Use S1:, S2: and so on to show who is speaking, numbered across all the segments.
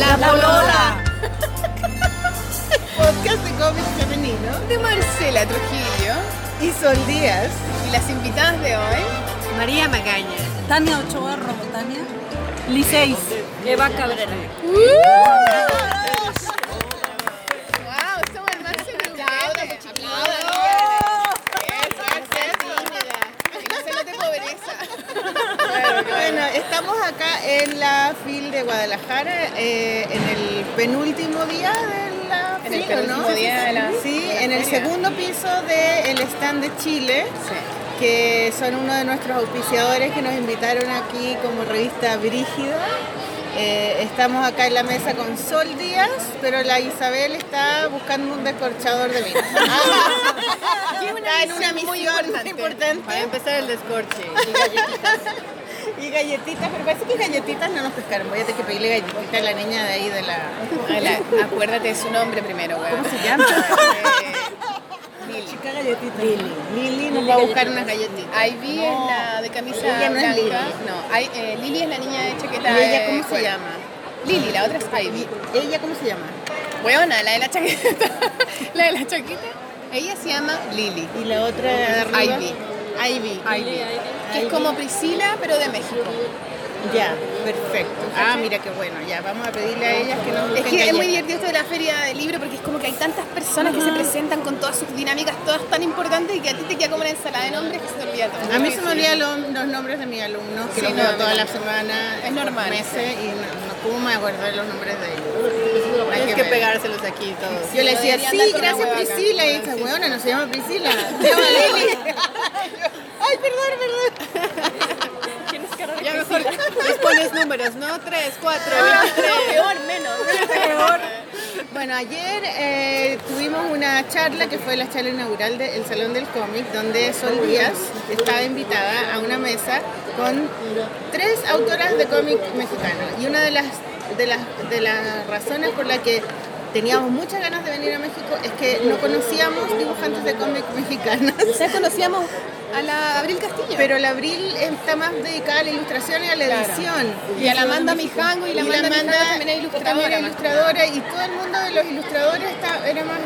S1: La Polola.
S2: Podcast de cómic femenino.
S1: De Marcela Trujillo.
S2: Y Sol Díaz.
S1: Y las invitadas de hoy.
S3: María Magaña.
S4: Tania Ochoa Tania. Liceis.
S3: Eva Cabrera.
S1: Wow,
S2: estamos acá en la FIL de Guadalajara, eh, en el penúltimo día de la
S1: En el penúltimo
S2: ¿no?
S1: día de la-
S2: Sí,
S1: de la
S2: en el
S1: feria.
S2: segundo piso del stand de Chile. que son uno de nuestros auspiciadores que nos invitaron aquí como revista Brígida. Eh, estamos acá en la mesa con Sol Díaz, pero la Isabel está buscando un descorchador de vino. está en una
S1: misión muy importante.
S2: importante.
S3: Para empezar el descorche y galletitas.
S2: Y galletitas, pero parece que galletitas no nos pescaron. Voy a tener que pedirle galletitas a la niña de ahí de la...
S1: Hola, acuérdate de su nombre primero, güey.
S2: ¿Cómo se llama?
S1: Lili.
S4: Chica galletita.
S2: Lili. Lili nos va a buscar unas galletitas.
S1: Ivy es la de camisa
S2: no
S1: blanca.
S2: Lili.
S1: No, hay- eh, Lili es la niña de chaqueta.
S2: ¿Y ella
S1: de
S2: cómo se llama?
S1: Lili, la otra es Ivy.
S2: ¿Ella cómo se llama?
S1: Weona, la de la chaqueta. la de la chaqueta. Ella se llama Lili.
S2: Y la otra arriba.
S1: Ivy.
S2: Ivy.
S1: Ivy. Que es como Priscila, pero de México.
S2: Ya, perfecto. Ah, mira qué bueno. Ya, vamos a pedirle a ellas que nos
S1: Es que es muy divertido esto de la feria del libro porque es como que hay tantas personas que se presentan con todas sus dinámicas, todas tan importantes y que a ti te queda como una ensalada de nombres que se te olvida todo.
S2: A mí se me olvidan los, los nombres de mis alumnos, que
S1: Sí,
S2: los
S1: no,
S2: veo toda la semana,
S1: Es normal.
S2: meses, y no, no- ¿cómo me acuerdo de los nombres de ellos? Hay
S3: que pegárselos aquí todos.
S2: Yo le decía, sí, gracias. Priscila, y esta huevona no se llama Priscila, se llama Lili. Ay, perdón, perdón.
S3: Ya mejor les pones números, ¿no? Tres, cuatro,
S2: Ah,
S3: veintitrés.
S1: peor, menos.
S2: Peor. Bueno, ayer eh, tuvimos una charla que fue la charla inaugural del Salón del Cómic, donde Sol Díaz estaba invitada a una mesa con tres autoras de cómic mexicano. Y una de las, de las, de las razones por la que teníamos muchas ganas de venir a México es que no conocíamos dibujantes de cómic mexicanas.
S1: O sea, conocíamos a la Abril Castillo.
S2: Pero la Abril está más dedicada a la ilustración y a la
S1: Claro.
S2: edición.
S1: Y a la Amanda Mijango, y la Amanda Mijango también es ilustradora,
S2: también ilustradora, y todo el mundo de los ilustradores está, era más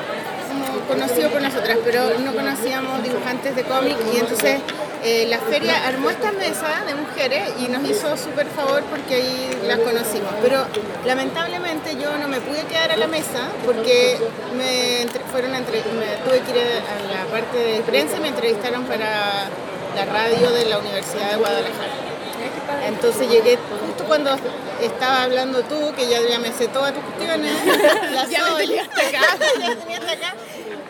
S2: conocido por nosotras, pero no conocíamos dibujantes de cómic y entonces eh, la feria armó esta mesa de mujeres y nos hizo súper favor porque ahí las conocimos. Pero lamentablemente yo no me pude quedar a la mesa porque me entre- fueron entre- me tuve que ir a la parte de prensa y me entrevistaron para la radio de la Universidad de Guadalajara. Entonces llegué justo cuando estaba hablando tú, que ya, ya me sé todas tus cuestiones. La
S1: Ya me acá.
S2: hasta acá.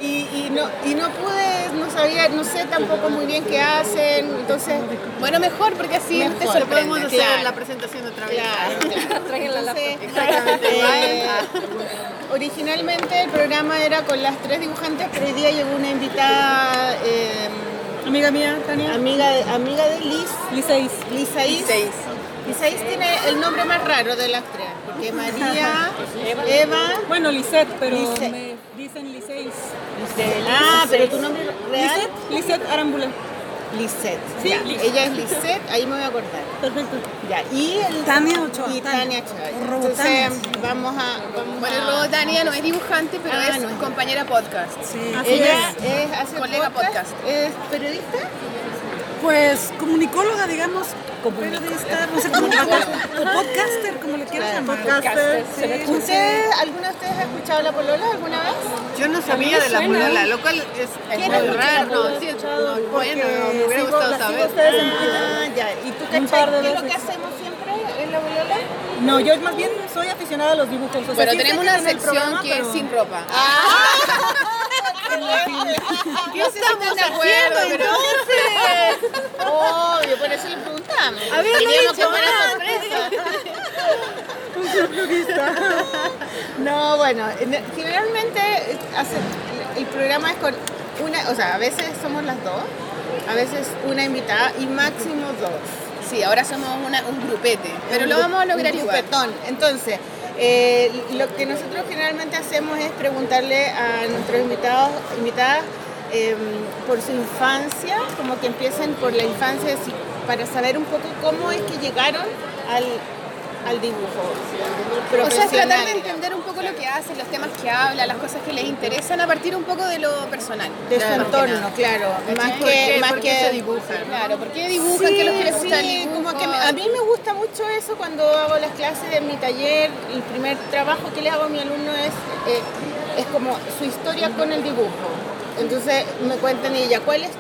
S2: Y, y no, y no pude, no sabía, no sé tampoco muy bien qué hacen. Entonces,
S1: Bueno, mejor porque así
S2: Mejor,
S1: te sorprende.
S3: Podemos hacer
S2: Claro.
S3: la presentación otra vez.
S2: claro, claro.
S3: Traigan la laptop.
S2: Entonces,
S3: Exactamente
S2: eh, originalmente el programa era con las tres dibujantes, pero hoy día llegó una invitada, eh,
S4: Amiga mía, Tania.
S2: amiga, de- amiga de Liz,
S4: Liceis.
S2: Lisaís.
S1: Seis.
S2: Lisaís tiene el nombre más raro de las tres, porque María, Eva,
S4: Bueno, Lisette, pero
S2: Lisette.
S4: me dicen Liceis.
S2: ah, pero tu nombre real,
S4: Lisette, Lisette Arambula.
S2: Lisette.
S4: Sí,
S2: Ya, ella es Lisette, ahí me voy a acordar.
S4: Perfecto.
S2: Ya, y el,
S4: Tania Ochoa.
S2: Y Tania Ochoa. Entonces,
S4: Tania.
S2: vamos a. Vamos
S1: Bueno,
S2: a-
S1: luego Tania no es dibujante, pero
S2: Ah,
S1: es
S2: no
S1: compañera podcast.
S4: Sí.
S2: Ella es, hace
S1: Colega podcast.
S2: ¿Es periodista?
S4: Pues comunicóloga, digamos. Periodista, no sé cómo O podcaster, como le quieras llamar.
S1: podcaster.
S4: Sí.
S2: ¿Usted, ¿Alguna de ustedes ha escuchado La Polola alguna vez?
S3: Yo no sabía de la polola, lo cual es, es
S2: ¿Quién
S3: muy raro. No, sí, es-
S4: Escuchado
S3: no,
S4: porque
S3: bueno, me hubiera gustado saber.
S4: a ustedes en
S2: Ah, ya. ¿Y tú qué es lo que hacemos siempre en La Polola?
S4: No, yo más bien soy aficionada a los dibujos. O sea,
S1: Pero
S4: sí
S1: tenemos una sección
S4: programa,
S1: que es
S4: pero-
S1: sin ropa.
S2: ¿Qué estamos haciendo entonces? Obvio, por eso le preguntamos.
S4: He dicho
S2: sorpresa. No, bueno, en- generalmente hace- el programa es con una, o sea, a veces somos las dos, a veces una invitada y máximo dos.
S1: Sí, ahora somos una- un grupete, pero
S2: Un
S1: lo vamos a lograr
S2: un
S1: igual.
S2: grupetón. Entonces, eh, lo que nosotros generalmente hacemos es preguntarle a nuestros invitados, invitadas eh, por su infancia, como que empiecen por la infancia, para saber un poco cómo es que llegaron al, al dibujo.
S1: O sea, es tratar de entender un poco lo que hacen, los temas que habla, las cosas que les interesan a partir un poco de lo personal.
S2: de su entorno, claro. Más
S3: ¿Por
S2: que,
S3: qué?
S2: más
S3: ¿Por qué
S2: que
S3: se dibuja?
S1: Claro, ¿por qué dibujan? ¿Qué es lo que les gusta
S2: sí, como que me- a mí me gusta mucho eso cuando hago las clases de mi taller. El primer trabajo que le hago a mi alumno es, eh, es como su historia con el dibujo. Entonces me cuentan ella, ¿cuál es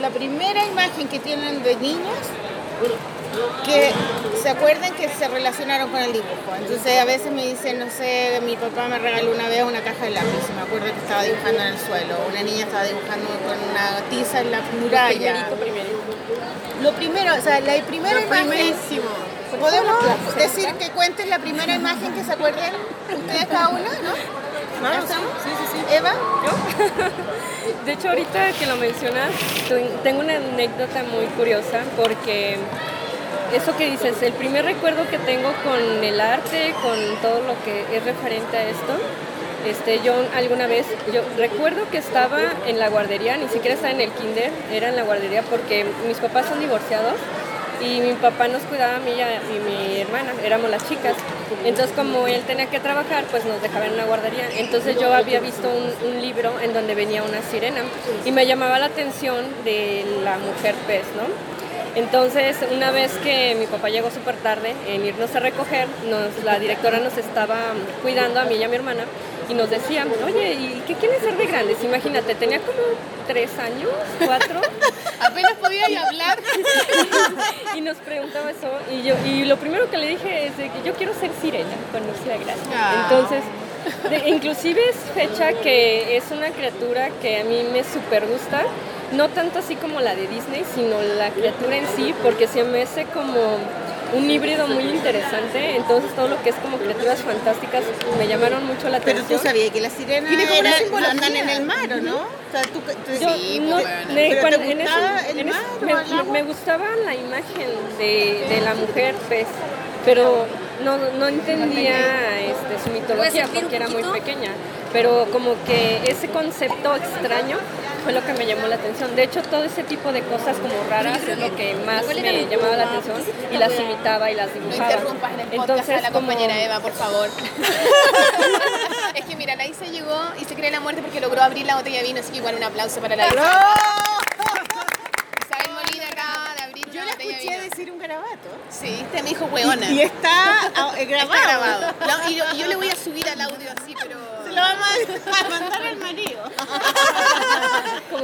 S2: la primera imagen que tienen de niños que se acuerden que se relacionaron con el dibujo? Entonces a veces me dicen, no sé, mi papá me regaló una vez una caja de lápiz y me acuerdo que estaba dibujando en el suelo. Una niña estaba dibujando con una tiza en la muralla. Lo primero, o sea, la primera
S3: Lo
S2: imagen.
S3: primerísimo.
S2: ¿Podemos decir que cuenten la primera imagen que se acuerden ustedes cada una, no? ¿Ya estamos? Sí, sí, sí. Eva,
S5: De hecho, ahorita que lo mencionas, tengo una anécdota muy curiosa porque eso que dices, el primer recuerdo que tengo con el arte, con todo lo que es referente a esto, este, yo alguna vez, yo recuerdo que estaba en la guardería, ni siquiera estaba en el kinder, era en la guardería porque mis papás son divorciados y mi papá nos cuidaba a mí y a mi hermana, éramos las chicas. Entonces como él tenía que trabajar, pues nos dejaba en una guardería. Entonces yo había visto un, un libro en donde venía una sirena y me llamaba la atención de la mujer pez, ¿no? Entonces, una vez que mi papá llegó súper tarde en irnos a recoger, nos, la directora nos estaba cuidando a mí y a mi hermana y nos decía, oye, ¿y qué quieren ser de grandes? Imagínate, tenía como tres años, cuatro,
S1: Apenas podía hablar.
S5: y nos preguntaba eso y yo y lo primero que le dije es de que yo quiero ser sirena cuando sea grande
S3: Ah.
S5: entonces de- inclusive es fecha que es una criatura que a mí me súper gusta no tanto así como la de Disney sino la criatura en sí porque se me hace como un híbrido muy interesante entonces todo lo que es como criaturas fantásticas me llamaron mucho la
S2: pero
S5: atención
S2: tú sabías que las sirenas andan en el mar, ¿o no? O sea, tú, tú-
S5: Yo
S1: Sí,
S5: no-
S1: pues, bueno.
S5: de-
S2: ¿Pero
S5: cuando-
S2: te
S5: en ese-
S2: el
S5: en ese-
S2: mar o
S5: me, me gustaba la imagen de, de la mujer pez, pero no, no entendía este, su mitología porque era muy pequeña. Pero como que ese concepto extraño fue lo que me llamó la atención. De hecho, todo ese tipo de cosas como raras es lo que más me llamaba la atención y las imitaba y las
S1: No
S5: dibujaba.
S1: interrumpas en el podcast a la
S5: como-
S1: compañera Eva, por favor. es que mira, la Isa llegó y se cree la muerte porque logró abrir la botella de vino, así que igual un aplauso para la Isa.
S2: Escuché
S1: vino.
S2: decir un garabato.
S1: Sí, este me dijo hueona.
S2: Y está ah, eh,
S1: Está
S2: grabado.
S1: grabado. No, y yo, y yo le voy a subir al audio así, pero...
S2: Lo vamos a mandar al marido.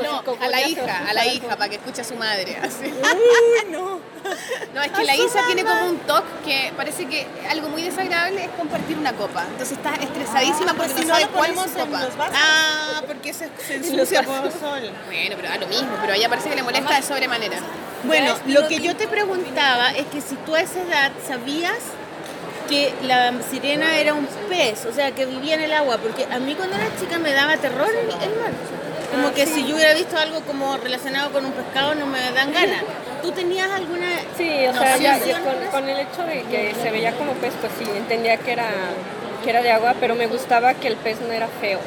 S1: No, a la hija, a la hija, para que escuche a su madre. Así.
S2: Uy, no.
S1: No, es que la Isa tiene como un toque que parece que algo muy desagradable es compartir una copa. Entonces está estresadísima porque
S2: Si
S1: no sabe cuál es copa.
S2: Ah, porque se, se ensucia por el sol.
S1: Bueno, pero da lo mismo, pero a ella parece que le molesta de sobremanera.
S2: Bueno, lo que yo te preguntaba es que si tú a esa edad sabías que la sirena era un pez, o sea, que vivía en el agua, porque a mí cuando era chica me daba terror el, mar. Como que si yo hubiera visto algo como relacionado con un pescado no me dan ganas. ¿Tú tenías alguna
S5: Sí, o sea, ya, con el hecho de que se veía como pez, pues sí, entendía que era, que era de agua, pero me gustaba que el pez no era feo.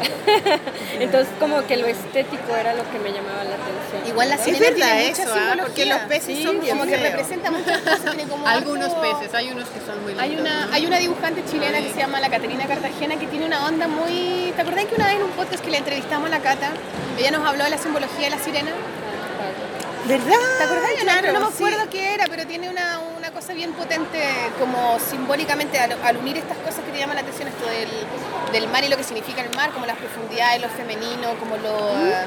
S5: Entonces, como que lo estético era lo que me llamaba la atención.
S1: Igual la
S2: Es
S1: sirena
S2: verdad
S1: tiene mucha
S2: eso, ¿ah?
S1: simbología.
S2: porque los peces
S1: Sí,
S2: son
S1: como que
S2: feos.
S1: representa muchas cosas, como
S3: Algunos peces, hay unos que son muy lindos.
S1: Hay una, hay una dibujante chilena que se llama la Caterina Cartagena que tiene una onda muy... ¿Te acordás que una vez en un podcast que le entrevistamos a la Cata, ella nos habló de la simbología de la sirena?
S2: ¿Verdad?
S1: ¿Te acordás? Yo no-
S2: Claro,
S1: no, me
S2: sí.
S1: acuerdo qué era, pero tiene una, una cosa bien potente como simbólicamente al, al unir estas cosas que te llaman la atención, esto del, del mar y lo que significa el mar, como las profundidades, lo femenino, como lo, eh,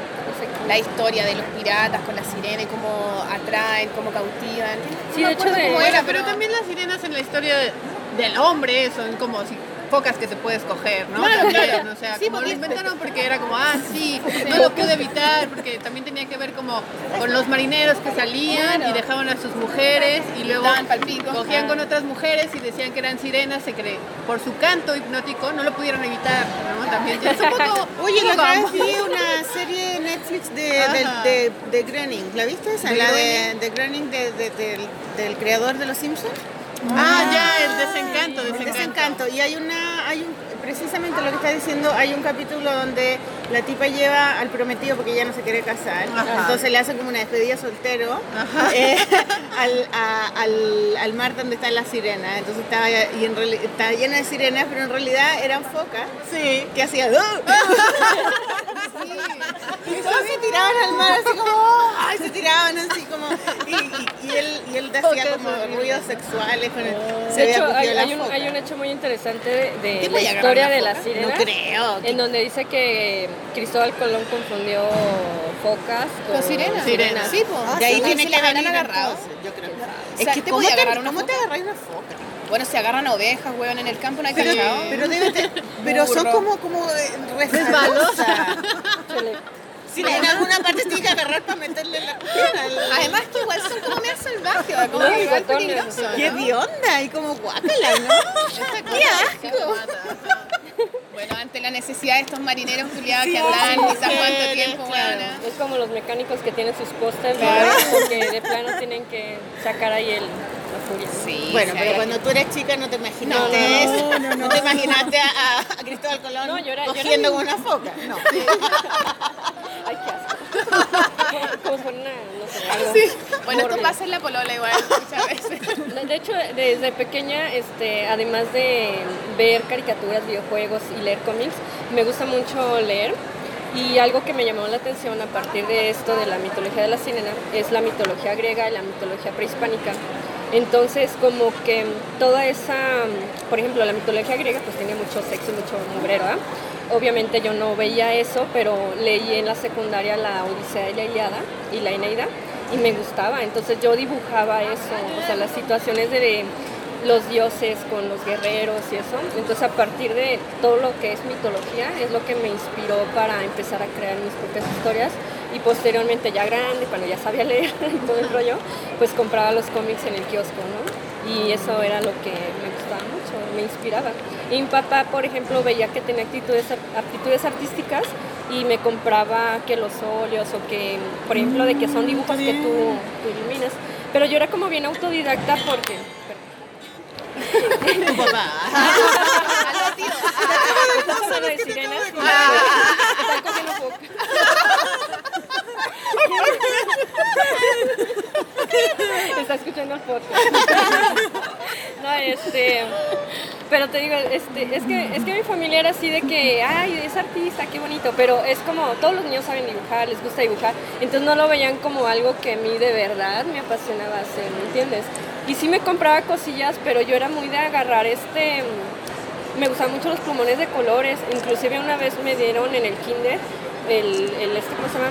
S1: la historia de los piratas con la sirena y cómo atraen, cómo cautivan.
S5: Sí,
S1: No
S5: de hecho, de-
S3: Bueno,
S1: era,
S3: pero también las sirenas en la historia de- del hombre son como si pocas que te puedes coger, ¿no?
S1: Claro.
S3: O sea,
S1: Sí,
S3: como lo inventaron porque era como, ah, sí, no lo pude evitar, porque también tenía que ver como con los marineros que salían
S1: Claro.
S3: y dejaban a sus mujeres y luego cogían con otras mujeres y decían que eran sirenas, se cree, por su canto hipnótico no lo pudieron evitar, ¿no? También ya es un poco...
S2: Oye, vez
S3: ambos.
S2: vi una serie de Netflix de, de, de Groening. ¿La viste esa?
S3: ¿De
S2: la de,
S3: Groening?
S2: de Groening, de- de- del, del creador de Los Simpsons.
S3: Ah, ya, el desencanto, desencanto.
S2: Desencanto. Y hay una, hay un, precisamente lo que está diciendo, hay un capítulo donde la tipa lleva al prometido porque ella no se quiere casar. Entonces le hace como una despedida soltero eh, al, a- al, al mar donde están las sirenas. Entonces estaba, y en reali- estaba llena de sirenas, pero en realidad eran focas. Sí. Que hacían. Y todos se tiraban al mar así como. ¡Ay! Se tiraban así como. Y, y- y él, y él decía como ruidos sexuales con el. se
S5: De hecho, hay,
S2: la
S5: hay un, hay un hecho muy interesante de, de
S1: ¿Tipo
S5: la historia de las
S1: foca?
S5: sirenas.
S2: No creo.
S5: En donde dice que Cristóbal Colón confundió focas con,
S1: ¿Con sirenas?
S3: Sirenas.
S1: Sí, pues.
S2: De ahí
S1: Sí,
S2: tiene que venir
S1: agarrado.
S2: yo creo.
S1: O
S2: Es que
S1: ¿te
S2: ¿cómo te,
S1: agarrar una
S2: ¿cómo te agarras una foca?
S1: Bueno, se agarran ovejas, weón, en el campo, ¿no hay
S2: Pero,
S1: cachado?
S2: pero, debe te- pero son como, como eh, resbalosas. En alguna parte tiene que agarrar para meterle la cuchara.
S1: Además que igual son como medio salvajes, ¿va? como igual peligrosos.
S2: Qué de onda y como guácala, ¿no? Qué asco.
S1: Bueno, ante la necesidad de estos marineros culiados que andan quizás cuánto tiempo,
S2: claro.
S5: Es como los mecánicos que tienen sus postes,
S1: Claro.
S5: ¿verdad? porque de plano tienen que sacar ahí el, la furia.
S1: Sí,
S2: Bueno,
S1: sí,
S2: pero cuando tú eres chica no te imaginaste
S5: No, no, no.
S2: eso. No, no, te imaginaste a, a- a Cristóbal Colón
S5: No, yo era- yo era
S2: cogiendo con una foca. No.
S5: Ay, qué asco. como por una, algo
S1: Bueno, esto pasa en la polola igual muchas veces.
S5: De hecho, desde pequeña, este, además de ver caricaturas, videojuegos y leer cómics, me gusta mucho leer. Y algo que me llamó la atención a partir de esto de la mitología de la sirena es la mitología griega y la mitología prehispánica. Entonces, como que toda esa, por ejemplo, la mitología griega pues tiene mucho sexo mucho mugrero, ¿verdad? Obviamente yo no veía eso, pero leí en la secundaria la Odisea y la Iliada y la Eneida y me gustaba. Entonces yo dibujaba eso, o sea, las situaciones de los dioses con los guerreros y eso. Entonces a partir de todo lo que es mitología es lo que me inspiró para empezar a crear mis propias historias y posteriormente ya grande, cuando ya sabía leer y todo el rollo, pues compraba los cómics en el kiosco, ¿no? Y eso era lo que me gustaba mucho, me inspiraba. Y mi papá, por ejemplo, veía que tenía actitudes, aptitudes artísticas y me compraba que los óleos o que, por ejemplo, de que son dibujos que tú, tú iluminas. Pero yo era como bien autodidacta porque...
S2: Tu papá.
S5: Está escuchando el. No, este. Pero te digo, este, es que es que mi familia era así de que, ay, es artista, qué bonito, pero es como todos los niños saben dibujar, les gusta dibujar, entonces no lo veían como algo que a mí de verdad me apasionaba hacer, ¿me entiendes? Y sí me compraba cosillas, pero yo era muy de agarrar este me gustaban mucho los plumones de colores. Inclusive una vez me dieron en el kinder el, el este, ¿cómo se llama?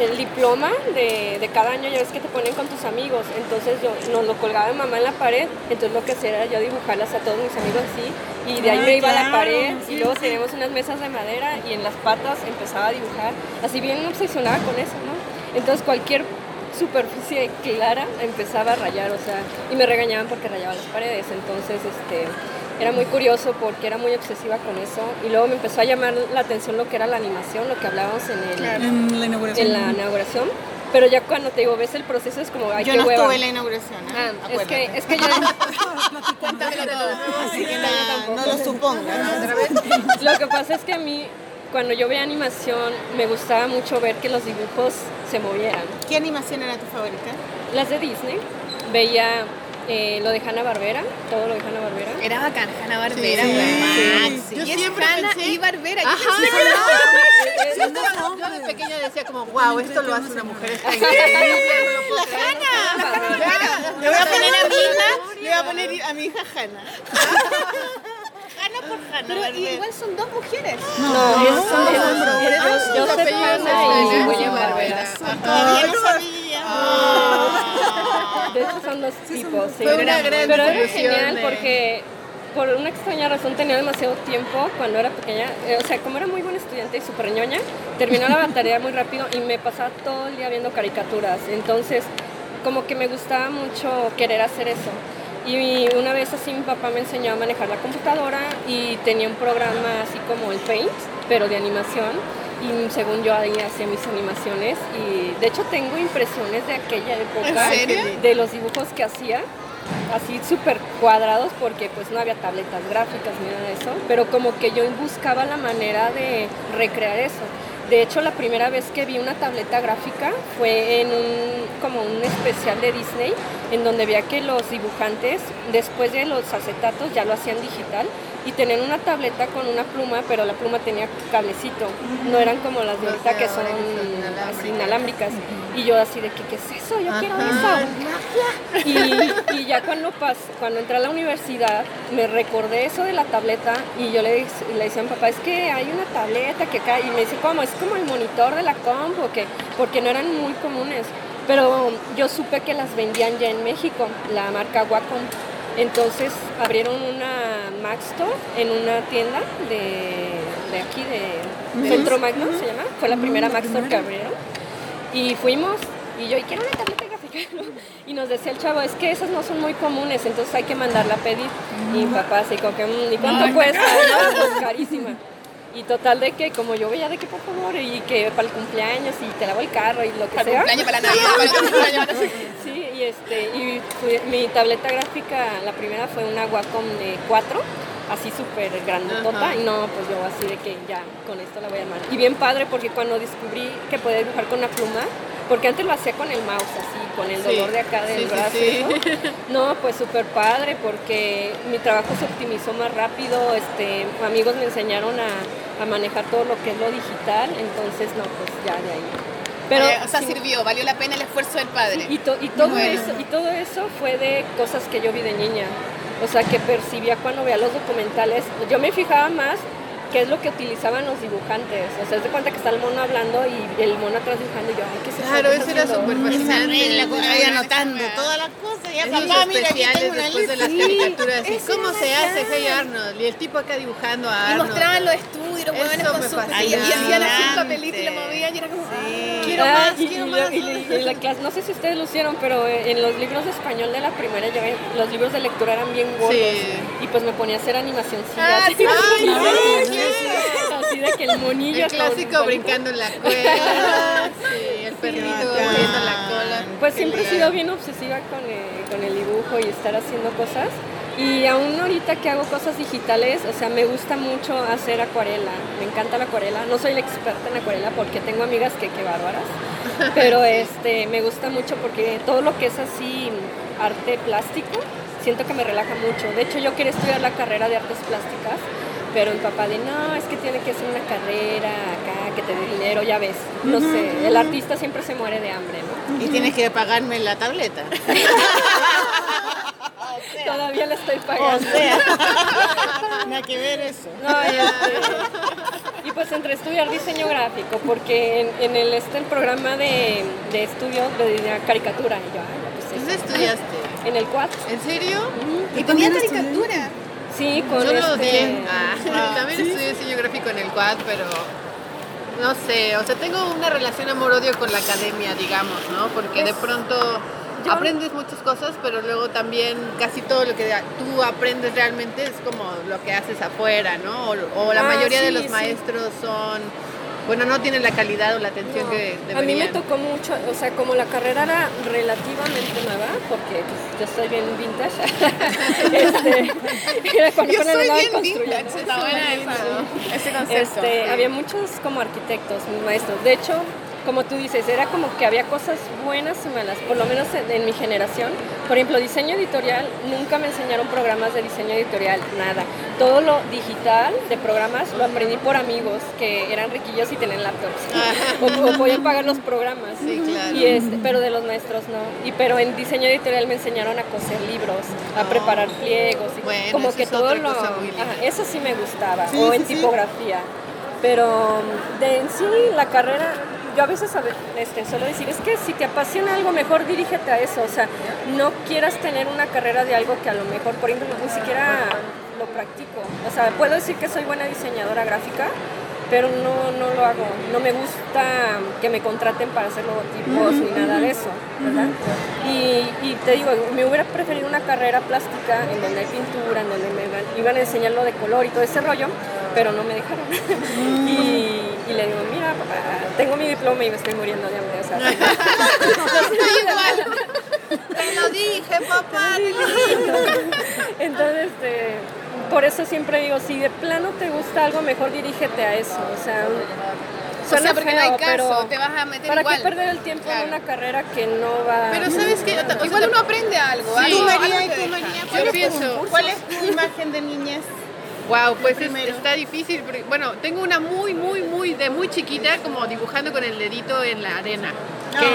S5: El diploma de, de cada año, ya ves que te ponen con tus amigos. Entonces yo nos lo colgaba mi mamá en la pared. Entonces lo que hacía era yo dibujarlas a todos mis amigos así. Y de ahí
S4: Ay,
S5: me iba a la pared.
S4: sí,
S5: y luego
S4: sí.
S5: teníamos unas mesas de madera y en las patas empezaba a dibujar. Así bien obsesionada con eso, ¿no? Entonces cualquier superficie clara empezaba a rayar, o sea, y me regañaban porque rayaba las paredes. Entonces, este era muy curioso porque era muy obsesiva con eso y luego me empezó a llamar la atención lo que era la animación, lo que hablábamos en, el,
S4: En la inauguración.
S5: en la inauguración. Pero ya cuando te digo, ves el proceso es como, ay,
S2: Yo
S5: qué
S2: no
S5: hueva.
S2: estuve en la inauguración. ¿eh?
S5: Ah, es que, es que yo,
S1: Cuéntamelo todo.
S2: Así que nada, no lo supongas.
S5: lo que pasa es que a mí, cuando yo veía animación, me gustaba mucho ver que los dibujos se movieran.
S2: ¿Qué animación era tu favorita?
S5: Las de Disney, veía eh, lo de Hanna Barbera, todo lo de Hanna Barbera.
S1: Era bacán, Hanna Barbera,
S3: Sí. Sí.
S1: Y
S3: Yo
S1: es
S3: siempre
S1: Hanna
S3: pensé-
S1: y Barbera. ¿qué
S3: Ajá, yo, yo- yo de pequeña decía como, wow, esto lo hace una mujer, no lo puedo creer.
S2: Le voy a poner a mi hija, le voy a poner a mi hija Hanna. Hanna por Hanna.
S1: Pero
S2: Barbera.
S1: igual son dos mujeres.
S5: No, es,
S3: son dos hombres.
S5: Joseph
S3: apellidos
S5: Hanna y
S3: Hanna.
S5: William Barbera.
S2: Todavía no sabía.
S5: De hecho son dos tipos, sí.
S3: Fue una gran
S5: Pero era genial
S3: de-
S5: porque por una extraña razón tenía demasiado tiempo cuando era pequeña. Eh, O sea, como era muy buena estudiante y súper ñoña, terminaba la tarea muy rápido y me pasaba todo el día viendo caricaturas. Entonces, como que me gustaba mucho querer hacer eso. Y una vez así mi papá me enseñó a manejar la computadora y tenía un programa así como el Paint, pero de animación. Y según yo ahí hacía mis animaciones y de hecho tengo impresiones de aquella época de los dibujos que hacía así súper cuadrados porque pues no había tabletas gráficas ni nada de eso, pero como que yo buscaba la manera de recrear eso. De hecho, la primera vez que vi una tableta gráfica fue en un, como un especial de Disney, en donde veía que los dibujantes, después de los acetatos, ya lo hacían digital y tenían una tableta con una pluma, pero la pluma tenía cablecito. No eran como las de ahorita que son así inalámbricas. Y yo así de que, ¿qué es eso? Yo quiero eso. Y, y ya cuando, pas, cuando entré a la universidad, me recordé eso de la tableta y yo le, le decía a mi papá, es que hay una tableta que cae. Y me dice, ¿cómo? Es como el monitor de la comp o qué? Porque no eran muy comunes. Pero yo supe que las vendían ya en México, la marca Wacom. Entonces abrieron una Mac Store en una tienda de, de aquí, de Centro Magno se llama. Fue la primera Mac Store que abrieron. Y fuimos y yo, y quiero una tableta gráfica. Y nos decía el chavo, es que esas no son muy comunes, entonces hay que mandarla a pedir. Y papá así como que, "Mm, ¿y cuánto cuesta? No, pues carísima. Y total de que como yo veía de que por favor y que para el cumpleaños y te lavo el carro y lo que
S1: Para el
S5: sea.
S1: cumpleaños, para la Navidad, para el cumpleaños.
S5: Sí, y este y fui- mi tableta gráfica, la primera fue una Wacom de 4, así súper grandotota
S3: Ajá.
S5: y no, pues yo así de que ya con esto la voy a armar. Y bien padre porque cuando descubrí que podía dibujar con una pluma, porque antes lo hacía con el mouse así, con el
S3: Sí,
S5: dolor de acá del
S3: sí,
S5: brazo.
S3: sí.
S5: eso. No, pues súper padre porque mi trabajo se optimizó más rápido, este, amigos me enseñaron a, a manejar todo lo que es lo digital, entonces no, pues ya de ahí. Pero
S1: Eh, o sea, sirvió, valió la pena el esfuerzo del padre.
S5: y, to- y todo
S1: Bueno.
S5: eso, y todo eso fue de cosas que yo vi de niña. O sea, que percibía cuando veía los documentales. Yo me fijaba más qué es lo que utilizaban los dibujantes. O sea, es de cuenta que está el mono hablando y el mono atrás dibujando y yo, ay, ¿qué eso?
S3: Claro,
S5: ¿Qué
S3: eso era súper fascinante.
S2: ahí anotando todas las cosas. Ya papá, mira, aquí tengo una
S3: después de
S2: lista.
S3: las caricaturas. ¿Y
S1: ese
S3: cómo se hace. Hey Arnold? Y el tipo acá dibujando a
S1: Y
S3: Arnold.
S1: mostraban los estudios, los huevones con
S3: me
S1: su y hacían así
S2: Fascinante.
S1: papelito y lo movían y era como,
S2: Sí.
S1: quiero
S5: Ah,
S1: más,
S5: y,
S1: quiero
S5: y-
S1: más.
S5: y- y la clase, no sé si ustedes lo hicieron, pero en los libros de español de la primaria, ven, los libros de lectura eran bien gordos.
S3: Sí.
S5: Y pues me ponía a hacer animacioncillas.
S1: Ah, sí,
S5: Así, de que el monillo.
S3: El clásico
S5: con-
S3: brincando en la cuerda. Sí, el perrito moviendo la cola.
S5: Pues siempre he sido bien obsesiva con el, con el dibujo y estar haciendo cosas. Y aún ahorita que hago cosas digitales, o sea, me gusta mucho hacer acuarela. Me encanta la acuarela. No soy la experta en acuarela porque tengo amigas que qué bárbaras. Pero este, me gusta mucho porque todo lo que es así arte plástico, siento que me relaja mucho. De hecho, yo quería estudiar la carrera de artes plásticas, pero mi papá de no, es que tiene que ser una carrera acá que te dé dinero, ya ves. No sé, el artista siempre se muere de hambre, ¿no?
S2: Y tienes que pagarme la tableta.
S5: Todavía la estoy
S2: O
S5: pagando.
S2: sea, nada que ver eso.
S5: No, y, este, y pues entre estudiar diseño gráfico, porque en, en el este el programa de, de estudio de caricatura, y yo, ay, pues
S3: ¿Dónde
S5: eso.
S3: estudiaste?
S5: En el quad.
S3: ¿En serio?
S1: Y tenía caricatura.
S5: Sí, con
S3: Yo lo
S5: este.
S3: odié. Ah, también estudié diseño gráfico en el quad, pero no sé, o sea, tengo una relación amor-odio con la academia, digamos, ¿no? Porque de pronto
S5: yo-
S3: aprendes muchas cosas, pero luego también casi todo lo que tú aprendes realmente es como lo que haces afuera, ¿no? O, o la
S5: Ah,
S3: mayoría de los
S5: sí.
S3: maestros son, bueno, no tienen la calidad o la atención que
S5: A mí me
S3: deberían.
S5: tocó mucho, o sea, como la carrera era relativamente nueva, porque pues, yo soy bien vintage. este, era cuando
S1: Yo soy bien vintage, está buena esa, ese concepto.
S5: Este, Había muchos como arquitectos, mis maestros. De hecho, como tú dices, era como que había cosas buenas y malas, por lo menos en, en mi generación. Por ejemplo, diseño editorial, nunca me enseñaron programas de diseño editorial, nada. Todo lo digital de programas lo aprendí por amigos que eran riquillos y tenían laptops. o, o podían pagar los programas.
S3: Sí, claro.
S5: Y este, pero de los maestros no. Y pero en diseño editorial me enseñaron a coser libros, a
S3: Oh.
S5: preparar pliegos, y
S3: Bueno,
S5: como
S3: eso
S5: que
S3: es
S5: todo
S3: otra
S5: lo
S3: cosa muy linda.
S5: ajá, eso sí me gustaba
S4: Sí,
S5: o en
S4: sí.
S5: tipografía. Pero de en sí la carrera yo a veces este, suelo decir, es que si te apasiona algo, mejor dirígete a eso. O sea, no quieras tener una carrera de algo que a lo mejor, por ejemplo, ni siquiera lo practico. O sea, puedo decir que soy buena diseñadora gráfica, pero no, no lo hago. No me gusta que me contraten para hacer logotipos ni nada de eso, y te digo, me hubiera preferido una carrera plástica en donde hay pintura, en donde me iban, iban a enseñar lo de color y todo ese rollo, pero no me dejaron. y, y le digo, mira, papá, tengo mi diploma y me estoy muriendo de hambre. O sea,
S3: Te lo dije, papá.
S5: Entonces, este, por eso siempre digo, si de plano te gusta algo, mejor dirígete a eso. O sea,
S1: O
S5: suena
S1: sea, porque no hay caso,
S5: pero
S1: te vas a meter
S5: ¿para
S1: igual.
S5: qué perder el tiempo
S1: Claro.
S5: en una carrera que no va
S3: Pero ¿sabes o sea,
S1: Igual uno aprende algo.
S3: Sí.
S1: algo
S2: Tú,
S1: algo
S2: María,
S1: te
S2: y tú,
S1: deja.
S2: María,
S3: Yo
S2: ¿cuál es,
S3: pienso-
S2: tu, ¿cuál es tu imagen de niñez?
S3: Wow, pues es- está difícil. porque, bueno, tengo una muy, muy, muy, de muy chiquita, como dibujando con el dedito en la arena. Que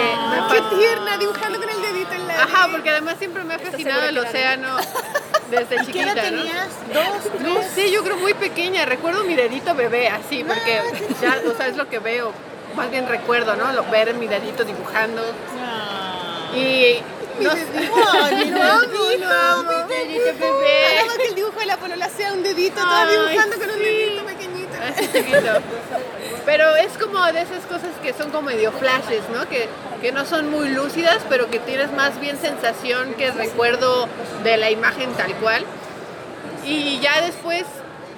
S1: Qué tierna, dibujando con el dedito en la
S3: Ajá, porque además siempre me ha fascinado el océano desde
S2: ¿Qué
S3: chiquita,
S2: edad
S3: ¿no?
S2: tenías? ¿Dos?
S3: No sé, yo creo muy pequeña. Recuerdo mi dedito bebé así, porque ya, o sea, es lo que veo. Más bien recuerdo, ¿no? Lo, ver mi dedito dibujando. Y. No sé.
S2: Ay,
S3: lo amo, lo amo. Mi.
S1: Hagamos que el dibujo de la polola sea un dedito, todo
S3: Ay,
S1: dibujando con un
S3: sí.
S1: dedito pequeñito.
S3: Así chiquito. Pero es como de esas cosas que son como medio flashes, ¿no? Que, que no son muy lúcidas, pero que tienes más bien sensación que recuerdo de la imagen tal cual. Y ya después,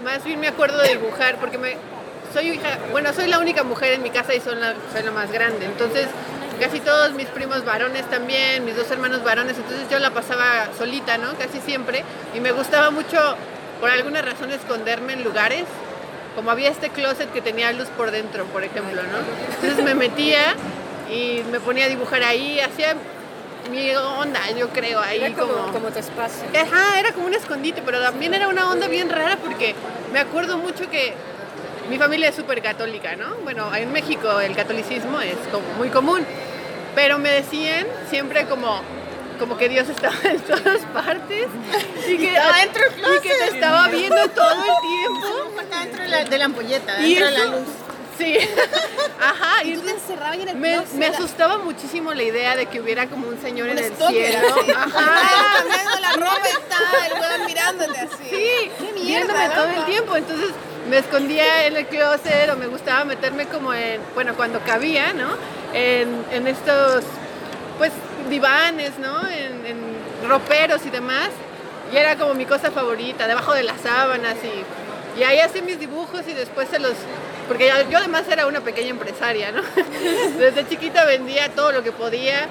S3: más bien me acuerdo de dibujar, porque me, soy hija, bueno, soy la única mujer en mi casa y soy la, soy la más grande. Entonces, casi todos mis primos varones también, mis dos hermanos varones, entonces yo la pasaba solita, ¿no? Casi siempre. Y me gustaba mucho, por alguna razón, esconderme en lugares. Como había este closet que tenía luz por dentro, por ejemplo, ¿no? Entonces me metía y me ponía a dibujar ahí, hacía mi onda, yo creo, ahí
S5: Era como,
S3: como...
S5: como tu espacio.
S3: Ajá, era como un escondite, pero también era una onda bien rara porque me acuerdo mucho que mi familia es súper católica, ¿no? Bueno, en México el catolicismo es como muy común, pero me decían siempre como, como que Dios estaba en todas partes y que,
S2: estaba dentro del
S3: y que te estaba viendo todo el tiempo.
S2: Está dentro de la, de la ampolleta, dentro de la luz.
S3: Sí, ajá, y
S1: Y tú te encerrabas en el
S3: me,
S1: closet.
S3: me asustaba muchísimo la idea de que hubiera como un señor en
S1: Un
S3: el
S1: stalker,
S3: cielo. Ajá.
S1: Cambiando la ropa está el weón mirándote así.
S3: Sí,
S1: Qué mierda,
S3: viéndome todo el tiempo. Entonces me escondía en el closet o me gustaba meterme como en, bueno, cuando cabía, ¿no? En, estos, pues, divanes, ¿no? En, en roperos y demás. Y era como mi cosa favorita, debajo de las sábanas y, y ahí hacía mis dibujos y después se los... Porque yo además era una pequeña empresaria, ¿no? Desde chiquita vendía todo lo que podía,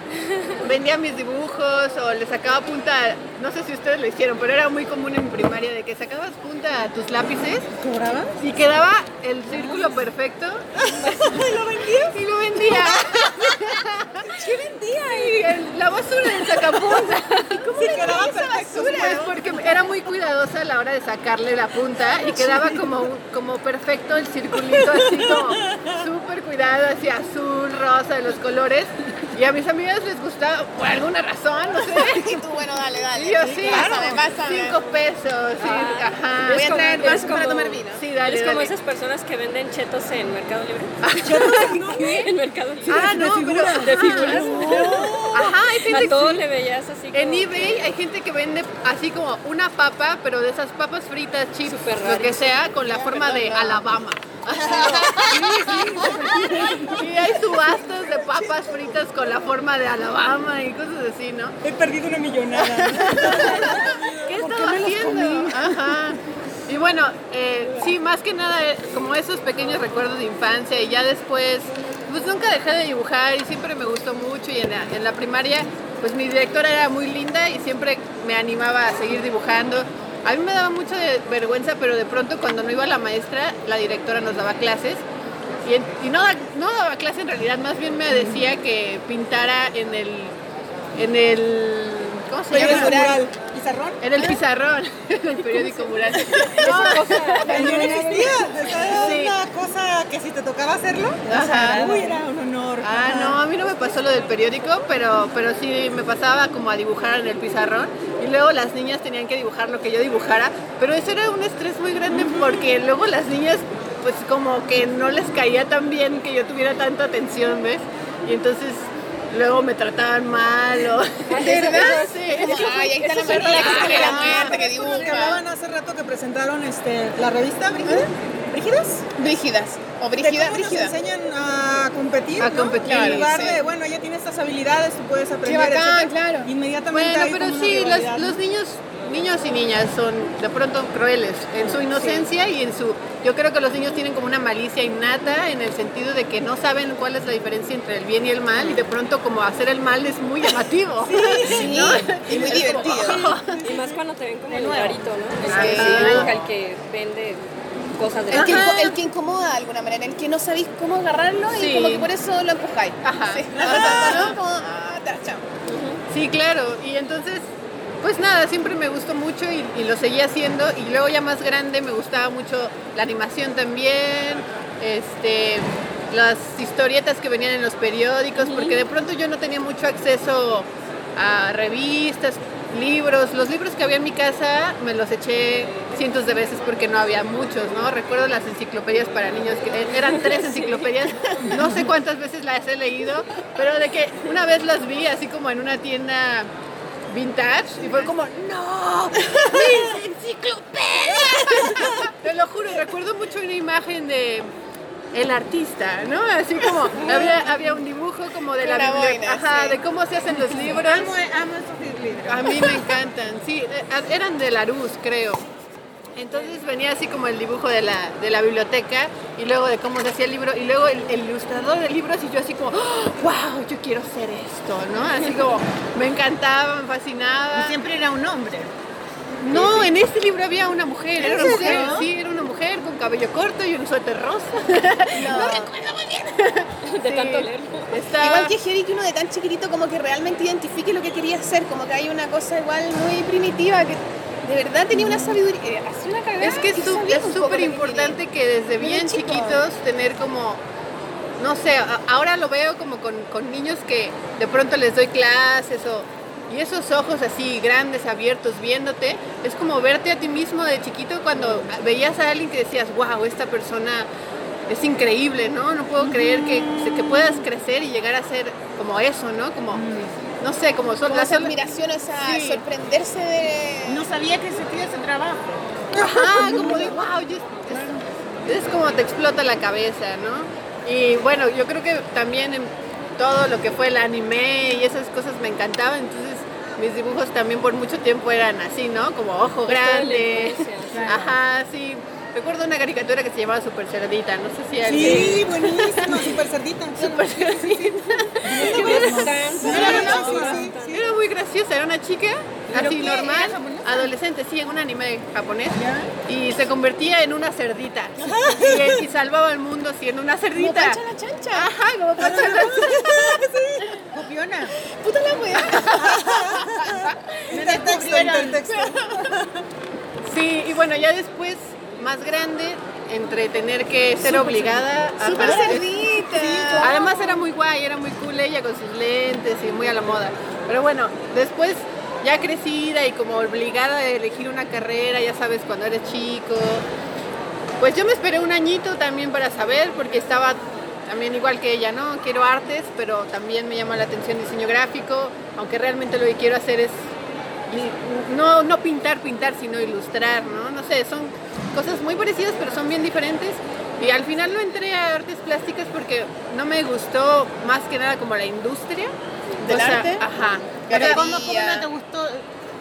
S3: vendía mis dibujos o le sacaba punta, no sé si ustedes lo hicieron, pero era muy común en primaria de que sacabas punta a tus lápices
S4: ¿Cobraba?
S3: y quedaba el círculo perfecto. ¿Y lo vendía? Y lo vendía. ¿Qué vendía? Y la basura del sacapunta. ¿Cómo le
S4: quedaba
S3: esa basura? Pues porque era muy cuidadosa a la hora de sacarle la punta y quedaba como, como perfecto el circulito, así como súper cuidado, así azul, rosa, de los colores. Y a mis amigas les gustaba, por alguna razón, no sé.
S1: Y tú, bueno, dale, dale.
S3: Y yo sí,
S1: Pásame, pásame.
S3: cinco pesos, sí, ajá.
S1: Voy a
S5: Es como-
S1: traer más para
S5: como-
S1: tomar vino.
S3: Sí, dale,
S5: es como esas personas que venden chetos en Mercado Libre. en Mercado Libre.
S3: Ah, no, pero...
S5: De figuras.
S3: Ajá, hay gente
S5: A
S3: que
S5: todo
S3: sí.
S5: le veías así como...
S3: En eBay hay gente que vende así como una papa, pero de esas papas fritas, chips, lo que sea, con la forma de Alabama. Y hay subastas de papas fritas con la forma de Alabama y cosas así, ¿no?
S4: He perdido una millonada.
S3: ¿Qué
S4: ¿Por qué
S3: estaba haciendo? Ajá. Y bueno, eh, sí, más que nada, eh, como esos pequeños recuerdos de infancia y ya después, pues nunca dejé de dibujar y siempre me gustó mucho y en la, en la primaria, pues mi directora era muy linda y siempre me animaba a seguir dibujando. A mí me daba mucha de- vergüenza, pero de pronto cuando no iba la maestra, la directora nos daba clases y, en- y no, no daba clase en realidad, más bien me decía que pintara en el, en el, ¿cómo se llama?
S4: mural. ¿Pizarrón?
S3: En el pizarrón, en el periódico mural.
S4: No existía. Era
S3: Sí.
S4: una cosa que si te tocaba hacerlo, o sea, uy, era un honor.
S3: Ah, no, a mí no me pasó lo del periódico, pero, pero sí me pasaba como a dibujar en el pizarrón y luego las niñas tenían que dibujar lo que yo dibujara, pero eso era un estrés muy grande porque luego las niñas pues como que no les caía tan bien que yo tuviera tanta atención, ¿ves? Y entonces luego me trataban mal o...
S1: ¿De verdad?
S3: Sí.
S1: Ay, ahí está la
S5: para-
S1: escribe la muerte, que
S4: lo que
S1: dibuja.
S4: hablaban hace rato que presentaron este, la revista Brigida. brígidas?
S1: Brígidas. O
S4: De
S1: brígida,
S4: cómo nos
S1: brígida.
S4: enseñan a competir,
S3: A
S4: ¿no?
S3: competir,
S4: En lugar
S1: sí.
S4: de, bueno, ella tiene estas habilidades, tú puedes aprender,
S1: bacán,
S4: etcétera.
S1: claro.
S4: Inmediatamente
S3: Bueno,
S4: hay
S3: pero
S4: como una
S3: sí,
S4: rivalidad,
S3: los,
S4: ¿no?
S3: los niños, niños y niñas son de pronto crueles en su inocencia y en su... Yo creo que los niños tienen como una malicia innata en el sentido de que no saben cuál es la diferencia entre el bien y el mal y de pronto como hacer el mal es muy llamativo.
S1: Sí, y muy divertido.
S5: Y más cuando te ven como el rarito, ¿no? El,
S1: Sí.
S5: que, sí, el que vende cosas de
S1: El que, el que incomoda de alguna manera, el que no sabéis cómo agarrarlo y
S3: Sí.
S1: como que por eso lo empujáis.
S3: Ajá.
S1: Sí. ¿no? Como, ah, chao.
S3: Sí, claro. Y entonces, pues nada, siempre me gustó mucho y, y lo seguí haciendo. Y luego ya más grande me gustaba mucho la animación también, este, las historietas que venían en los periódicos, porque de pronto yo no tenía mucho acceso a revistas, libros. Los libros que había en mi casa me los eché cientos de veces porque no había muchos, ¿no? Recuerdo las enciclopedias para niños, que eran tres enciclopedias, no sé cuántas veces las he leído, pero de que una vez las vi así como en una tienda vintage y fue como, no, mis enciclopedias. Te lo juro, recuerdo mucho una imagen de el artista, ¿no? Así como había, había un dibujo como de la
S1: boina,
S3: ajá,
S1: sí.
S3: de cómo se hacen los libros.
S2: Amo, amo esos libros.
S3: A mí me encantan, sí, eh, eran de Larus, creo. Entonces venía así como el dibujo de la, de la biblioteca y luego de cómo se hacía el libro y luego el, el ilustrador del libro y yo así como, wow, yo quiero ser esto, ¿no? Así como me encantaba, me fascinaba.
S2: Y siempre era un hombre.
S3: No, en este libro había una mujer, era una
S2: ¿En
S3: mujer, sí, era una mujer con cabello corto y un suéter rosa.
S5: de
S3: Sí,
S5: tanto leer.
S3: estaba-
S1: Igual que heavy que uno de tan chiquitito como que realmente identifique lo que quería hacer, como que hay una cosa igual muy primitiva que de verdad tenía una sabiduría, eh, así una cagada
S3: Es que es súper importante que desde bien
S1: chico.
S3: chiquitos tener como, no sé, ahora lo veo como con, con niños que de pronto les doy clases o... Y esos ojos así grandes, abiertos, viéndote, es como verte a ti mismo de chiquito cuando veías a alguien que decías, wow, esta persona es increíble, ¿no? No puedo creer que, que puedas crecer y llegar a ser como eso, ¿no? Como, no sé, como son
S1: Como
S3: las Sí.
S1: sorprenderse de...
S2: No sabía que existía ese trabajo.
S3: Ajá, como de wow, yo- es, es como te explota la cabeza, ¿no? Y bueno, yo creo que también en todo lo que fue el anime y esas cosas me encantaba, entonces mis dibujos también por mucho tiempo eran así, ¿no? Como ojo
S5: Pues la
S3: grande. Ajá, sí. Recuerdo una caricatura que se llamaba Super Cerdita, no sé si alguien...
S4: Sí, buenísima, súper cerdita.
S3: Super Cerdita.
S5: Que me encanta.
S4: Sí, sí, sí.
S3: Era una chica
S2: ¿Pero
S3: así
S2: qué?
S3: normal, adolescente, sí, en un anime japonés, y se convertía en una cerdita y, y salvaba al mundo siendo una
S1: Como
S3: cerdita.
S1: Pancha la chancha.
S3: Ajá, como Pancha la
S2: Copiona.
S1: Puta la wea.
S4: Intertexto, intertexto.
S3: Sí, y bueno, ya después, más grande, entre tener que ser obligada a...
S1: Súper
S3: Ajá,
S1: cerdita.
S3: Además era muy guay, era muy cool ella con sus lentes y muy a la moda. Pero bueno, después ya crecida y como obligada a elegir una carrera, ya sabes, cuando eres chico. Pues yo me esperé un añito también para saber, porque estaba también igual que ella, ¿no? Quiero artes, pero también me llama la atención diseño gráfico, aunque realmente lo que quiero hacer es no, no pintar, pintar, sino ilustrar, ¿no? No sé, son cosas muy parecidas, pero son bien diferentes. Y al final no entré a artes plásticas porque no me gustó más que nada como la industria.
S1: ¿Del arte?
S3: Ajá.
S2: Pero
S3: O sea,
S2: ¿cómo, cómo no te gustó?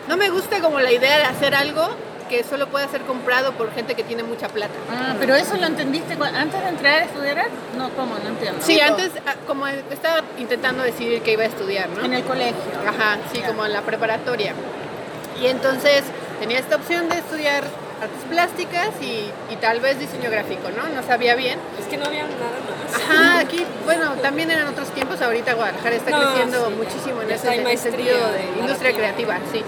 S3: no me gusta como la idea de hacer algo que solo pueda ser comprado por gente que tiene mucha plata.
S2: Ah, pero eso lo entendiste antes de entrar a estudiar? No, ¿cómo? No entiendo.
S3: Sí, antes ah, como estaba intentando decidir qué iba a estudiar, ¿no?
S2: En el colegio.
S3: Ajá, sí, como en la preparatoria. Y entonces tenía esta opción de estudiar artes plásticas y, y tal vez diseño gráfico, ¿no? No sabía bien.
S5: Es que no había nada más.
S3: Ajá, aquí, bueno, también eran otros tiempos, ahorita Guadalajara está
S5: No,
S3: creciendo
S5: sí.
S3: muchísimo en ese,
S5: maestría
S3: sentido de industria creativa, sí.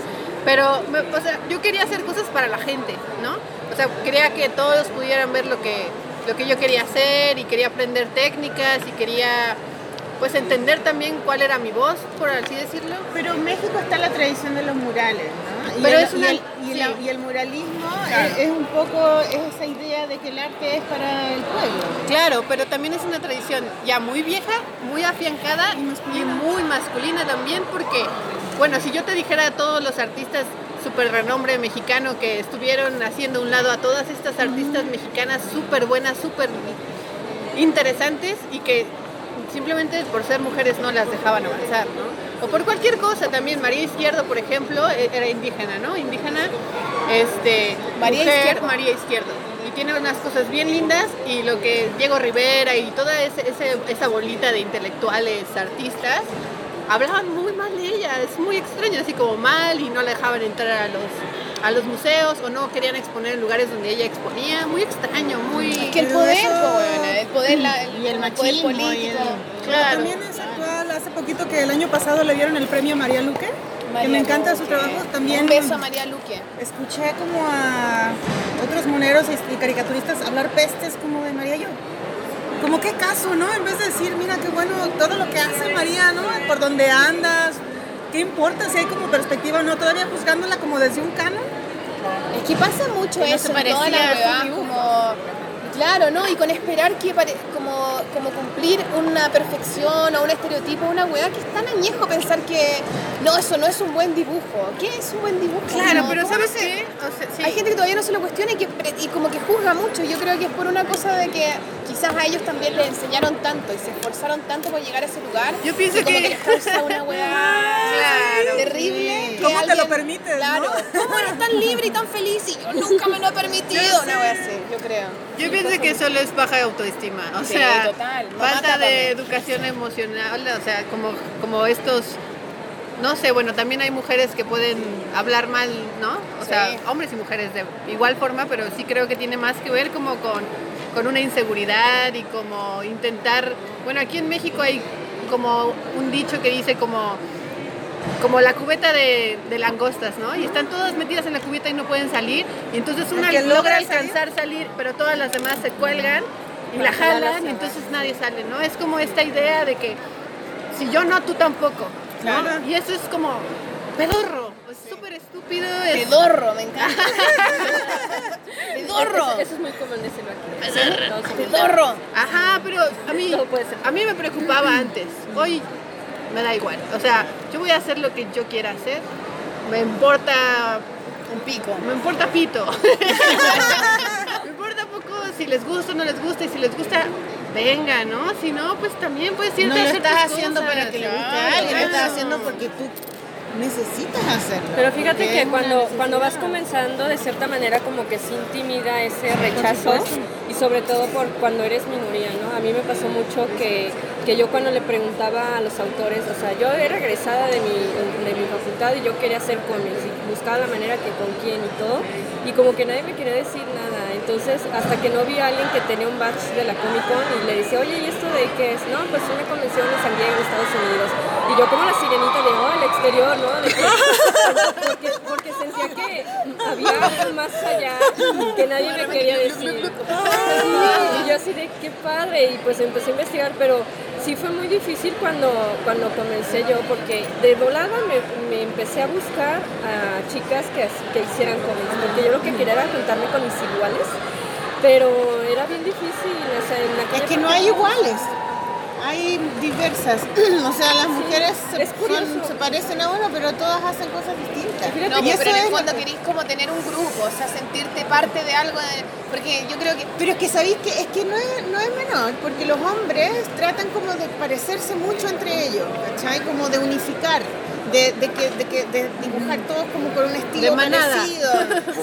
S3: Pero, o sea, yo quería hacer cosas para la gente, ¿no? O sea, quería que todos pudieran ver lo que, lo que yo quería hacer y quería aprender técnicas y quería, pues, entender también cuál era mi voz, por así decirlo.
S2: Pero en México está la tradición de los murales, ¿no? Y
S3: Pero
S2: el,
S3: es una-
S2: y el, y la-
S3: sí.
S2: y el muralismo
S3: Claro.
S2: es, es un poco es esa idea de que el arte es para el pueblo.
S3: Claro, pero también es una tradición ya muy vieja, muy afiancada y muy masculina también, porque bueno, si yo te dijera a todos los artistas súper renombre mexicano que estuvieron haciendo un lado a todas estas artistas mexicanas súper buenas, súper interesantes y que simplemente por ser mujeres no las dejaban avanzar, ¿no? O por cualquier cosa también. María Izquierdo, por ejemplo, e- era indígena, ¿no? Indígena, este,
S1: María
S3: mujer,
S1: Izquierdo.
S3: María Izquierdo. Y tiene unas cosas bien lindas y lo que Diego Rivera y toda ese- ese- esa bolita de intelectuales, artistas, hablaban muy mal de ella. Es muy extraño, así como mal y no la dejaban entrar a los a los museos o no querían exponer en lugares donde ella exponía, muy extraño, muy...
S1: Es que el poder,
S4: eso-
S1: el poder, la-
S2: Y el
S1: poder
S2: machismo y
S1: político.
S2: el-
S3: Claro.
S4: también es actual, hace poquito que el año pasado le dieron el premio a María Luque, que me encanta su trabajo. También
S1: Un beso a María Luque.
S4: escuché como a otros moneros y y caricaturistas hablar pestes como de María Yo. Como qué caso, ¿no? En vez de decir, mira qué bueno todo lo que hace María, ¿no? Por donde andas, ¿qué importa si hay como perspectiva o no? Todavía juzgándola como desde un canon.
S1: Es que pasa mucho
S2: no
S1: eso
S2: parecía
S1: las
S2: a su
S1: weas,
S2: dibujo.
S1: como claro, ¿no? Y con esperar que pare- como, como cumplir una perfección o un estereotipo, una weá que es tan añejo pensar que no, eso no es un buen dibujo. ¿Qué es un buen dibujo?
S3: Claro,
S1: No,
S3: pero
S1: ¿cómo
S3: ¿sabes qué? O sea, sí.
S1: Hay gente que todavía no se lo cuestiona y, que, y como que juzga mucho. Yo creo que es por una cosa de que quizás a ellos también les enseñaron tanto y se esforzaron tanto por llegar a ese lugar.
S3: Yo pienso
S1: y como
S3: que-
S1: que, una weá
S3: Claro.
S1: terrible. que
S4: ¿Cómo te lo permites,
S1: Claro.
S4: no?
S1: ¿Cómo eres tan libre y tan feliz y yo nunca me lo he permitido? Una wea así, yo creo.
S3: Yo Que solo es baja de autoestima, o
S1: Sí,
S3: sea,
S1: total.
S3: Falta de educación emocional, o sea, como, como estos, no sé, bueno, también hay mujeres que pueden hablar mal, ¿no? O
S1: Sí.
S3: sea, hombres y mujeres de igual forma, pero sí creo que tiene más que ver como con, con una inseguridad y como intentar, bueno, aquí en México hay como un dicho que dice como como la cubeta de, de langostas, ¿no? Y están todas metidas en la cubeta y no pueden salir. Y entonces una
S4: que
S3: logra
S4: logra
S3: alcanzar salir, pero todas las demás se cuelgan y la jalan y entonces nadie sale, ¿no? Es como esta idea de que si yo no, tú tampoco. ¿no?
S4: Claro.
S3: Y eso es como pedorro, es súper estúpido. es-
S1: Pedorro, me encanta. Pedorro.
S5: Eso, eso es muy común decirlo aquí. Sí,
S1: Pedorro.
S3: Ajá, pero a mí,
S5: Todo puede ser.
S3: a mí me preocupaba antes. Hoy me da igual. O sea, yo voy a hacer lo que yo quiera hacer. Me importa
S1: Un pico.
S3: Me importa pito. me importa poco si les gusta o no les gusta. Y si les gusta, venga, ¿no? Si no, pues también puedes irte
S2: No
S3: a
S2: lo estás
S3: tus
S2: haciendo
S3: cosas.
S2: para que le guste a alguien, lo estás
S3: claro.
S2: haciendo porque tú necesitas hacerlo.
S5: Pero fíjate que cuando, cuando vas comenzando, de cierta manera como que sí intimida ese rechazo y sobre todo por cuando eres minoría, ¿no? A mí me pasó mucho que, que yo cuando le preguntaba a los autores, o sea, yo era egresada de mi, de mi facultad y yo quería hacer cómics y buscaba la manera que con quién y todo y como que nadie me quería decir nada. Entonces, hasta que no vi a alguien que tenía un badge de la Comic Con y le decía, oye, ¿y esto de qué es? No, pues una convención en San Diego, Estados Unidos. Y yo como la sirenita de, oh, al exterior, ¿no? De porque, porque sentía que había algo más allá que nadie me quería decir. Y yo así de qué padre, y pues empecé a investigar, pero sí fue muy difícil cuando, cuando comencé yo, porque de volada me, me empecé a buscar a chicas que, que hicieran cómics, porque yo lo que quería era juntarme con mis iguales, pero era bien difícil, o sea, en aquella
S2: Es que no hay iguales. Hay diversas. o sea, las mujeres se,
S5: es curioso.
S2: son- se parecen a uno, pero todas hacen cosas distintas.
S1: No,
S2: y eso
S1: pero en
S2: es
S1: el fondo
S2: que-
S1: querís como tener un grupo, o sea, sentirte parte de algo, de- porque yo creo que
S2: Pero es que sabéis que es que no es, no es menor, porque los hombres tratan como de parecerse mucho entre ellos, ¿cachai? Como de unificar, de, de que, de, que, de dibujar todos como con un estilo parecido.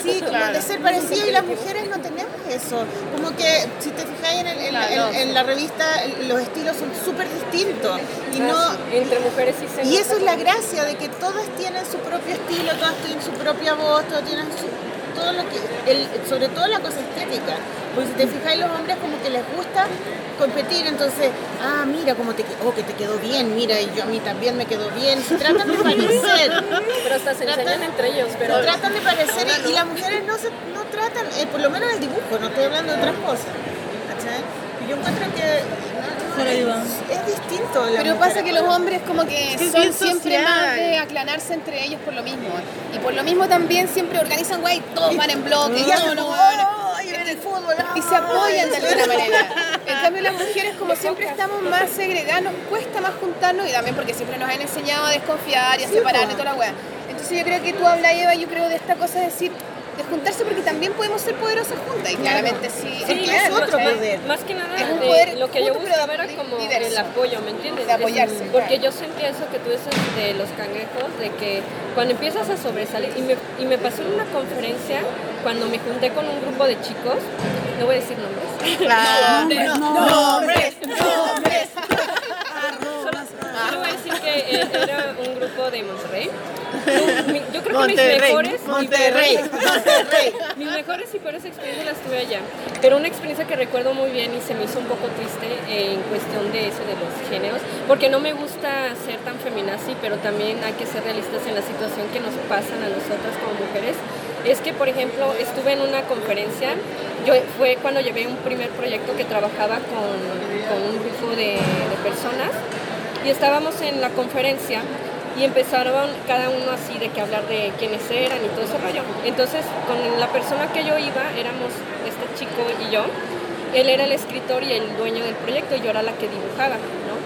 S2: Sí, como de ser parecido y las mujeres no tenemos eso. Como que si te fijáis en, el- en la- en- en la revista, los estilos son súper distintos. Y no,
S5: entre mujeres sí se
S2: y eso es la gracia de que todas tienen su propio estilo, todas tienen su propia voz, todas tienen su, todo lo que, el, sobre todo la cosa estética. Porque si te fijáis, los hombres como que les gusta competir, entonces, ah, mira cómo te, oh, que te quedó bien, mira, y yo a mí también me quedó bien. Tratan de parecer.
S5: Pero hasta se
S2: Tratan-
S5: enseñan entre ellos, pero...
S2: Tratan de parecer y, y las mujeres no se no tratan, eh, por lo menos en el dibujo, no estoy hablando de otras cosas. ¿cachai? Y yo encuentro que es, es distinto. la
S1: Pero
S2: mujer
S1: pasa que los hombres como que
S3: Es
S1: son siempre
S3: social.
S1: más de aclanarse entre ellos por lo mismo. Y por lo mismo también siempre organizan guay, todos van en bloque, y
S2: Y
S1: los
S2: "Oh,
S1: hueones-
S2: y en el fútbol,
S1: y se apoyan de alguna manera. En cambio las mujeres como siempre estamos más segregadas, nos cuesta más juntarnos y también porque siempre nos han enseñado a desconfiar y a separar y toda la wea. Entonces yo creo que tú hablas, Eva, yo creo de esta cosa de decir, de juntarse porque también podemos ser poderosas juntas y claramente sí,
S5: Sí,
S1: es
S5: es
S1: otro
S5: más-
S1: poder.
S5: Más que nada,
S1: Es un
S5: eh,
S1: poder
S5: lo que yo buscaba era como
S1: diverso.
S5: el apoyo, ¿me entiendes?
S1: De apoyarse,
S5: Porque
S1: claro.
S5: yo sentía eso que tú dices de los cangrejos, de que cuando empiezas a sobresalir, y me, y me pasó en una conferencia, cuando me junté con un grupo de chicos, no voy a decir nombres.
S1: Claro. Nombres,
S5: solo voy a decir que eh, era un grupo de Monterrey. Yo creo que mis
S3: Monterrey,
S5: mejores,
S3: Monterrey, Monterrey.
S5: mis mejores y peores experiencias las tuve allá. Pero una experiencia que recuerdo muy bien y se me hizo un poco triste eh, en cuestión de eso de los géneros, porque no me gusta ser tan feminazi, pero también hay que ser realistas en la situación que nos pasan a nosotras como mujeres. Es que, por ejemplo, estuve en una conferencia, yo fue cuando llevé un primer proyecto que trabajaba con, con un grupo de, de personas y estábamos en la conferencia y empezaron cada uno así de que hablar de quiénes eran y todo ese rollo. Entonces, con la persona que yo iba, éramos este chico y yo, él era el escritor y el dueño del proyecto y yo era la que dibujaba, ¿no?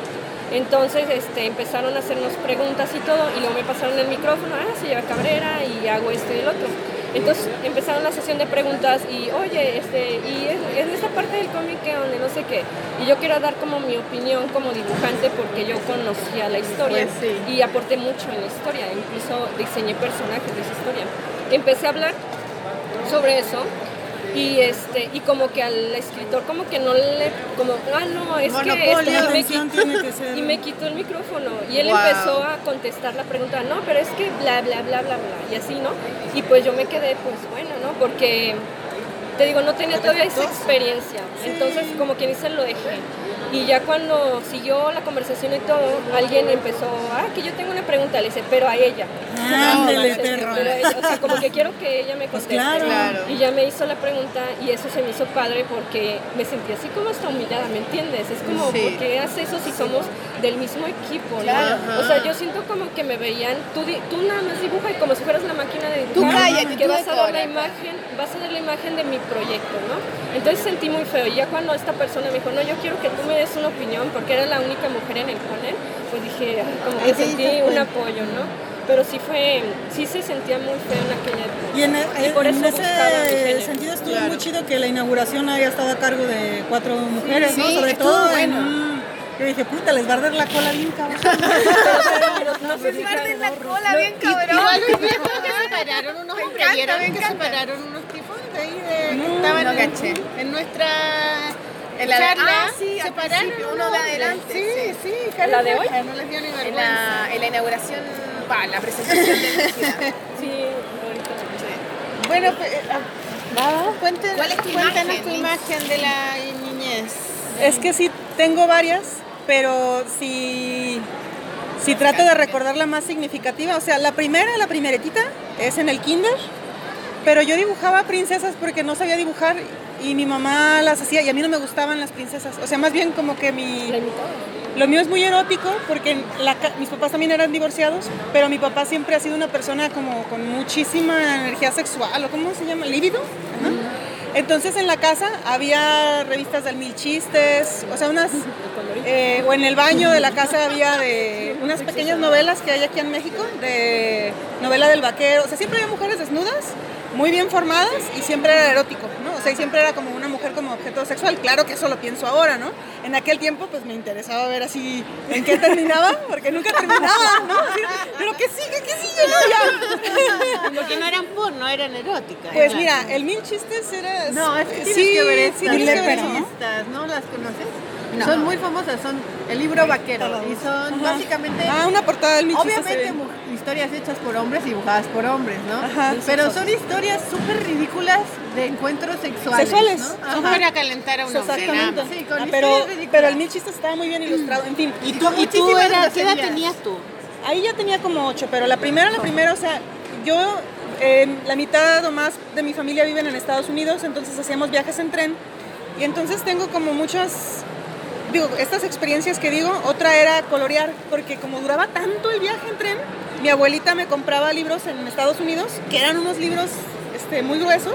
S5: Entonces este, empezaron a hacernos preguntas y todo, y luego me pasaron el micrófono, ah, se lleva Cabrera y hago esto y el otro. Entonces empezaron la sesión de preguntas y, oye, este, y es, es esta parte del cómic que donde no sé qué. Y yo quiero dar como mi opinión como dibujante porque yo conocía la historia
S3: Pues sí.
S5: y aporté mucho en la historia, incluso diseñé personajes de esa historia. Empecé a hablar sobre eso y este y como que al escritor como que no le como ah no es que
S3: Monopolio.
S5: esto", y me quitó,
S6: tiene que ser-
S5: y me quitó el micrófono. Y él
S3: Wow.
S5: empezó a contestar la pregunta no pero es que bla bla bla bla bla y así no y pues yo me quedé pues bueno no porque te digo no tenía todavía esa experiencia. Entonces como que ni se lo dejé y ya cuando siguió la conversación y todo, alguien empezó, ah, que yo tengo una pregunta, le dice, pero a ella.
S6: Ándale,
S5: Entonces,
S6: perro.
S5: pero a ella, o sea, como que quiero que ella me
S6: Pues
S5: conteste.
S6: claro.
S3: Claro.
S5: Y ya me hizo la pregunta y eso se me hizo padre porque me sentí así como hasta humillada, ¿me entiendes? Es como,
S3: Sí.
S5: ¿por qué hace eso si somos del mismo equipo, no? O sea, yo siento como que me veían, tú, tú nada más dibuja y como si fueras la máquina de
S1: Tú
S5: dibujar,
S1: cállate,
S5: que
S1: tú
S5: vas a dar la imagen, vas a dar la imagen de mi proyecto, ¿no? Entonces sentí muy feo y ya cuando esta persona me dijo, no, yo quiero que tú me des una opinión porque era la única mujer en el panel, pues dije, como que sentí un apoyo, ¿no? Pero sí fue, sí se sentía muy feo en aquella época.
S6: Y en, e-
S5: Y por
S6: en
S5: eso
S6: ese sentido estuvo
S3: Claro.
S6: muy chido que la inauguración haya estado a cargo de cuatro mujeres, ¿no?
S1: Sí,
S6: Sobre todo en
S1: bueno.
S6: un... Yo dije, puta, les va a arder la cola bien cabrón.
S5: No sé si
S1: Guarden la cola bien cabrón.
S2: Igual es que separaron unos
S1: Me
S2: hombres,
S1: encanta,
S2: ¿vieron que
S1: encanta.
S2: separaron unos tipos de ahí de,
S6: No,
S2: que estaban
S1: no
S2: en, en nuestra
S1: En la de-
S2: charla?
S1: ah, sí, al principio, uno de adelante,
S2: Sí, sí,
S5: ¿La de hoy?
S2: No les dio ni
S1: En la, en la inauguración, va, la presentación de la ciudad.
S5: Sí, ahorita.
S2: Bueno, pues, ah, cuenten-
S1: ¿Cuál es tu
S2: cuéntanos
S1: imagen,
S2: tu imagen de la niñez.
S6: Es que sí, tengo varias, pero si, si trato de recordar la más significativa, o sea, la primera, la primeretita, es en el kinder, pero yo dibujaba princesas porque no sabía dibujar y mi mamá las hacía y a mí no me gustaban las princesas. O sea, más bien como que mi... Lo mío es muy erótico porque la mis papás también eran divorciados, pero mi papá siempre ha sido una persona como con muchísima energía sexual, o ¿cómo se llama? ¿Líbido? Ajá. Entonces en la casa había revistas de mil chistes, o sea, unas... eh, o en el baño de la casa había de unas pequeñas novelas que hay aquí en México, de novela del vaquero, o sea, siempre había mujeres desnudas, muy bien formadas y siempre era erótico, ¿no? O sea, y siempre era como una mujer como objeto sexual. Claro que eso lo pienso ahora, ¿no? En aquel tiempo pues me interesaba ver así en qué terminaba, porque nunca terminaba, ¿no? Así, Pero que sigue, que sigue, ¿no? Ya.
S2: Porque no eran porno, eran eróticas.
S6: Pues mira, el mil chistes era...
S3: No, es que tienes
S6: sí,
S3: que ver
S6: sí,
S3: estas.
S6: tienes que ver ¿no?
S3: estas, ¿no las conoces? Son muy famosas, son el libro vaquero y son
S6: Ajá.
S3: básicamente
S6: Ah, una portada del mil chistes.
S3: Obviamente historias hechas por hombres y dibujadas por hombres, ¿no?
S6: Ajá.
S3: Pero son historias súper ridículas de encuentros sexuales.
S6: Sexuales.
S3: ¿no?
S2: Son para calentar a un hombre.
S6: Exactamente.
S3: Sí, con
S6: Ah, pero, pero el mil chistes estaba muy bien ilustrado, en fin.
S2: ¿Y tú, y tú era, qué edad tenías tú?
S6: Ahí ya tenía como ocho, pero la primera, la primera, o sea, yo, eh, la mitad o más de mi familia viven en Estados Unidos, entonces hacíamos viajes en tren. Y entonces tengo como muchas, digo, estas experiencias que digo, otra era colorear, porque como duraba tanto el viaje en tren, mi abuelita me compraba libros en Estados Unidos, que eran unos libros este, muy gruesos,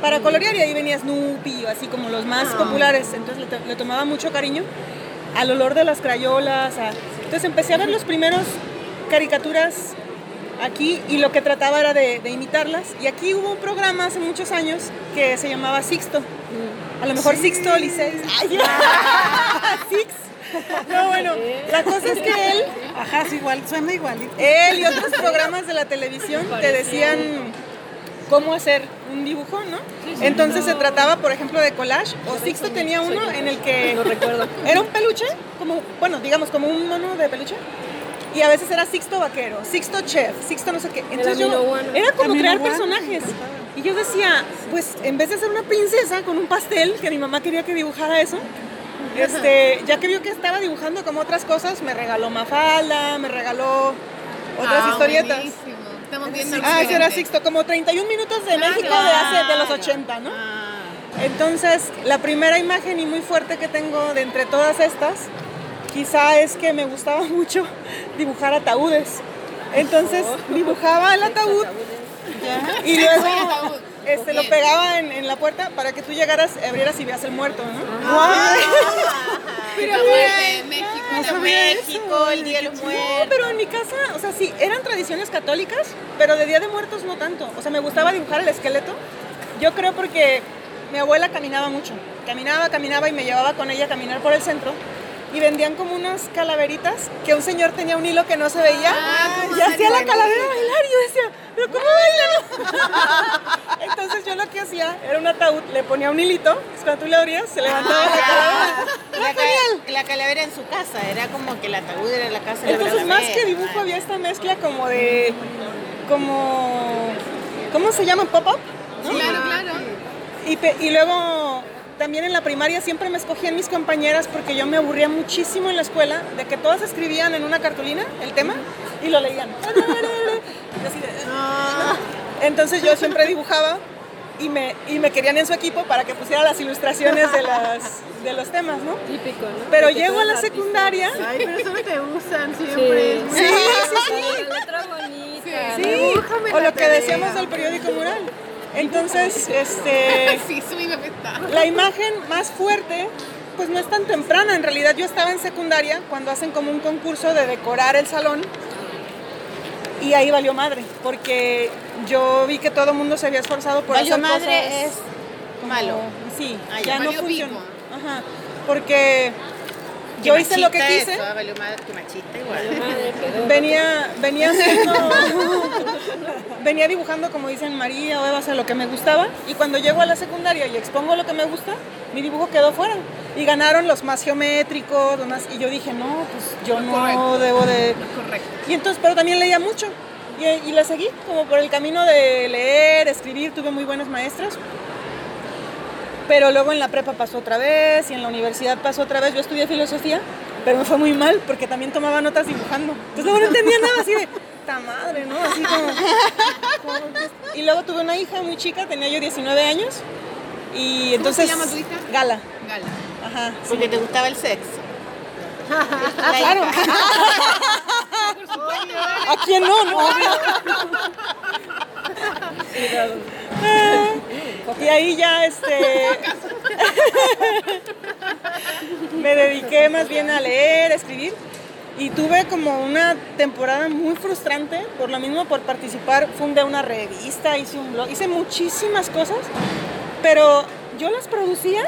S6: para colorear y ahí venía Snoopy, así como los más populares. Entonces le, to- le tomaba mucho cariño al olor de las crayolas. a- Entonces empecé a ver los primeros caricaturas aquí y lo que trataba era de, de imitarlas. Y aquí hubo un programa hace muchos años que se llamaba Sixto. A lo mejor Sixto Liceis. Six. No, bueno, la cosa es que él
S7: Ajá, es igual, suena igualito.
S6: él y otros programas de la televisión te decían cómo hacer un dibujo, ¿no? Entonces se trataba, por ejemplo, de collage, o Sixto tenía uno en el que
S5: No recuerdo.
S6: era un peluche, como, bueno, digamos como un mono de peluche, y a veces era Sixto vaquero, Sixto chef, Sixto no sé qué. Entonces yo, era como crear personajes. Y yo decía, pues en vez de ser una princesa con un pastel, que mi mamá quería que dibujara eso, este, ya que vio que estaba dibujando como otras cosas, me regaló Mafalda, me regaló otras
S1: Ah,
S6: historietas.
S1: buenísimo. Estamos viendo el
S6: Ah, ese era. Sixto, como 31 minutos de México de hace de los 80, ¿no? Entonces, la primera imagen y muy fuerte que tengo de entre todas estas, quizá es que me gustaba mucho dibujar ataúdes. Entonces, dibujaba el ataúd y luego este, lo pegaba en, en la puerta para que tú llegaras, abrieras y veas el muerto, ¿no? ¡Guay!
S1: Pero de México.
S2: Pero México, el Día de los
S6: No,
S2: Muertos.
S6: pero en mi casa, o sea, sí, eran tradiciones católicas, pero de Día de Muertos no tanto. O sea, me gustaba dibujar el esqueleto. Yo creo porque mi abuela caminaba mucho. Caminaba, caminaba y me llevaba con ella a caminar por el centro. Y vendían como unas calaveritas que un señor tenía un hilo que no se veía y hacía la calavera bailar. Y yo decía, ¿pero cómo baila? Que hacía era un ataúd, le ponía un hilito, pues cuando tú le abrías se levantaba la calavera.
S2: La, ca- la calavera en su casa, era como que el ataúd era la casa de la
S6: Entonces, más
S2: calavera.
S6: que dibujo, había esta mezcla como de. como. ¿Cómo se llama? ¿Pop-up? ¿no?
S1: Claro, claro.
S6: Y, y luego también en la primaria siempre me escogían mis compañeras porque yo me aburría muchísimo en la escuela de que todas escribían en una cartulina el tema y lo leían. Así de- Entonces yo siempre dibujaba y me, y me querían en su equipo para que pusiera las ilustraciones de, las, de los temas, ¿no?
S5: Típico, ¿no?
S6: Pero llego a la
S5: artistas-
S6: secundaria.
S3: Ay, pero eso no te usan
S5: Sí,
S3: siempre.
S5: sí,
S6: Sí, sí, sí.
S5: La letra bonita.
S6: Sí,
S3: Dibújame
S6: o lo que decíamos del periódico mural. Entonces, este,
S1: Sí,
S6: la imagen más fuerte, pues no es tan temprana. En realidad yo estaba en secundaria cuando hacen como un concurso de decorar el salón y ahí valió madre, porque yo vi que todo el mundo se había esforzado por
S2: Valió
S6: hacer
S2: madre
S6: cosas
S2: es malo.
S6: Sí,
S2: Ah, ya.
S6: no funcionó. Ajá, porque yo hice lo que quise.
S2: eso, ah, valió madre, qué machista igual.
S5: Madre, pedorra.
S6: venía, venía haciendo, venía dibujando como dicen María o Eva, o sea, lo que me gustaba y cuando llego a la secundaria y expongo lo que me gusta, mi dibujo quedó fuera y ganaron los más geométricos, los más, y yo dije, no, pues yo no
S1: Correcto.
S6: debo de...
S1: Correcto.
S6: Y entonces, pero también leía mucho y, y la seguí como por el camino de leer, escribir, tuve muy buenas maestras. Pero luego en la prepa pasó otra vez y en la universidad pasó otra vez. Yo estudié filosofía, pero me fue muy mal porque también tomaba notas dibujando. Entonces luego no entendía nada así de, ¡ta madre, ¿no? Así como, como que- Y luego tuve una hija muy chica, tenía yo 19 años. Y entonces...
S1: llama tu hija?
S6: Gala.
S1: Gala.
S6: Ajá.
S2: Porque te gustaba el sexo.
S6: Ah, claro. ¿A quién no? no? Y ahí ya este me dediqué más bien a leer, a escribir y tuve como una temporada muy frustrante por lo mismo por participar, fundé una revista, hice un blog, hice muchísimas cosas, pero yo las producía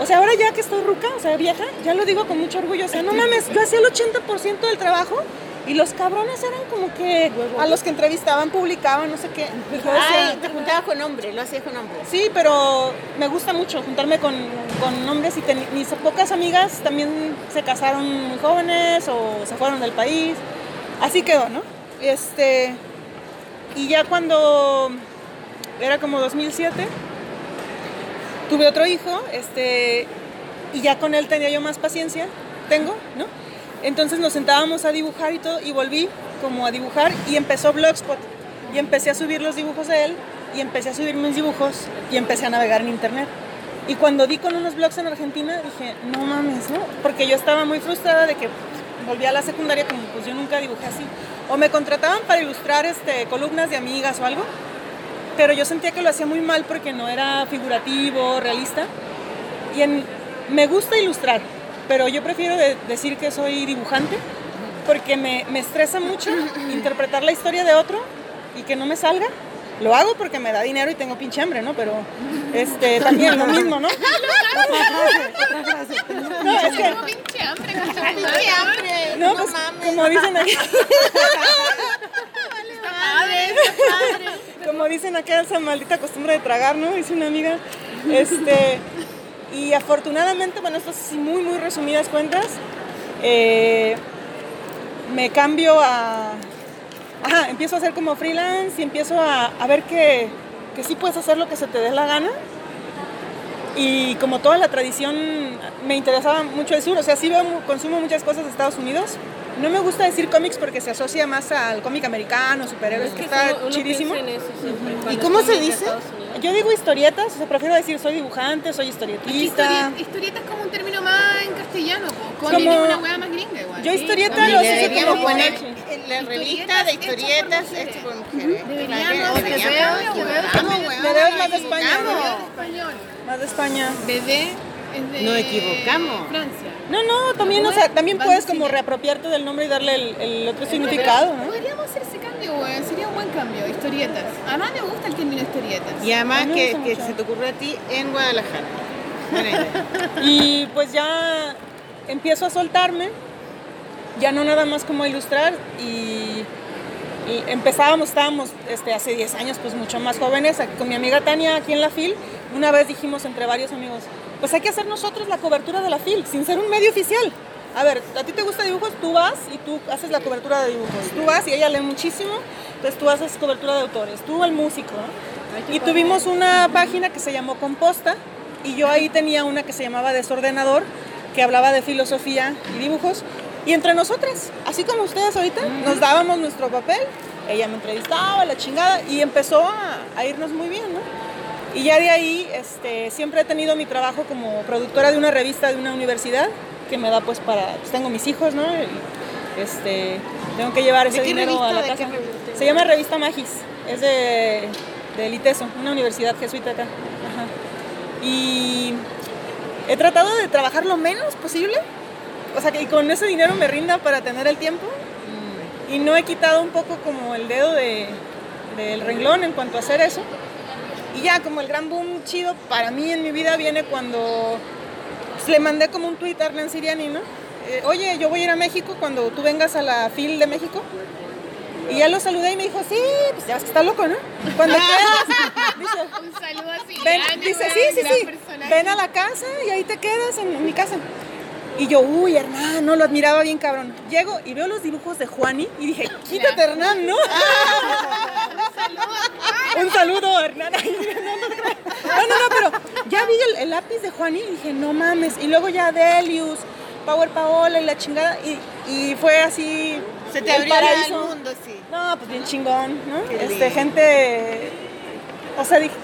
S6: o sea, ahora ya que estoy ruca, o sea, vieja, ya lo digo con mucho orgullo. O sea, no mames, yo hacía el 80% del trabajo y los cabrones eran como que a los que entrevistaban, publicaban, no sé qué.
S2: Ay, te juntabas con hombres, lo hacías con hombres.
S6: Sí, pero me gusta mucho juntarme con, con hombres y ten- mis pocas amigas también se casaron muy jóvenes o se fueron del país. Así quedó, ¿no? Este, y ya cuando era como 2007, tuve otro hijo, este, y ya con él tenía yo más paciencia, tengo, ¿no? Entonces nos sentábamos a dibujar y todo, y volví como a dibujar y empezó Blogspot. Y empecé a subir los dibujos de él, y empecé a subir mis dibujos, y empecé a navegar en internet. Y cuando di con unos blogs en Argentina, dije, no mames, ¿no? Porque yo estaba muy frustrada de que volví a la secundaria como pues yo nunca dibujé así. O me contrataban para ilustrar este, columnas de amigas o algo, pero yo sentía que lo hacía muy mal porque no era figurativo, realista. Y en- me gusta ilustrar, pero yo prefiero de- decir que soy dibujante porque me, me estresa mucho interpretar la historia de otro y que no me salga. Lo hago porque me da dinero y tengo pinche hambre, ¿no? Pero este, también lo mismo, ¿no? No, es que,
S1: Tengo pinche hambre.
S2: ¡Qué hambre!
S6: no, pues, como dicen aquí, como dicen acá, esa maldita costumbre de tragar, ¿no? Dice una amiga. Este, y afortunadamente, bueno, esto es así muy, muy resumidas cuentas, eh, me cambio a... Ajá, empiezo a hacer como freelance y empiezo a, a ver que, que sí puedes hacer lo que se te dé la gana. Y como toda la tradición, me interesaba mucho el sur, o sea, sí consumo muchas cosas de Estados Unidos. No me gusta decir cómics porque se asocia más al cómic americano, superhéroes, que está
S5: uno- uno
S6: chidísimo.
S5: piensa en eso siempre, cuando
S2: cómo se dice?
S6: Yo digo historietas, o sea, prefiero decir soy dibujante, soy historietista.
S1: Historieta, historieta es como un término más en castellano. Con
S6: Como-
S1: una weá más gringa igual.
S6: Yo historieta
S1: también
S6: lo
S2: Deberíamos
S6: como
S2: poner la revista
S1: Historietas
S2: de historietas hechas por mujeres.
S1: Deberíamos,
S6: más de España. Más de España.
S1: Bebé es de
S2: Nos equivocamos.
S1: Francia.
S6: No, no, también, o sea, también puedes
S1: de
S6: como reapropiarte del nombre y darle el, el otro significado, ¿no?
S1: Podríamos hacer ese cambio, weón. Sería un buen cambio. Historietas. Además me gusta el término historietas.
S2: Y además
S6: A mí me
S2: que, que se te ocurrió a ti en Guadalajara. Buena idea.
S6: Y pues ya empiezo a soltarme, ya no nada más como a ilustrar y, y empezábamos, estábamos este, hace 10 años pues mucho más jóvenes, con mi amiga Tania aquí en la FIL, una vez dijimos entre varios amigos, pues hay que hacer nosotros la cobertura de la FIL, sin ser un medio oficial. A ver, a ti te gusta dibujos, tú vas y tú haces la cobertura de dibujos. Tú vas y ella lee muchísimo, entonces tú haces cobertura de autores, tú el músico. ¿no? Y tuvimos una página que se llamó Composta y yo ahí tenía una que se llamaba Desordenador, que hablaba de filosofía y dibujos. Y entre nosotras, así como ustedes ahorita, nos dábamos nuestro papel, ella me entrevistaba, la chingada, y empezó a, a irnos muy bien, ¿no? Y ya de ahí este, siempre he tenido mi trabajo como productora de una revista de una universidad que me da pues para, pues tengo mis hijos, ¿no? Y, este, tengo que llevar ese dinero a la
S2: ¿De
S6: casa. Se llama Revista Magis, es de, de Liteso, una universidad jesuita acá. Ajá. Y he tratado de trabajar lo menos posible, o sea, que con ese dinero me rinda para tener el tiempo. Y no he quitado un poco como el dedo de, del renglón en cuanto a hacer eso. Y ya como el gran boom chido para mí en mi vida viene cuando pues, le mandé como un tweet a Hernán Siriani, ¿no? Eh, Oye, yo voy a ir a México cuando tú vengas a la FIL de México. Y ya lo saludé y me dijo, sí, pues ya ves que está loco, ¿no? Cuando quieras, dice,
S1: Un saludo así.
S6: ven,
S1: grande,
S6: dice, sí, sí, sí, ven a la casa y ahí te quedas en, en mi casa. Y yo, uy, Hernán, no, lo admiraba bien cabrón. Llego y veo los dibujos de Juani y dije, quítate, Hernán, ¿no? Un saludo, Hernán. Ay, No, no, no, no, no, pero ya vi el, el lápiz de Juani y dije, no mames. Y luego ya Delius, Power Paola y la chingada. Y, y fue así.
S2: Se te
S6: el
S2: abrió
S6: paraíso.
S2: el mundo, sí.
S6: No, pues bien chingón, ¿no?
S2: Qué
S6: Este,
S2: lindo.
S6: gente. O sea, dije.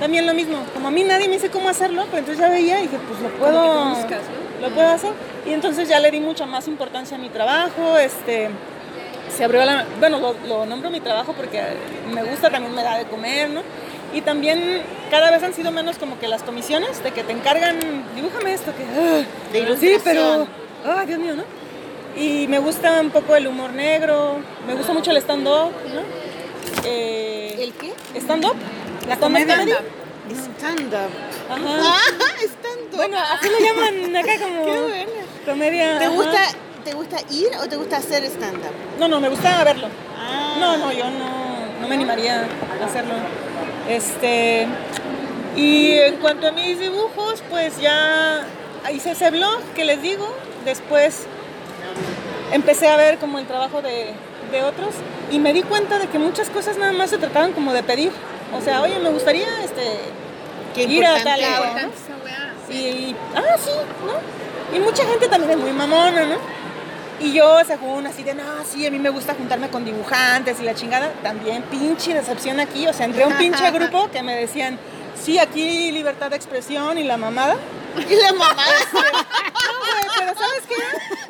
S6: También lo mismo. Como a mí nadie me dice cómo hacerlo, pero entonces ya veía y dije, pues lo puedo.
S5: buscas,
S6: Lo puedo hacer. Y entonces ya le di mucha más importancia a mi trabajo. Este. Se abrió la. Bueno, lo, lo nombro mi trabajo porque me gusta, también me da de comer, ¿no? Y también cada vez han sido menos como que las comisiones de que te encargan, dibújame esto, que. ah,
S2: De
S6: Sí, pero. Ay, Dios mío, ¿no? Y me gusta un poco el humor negro, me gusta mucho el stand-up, ¿no? Eh,
S2: ¿El qué?
S6: ¿Stand-up? ¿La
S4: comedia.
S6: comedy?
S2: Stand-up.
S6: Ajá.
S2: Ah, stand-up.
S6: Bueno, así lo llaman acá como
S2: Qué
S6: comedia.
S2: ¿Te
S6: ajá.
S2: gusta, ¿Te gusta ir o te gusta hacer stand-up?
S6: No, no, me gusta verlo.
S2: Ah.
S6: No, no, yo no, no me animaría a hacerlo. Este. Y en cuanto a mis dibujos, pues ya hice ese blog que les digo. Después empecé a ver como el trabajo de, de otros y me di cuenta de que muchas cosas nada más se trataban como de pedir. O sea, oye, me gustaría este,
S2: Qué
S6: ir a tal. Y, y- ah, sí, ¿no? Y mucha gente también es muy mamona, ¿no? Y yo, según así de, no, sí, a mí me gusta juntarme con dibujantes y la chingada, también pinche decepción aquí. O sea, entré a un pinche grupo que me decían, sí, aquí libertad de expresión y la mamada.
S2: Y la mamá
S6: No, güey, pero ¿sabes qué?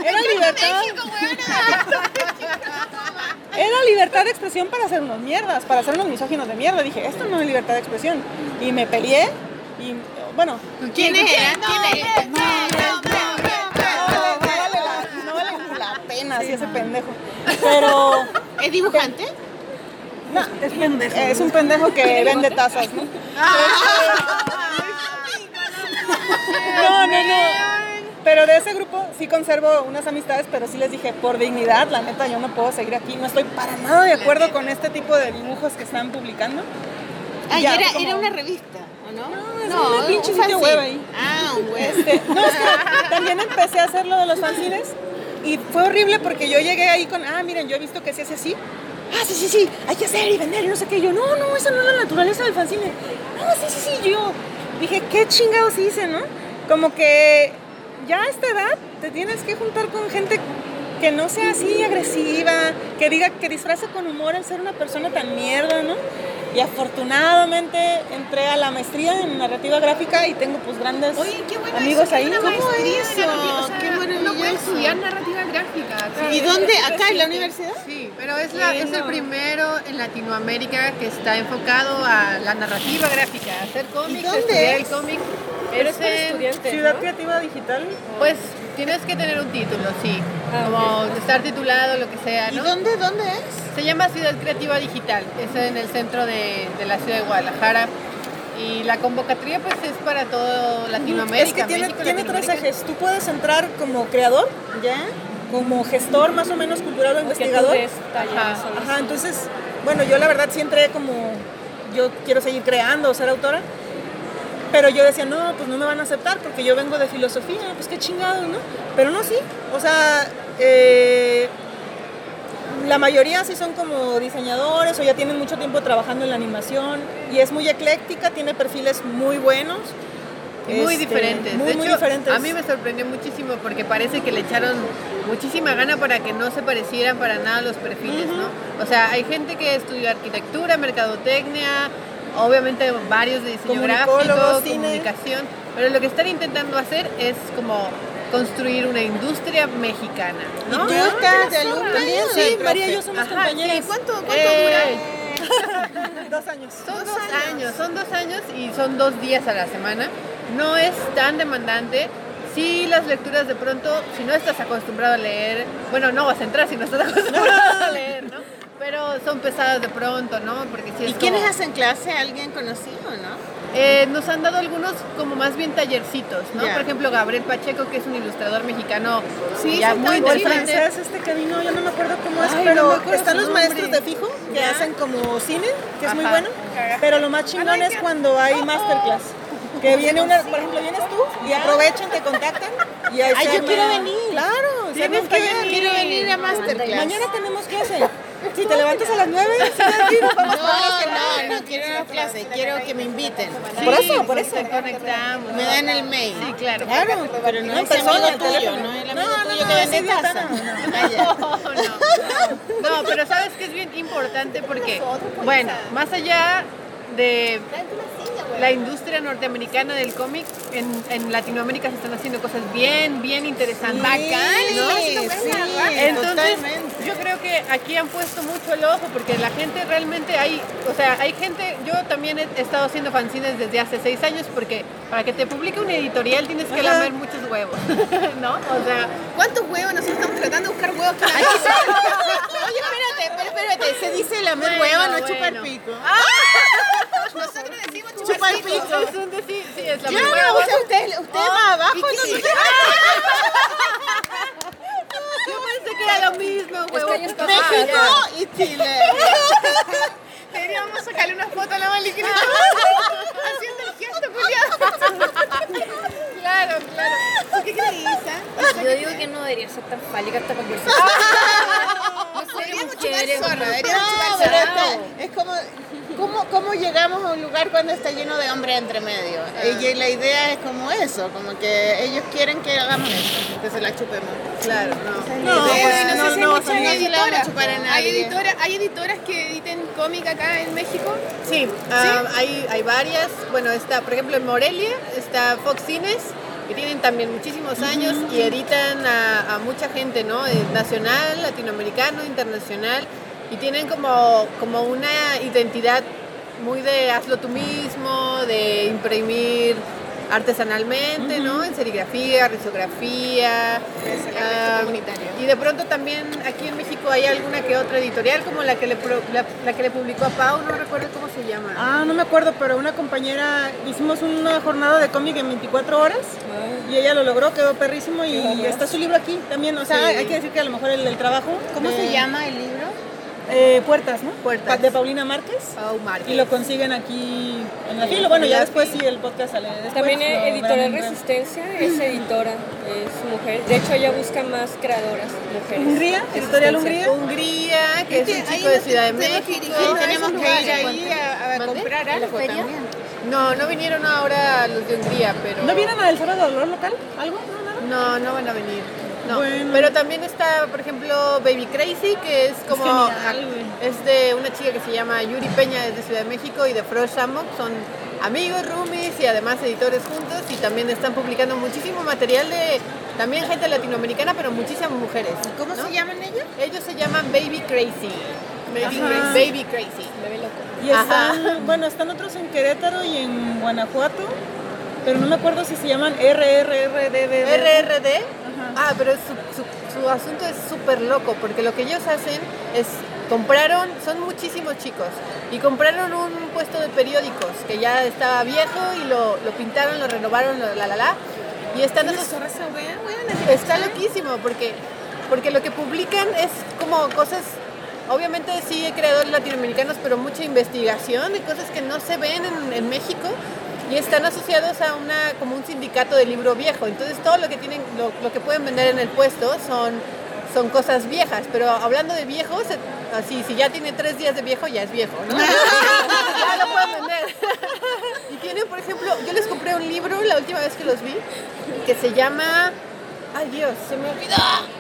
S6: Era libertad. era libertad de expresión para hacer unos mierdas, para hacer unos misóginos de mierda. Dije, esto no es libertad de expresión. Y me peleé y, bueno,
S2: ¿Quiénes eran? ¿Quiénes?
S6: no, no vale la, no vale la pena así ese pendejo. Pero
S2: ¿Es dibujante?
S6: no, es, pendejo. es un pendejo que vende tazas, ¿no? No, no, no. Pero de ese grupo sí conservo unas amistades, pero sí les dije, por dignidad, la neta, yo no puedo seguir aquí. No estoy para nada de acuerdo con este tipo de dibujos que están publicando.
S2: Ah,
S6: Ya,
S2: era,
S6: como-
S2: era una revista, ¿o no?
S6: No, es una pinche
S2: un
S6: sitio web ahí.
S2: Ah, un web.
S6: Este, no, es que también empecé a hacer lo de los fanzines y fue horrible porque yo llegué ahí con, ah, miren, yo he visto que se hace así. Ah, sí, sí, sí, hay que hacer y vender y no sé qué. Y yo, no, no, esa no es la naturaleza del fanzine. No, sí, sí, sí. Yo dije, qué chingados hice, ¿no? Como que ya a esta edad te tienes que juntar con gente que no sea así agresiva, que diga, que disfrace con humor el ser una persona tan mierda, ¿no? Y afortunadamente entré a la maestría en narrativa gráfica y tengo pues grandes
S1: Oye, qué bueno
S6: amigos
S1: eso,
S6: ahí.
S1: una
S2: ¿Cómo
S1: maestría narrativa,
S2: eso?
S1: o sea,
S2: Qué
S1: Uno puede
S2: maravilloso.
S1: estudiar narrativa gráfica.
S2: ¿Y dónde? ¿Acá en la universidad?
S3: Sí, pero es, la, es el primero en Latinoamérica que está enfocado a la narrativa gráfica, hacer cómics, estudiar
S2: es?
S3: el cómic. Es
S5: es para
S3: en-
S5: estudiantes,
S6: Ciudad
S5: ¿no?
S6: Creativa Digital.
S3: Pues tienes que tener un título, sí. Como estar titulado, lo que sea,
S2: ¿Y dónde, dónde es?
S3: Se llama Ciudad Creativa Digital, es en el centro de, de la ciudad de Guadalajara. Y la convocatoria pues es para todo Latinoamérica.
S6: Es que tiene,
S3: México,
S6: tiene tres ejes. Tú puedes entrar como creador,
S2: ¿Ya?
S6: como gestor más o menos cultural o investigador.
S3: Ajá,
S6: Ajá, entonces, bueno, yo la verdad sí entré como, yo quiero seguir creando, ser autora, pero yo decía, no, pues no me van a aceptar porque yo vengo de filosofía, pues qué chingado, ¿no? Pero no, sí, o sea, eh, la mayoría sí son como diseñadores o ya tienen mucho tiempo trabajando en la animación y es muy ecléctica, tiene perfiles muy buenos.
S3: Y muy
S6: este,
S3: diferentes.
S6: Muy,
S3: de
S6: muy
S3: hecho,
S6: diferentes.
S3: a mí me sorprendió muchísimo porque parece que le echaron muchísima gana para que no se parecieran para nada los perfiles, ¿no? O sea, hay gente que estudia arquitectura, mercadotecnia, obviamente varios de diseño gráfico,
S6: cine.
S3: comunicación, pero lo que están intentando hacer es como construir una industria mexicana, ¿no?
S2: ¿Y tú estás de alumna?
S6: También, sí, María y yo somos
S3: Ajá,
S6: compañeras.
S3: sí,
S1: ¿Cuánto, cuánto
S3: Eh,
S6: Dos años.
S3: Son dos, años. son dos años y son dos días a la semana. No es tan demandante. Sí, las lecturas de pronto, si no estás acostumbrado a leer, bueno, no vas a entrar si no estás acostumbrado a leer, ¿no? Pero son pesadas de pronto, ¿no? Porque sí es
S2: ¿Y quiénes
S3: como-
S2: hacen clase? ¿Alguien conocido, no?
S3: Eh, nos han dado algunos como más bien tallercitos, ¿no?
S2: Ya.
S3: Por ejemplo, Gabriel Pacheco, que es un ilustrador mexicano
S1: Sí,
S3: ya
S1: sí,
S3: muy
S6: el francés este que vino, yo no me acuerdo cómo es,
S3: Ay, no
S6: pero
S3: me acuerdo
S6: están los
S3: nombre.
S6: maestros de fijo que
S3: Ya.
S6: hacen como cine, que es muy
S3: Ajá.
S6: bueno, pero lo más chingón es cuando hay masterclass. Que viene una, por ejemplo, vienes tú y aprovechan, te contactan y ahí
S2: Ay,
S6: se
S2: yo
S6: arma-
S2: quiero venir.
S6: Claro,
S3: Tienes que venir.
S2: Quiero venir a Masterclass.
S6: Mañana tenemos clase. Si te levantas a las 9, sí, nos vamos.
S2: No, no, no quiero una clase, quiero que me inviten.
S6: Por eso, por eso.
S3: Conectamos.
S2: Me dan el mail.
S3: Sí, claro.
S6: Claro,
S2: Pero no,
S6: No,
S2: es amigo tuyo, no es el
S6: No,
S2: amigo
S6: no,
S2: tuyo
S6: no,
S2: que vende taza.
S6: no, no.
S3: No, no. No, pero sabes que es bien importante porque, bueno, más allá de la industria norteamericana del cómic, en, en Latinoamérica se están haciendo cosas bien, bien interesantes. ¿no?
S2: Sí, sí,
S3: Entonces,
S2: totalmente.
S3: yo creo que aquí han puesto mucho el ojo porque la gente realmente hay, o sea, hay gente, yo también he estado haciendo fanzines desde hace seis años porque para que te publique una editorial tienes que
S6: Ajá.
S3: lamer muchos huevos, ¿no? O sea,
S1: ¿Cuántos huevos? Nosotros estamos tratando de buscar huevos para
S2: Oye, espérate, espérate, se dice lamer
S3: Bueno,
S2: huevo, no
S3: bueno.
S2: chupar pico.
S1: Nosotros decimos
S2: Chupar pico.
S3: es un decir, sí, es la
S2: Claro, o sea, usted, usted más abajo,
S3: Yo pensé que era lo mismo, huevo.
S2: México
S3: Ah,
S2: y Chile.
S1: Deberíamos sacarle una foto a la Maliquina haciendo el gesto, culiado.
S3: Claro, claro.
S1: ¿Tú qué crees, Isa?
S5: Yo digo que no debería ser tan fálica esta conversación.
S1: Deberíamos chupar deberíamos
S2: No,
S1: chupar
S2: es como, ¿cómo, ¿cómo llegamos a un lugar cuando está lleno de hombres entre medio? Y la idea es como eso, como que ellos quieren que hagamos eso, que se la chupemos.
S3: Claro, no.
S6: No,
S1: Sí,
S6: pues,
S1: no,
S6: no,
S1: sé si
S6: no,
S1: hay muchas
S2: no se la vamos a
S1: editoras.
S2: chupar a
S1: ¿Hay,
S2: nadie.
S1: editoras, ¿Hay acá en México?
S3: Sí, ah, hay, hay varias. Bueno, está, por ejemplo, en Morelia está Fox Cines, que tienen también muchísimos años y editan a, a mucha gente, ¿no? Eh, nacional, latinoamericano, internacional. y tienen como, como una identidad muy de hazlo tú mismo, de imprimir artesanalmente, ¿no? En serigrafía, risografía. ah, y de pronto también aquí en México hay alguna que otra editorial, como la que le, pro- la, la que le publicó a Pau, no recuerdo cómo se llama.
S6: Ah, no me acuerdo, pero una compañera, hicimos una jornada de cómic en 24 horas y ella lo logró, quedó perrísimo y está su libro aquí también. O sea,
S3: Sí.
S6: hay que decir que a lo mejor el, el trabajo.
S2: ¿Cómo
S6: de-
S2: se llama el libro?
S6: Eh, Puertas, ¿no?
S3: Puertas.
S6: De Paulina Márquez.
S3: Pau Márquez.
S6: Y lo consiguen aquí en la fila. Bueno, ya después sí el podcast sale. Después
S5: También Editorial. Resistencia es editora, es mujer. De hecho, ella busca más creadoras mujeres.
S6: Hungría, Editorial. Hungría.
S3: Hungría, que es un chico de Ciudad de México.
S2: tenemos que ir ahí a, comprar algo también.
S3: No, no vinieron ahora los de Hungría, pero...
S6: ¿No vienen a de Dolor local? ¿Algo? No,
S3: no van a venir. No.
S6: Bueno.
S3: Pero también está, por ejemplo, Baby Crazy, que es como. es de una chica que se llama Yuri Peña, es de Ciudad de México, y de Frost Shamok. Son amigos, roomies y además editores juntos. Y también están publicando muchísimo material de también gente latinoamericana, pero muchísimas mujeres.
S2: ¿Cómo
S3: ¿no?
S2: se llaman ellos?
S3: Ellos se llaman Baby Crazy. Baby
S6: Ajá.
S3: Crazy. Baby Crazy. Bebé loco.
S6: Y están, bueno, están otros en Querétaro y en Guanajuato, pero no me acuerdo si se llaman RRRDD.
S3: RRD. Ah, pero su, su- su asunto es súper loco porque lo que ellos hacen es compraron, son muchísimos chicos y compraron un puesto de periódicos que ya estaba viejo y lo, lo pintaron, lo renovaron, lo- la la la y están esos está loquísimo porque porque lo que publican es como cosas obviamente sí hay creadores latinoamericanos pero mucha investigación de cosas que no se ven en, en México y están asociados a una como un sindicato de libro viejo. Entonces todo lo que tienen lo, lo que pueden vender en el puesto son son cosas viejas. Pero hablando de viejos eh, así si ya tiene tres días de viejo ya es viejo ¿no? ya lo pueden vender. Y tienen por ejemplo yo les compré un libro la última vez que los vi que se llama ay Dios se me olvidó.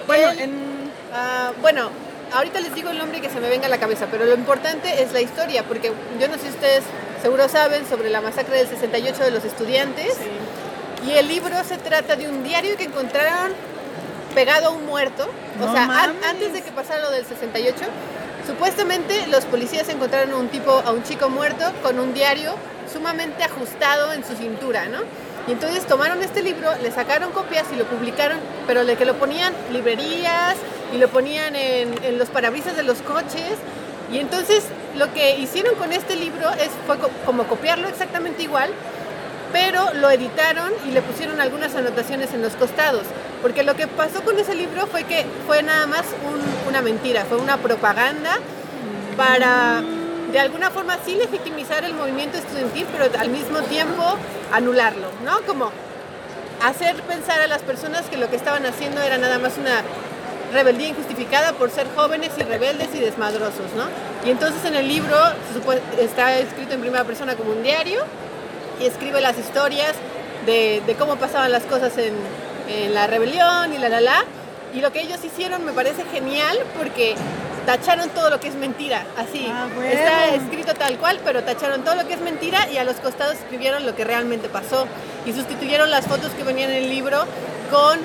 S6: Bueno,
S3: El-
S6: en,
S3: Ah, bueno, ahorita les digo el nombre que se me venga a la cabeza, pero lo importante es la historia, porque yo no sé si ustedes seguro saben sobre la masacre del 68 de los estudiantes. Y el libro se trata de un diario que encontraron pegado a un muerto. O sea, an- antes de que pasara lo del 68, supuestamente los policías encontraron a un tipo, a un chico muerto con un diario sumamente ajustado en su cintura, ¿no? Y entonces tomaron este libro, le sacaron copias y lo publicaron, pero de que lo ponían librerías y lo ponían en, en los parabrisas de los coches. Y entonces lo que hicieron con este libro es, fue co- como copiarlo exactamente igual, pero lo editaron y le pusieron algunas anotaciones en los costados. Porque lo que pasó con ese libro fue que fue nada más un- una mentira, fue una propaganda para de alguna forma sí legitimizar el movimiento estudiantil, pero al mismo tiempo anularlo, ¿no? Como hacer pensar a las personas que lo que estaban haciendo era nada más una rebeldía injustificada por ser jóvenes y rebeldes y desmadrosos, ¿no? Y entonces en el libro está escrito en primera persona como un diario y escribe las historias de, de cómo pasaban las cosas en, en la rebelión y la la la. Y lo que ellos hicieron me parece genial porque tacharon todo lo que es mentira, así.
S6: Ah, bueno.
S3: Está escrito tal cual, pero tacharon todo lo que es mentira y a los costados escribieron lo que realmente pasó. Y sustituyeron las fotos que venían en el libro con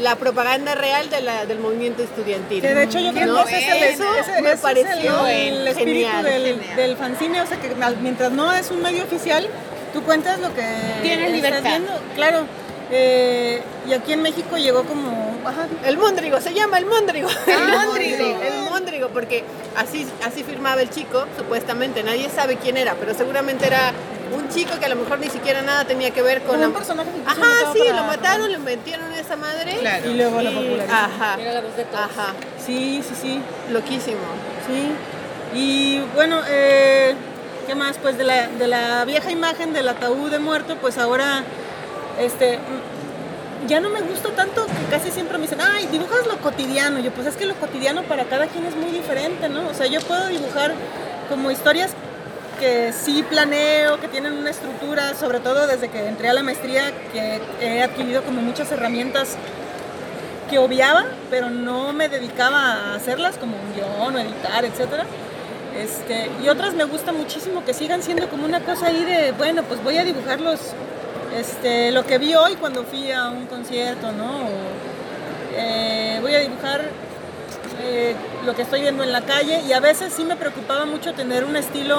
S3: la propaganda real de la- del movimiento estudiantil.
S6: que de hecho yo creo
S3: ¿No?
S6: que ese es el, ese-
S3: me
S6: ese es
S3: pareció
S6: el, el espíritu
S3: genial,
S6: del,
S3: genial.
S6: del fanzine, o sea que mientras no es un medio oficial, tú cuentas lo que
S2: Tienes
S6: estás
S2: libertad.
S6: viendo. Claro. Eh, y aquí en México llegó como... ajá,
S3: El Móndrigo, se llama el Móndrigo. el
S2: Móndrigo.
S3: El Móndrigo, porque así, así firmaba el chico, supuestamente. Nadie sabe quién era, pero seguramente era un chico que a lo mejor ni siquiera nada tenía que ver con...
S6: Como
S3: la-
S6: un personaje
S3: Ajá, sí,
S6: para-
S3: lo mataron, lo metieron en esa madre.
S2: Claro.
S6: Y luego lo popularizó.
S3: Ajá,
S5: Era la voz de todos.
S3: ajá,
S6: Sí, sí, sí.
S3: loquísimo.
S6: Sí. Y bueno, eh, ¿qué más? Pues de la, de la vieja imagen del ataúd de muerto, pues ahora, este, mm, ya no me gusta tanto que casi siempre me dicen, ay, dibujas lo cotidiano. Yo, pues es que lo cotidiano para cada quien es muy diferente, ¿no? O sea, yo puedo dibujar como historias que sí planeo, que tienen una estructura, sobre todo desde que entré a la maestría, que he adquirido como muchas herramientas que obviaba, pero no me dedicaba a hacerlas como un guion o editar, etcétera. Este, y otras me gusta muchísimo que sigan siendo como una cosa ahí de, bueno, pues voy a dibujarlos, este, lo que vi hoy cuando fui a un concierto, ¿no? Eh, voy a dibujar eh, lo que estoy viendo en la calle y a veces sí me preocupaba mucho tener un estilo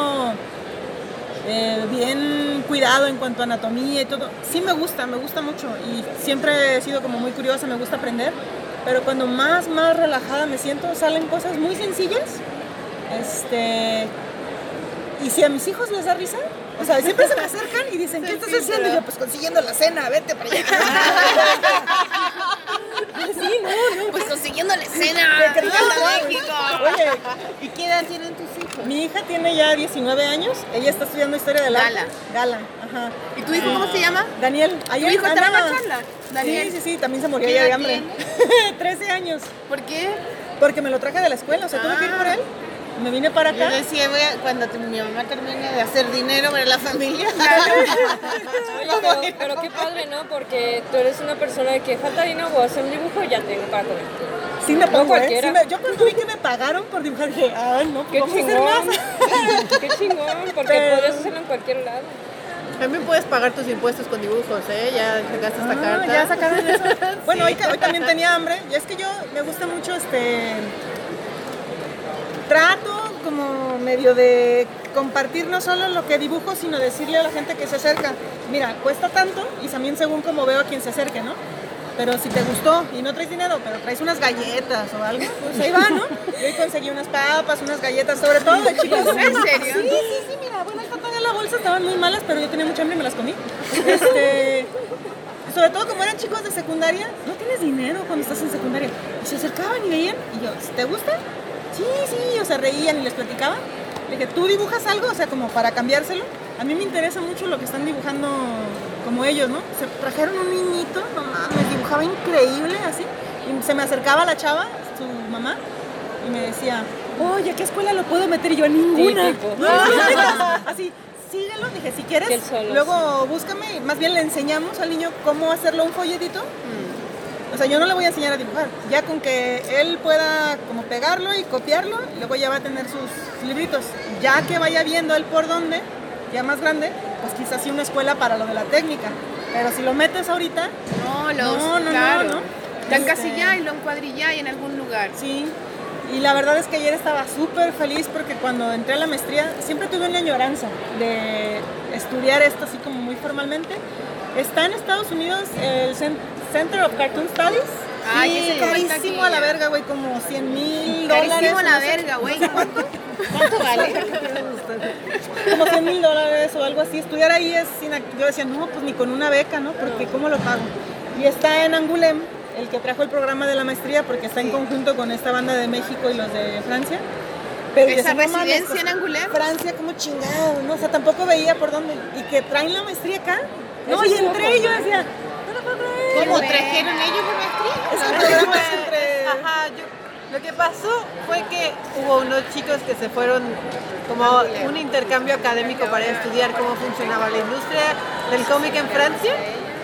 S6: eh, bien cuidado en cuanto a anatomía y todo. Sí me gusta, me gusta mucho y siempre he sido como muy curiosa, me gusta aprender, pero cuando más, más relajada me siento salen cosas muy sencillas. Este, y si a mis hijos les da risa, o sea, siempre se me acercan y dicen, ¿qué estás haciendo? Y yo, pues consiguiendo la cena, vete para allá. sí, no, no.
S1: Pues consiguiendo la.
S6: De que
S1: ¡Viva México!
S6: Oye,
S2: ¿Y qué edad tienen tus hijos?
S6: mi hija tiene ya 19 años, ella está estudiando historia del arte.
S1: Gala.
S6: Gala, ajá.
S1: ¿Y tu hijo cómo se llama?
S6: Daniel,
S1: ¿Tu hijo está en la charla? Daniel.
S6: Sí, sí, sí, también se murió
S1: ¿Qué
S6: ya de hambre. 13 años,
S1: ¿Por qué?
S6: porque me lo traje de la escuela, o sea, tuve que ir por él. Me vine para
S2: Yo
S6: acá.
S2: decía, voy a- cuando te- mi mamá termine de hacer dinero para la familia.
S5: Oye, pero, pero qué padre, ¿no? Porque tú eres una persona que falta dinero, voy a hacer un dibujo y ya tengo para comer.
S6: Sí me pongo, ¿eh? Sí me- yo cuando vi que me pagaron por dibujar dije, ay, no,
S5: Qué
S6: vamos a hacer
S5: chingón.
S6: más.
S5: Qué chingón, porque
S6: Pero-
S5: podrías hacerlo en cualquier lado.
S3: También puedes pagar tus impuestos con dibujos, ¿eh? Ya sacaste esta
S6: Ah,
S3: carta.
S6: ya sacaron eso. Bueno, hoy, hoy también tenía hambre. Y es que yo me gusta mucho este. Trato como medio de compartir no solo lo que dibujo, sino decirle a la gente que se acerca. Mira, cuesta tanto y también según como veo a quien se acerque, ¿no? Pero si te gustó y no traes dinero, pero traes unas galletas o algo, pues ahí va, ¿no? Yo conseguí unas papas, unas galletas, sobre todo de chicos.
S1: ¿En serio?
S6: Sí, sí, sí, mira, bueno, están en la bolsa, estaban muy malas, pero yo tenía mucha hambre y me las comí. Este, sobre todo como eran chicos de secundaria, no tienes dinero cuando estás en secundaria. Y se acercaban y veían, y yo, ¿te gusta? Sí, sí, o sea, reían y les platicaba. Le dije, ¿tú dibujas algo? O sea, como para cambiárselo. A mí me interesa mucho lo que están dibujando como ellos, ¿no? Se trajeron un niñito, no mames, dibujaba increíble así. Y se me acercaba la chava, su mamá, y me decía, oye, ¿a qué escuela lo puedo meter? Y yo, a ninguna. No, no, así, síguelo, dije, si quieres, luego búscame, más bien le enseñamos al niño cómo hacerlo un folletito. O sea, yo no le voy a enseñar a dibujar, ya con que él pueda como pegarlo y copiarlo, luego ya va a tener sus libritos. Ya que vaya viendo él por dónde, ya más grande, pues quizás sí una escuela para lo de la técnica. Pero si lo metes ahorita,
S1: No, los,
S6: No, no, no,
S1: claro.
S6: no.
S1: La
S6: Este-
S1: encasillá y lo encuadrillá en algún lugar.
S6: Sí, y la verdad es que ayer estaba súper feliz porque cuando entré a la maestría siempre tuve una añoranza de estudiar esto así como muy formalmente. Está en Estados Unidos el Cen- Center of Cartoon Studies.
S1: Ay,
S6: Sí,
S1: ese
S6: carísimo a la verga, güey, como 100 mil dólares.
S1: Carísimo
S6: o
S1: la
S6: no sé-
S1: verga, güey. ¿Cuánto?
S2: ¿Cuánto vale?
S6: Como 100 mil dólares o algo así. Estudiar ahí es sin... Yo decía, no, pues ni con una beca, ¿no? Porque ¿cómo lo pago? Y está en Angoulême, el que trajo el programa de la maestría, porque está en conjunto con esta banda de México y los de Francia. Pero
S1: ¿Esa
S6: decía, no mames,
S1: residencia en Angoulême?
S6: Francia, como chingado, ¿no? O sea, tampoco veía por dónde. Y que traen la maestría acá. No,
S5: Eso
S6: y entré y yo decía,
S2: ¿Cómo trajeron ellos por maestría?
S6: Es un programa es entre...
S3: Ajá, yo- lo que pasó fue que hubo unos chicos que se fueron como un intercambio académico para estudiar cómo funcionaba la industria del cómic en Francia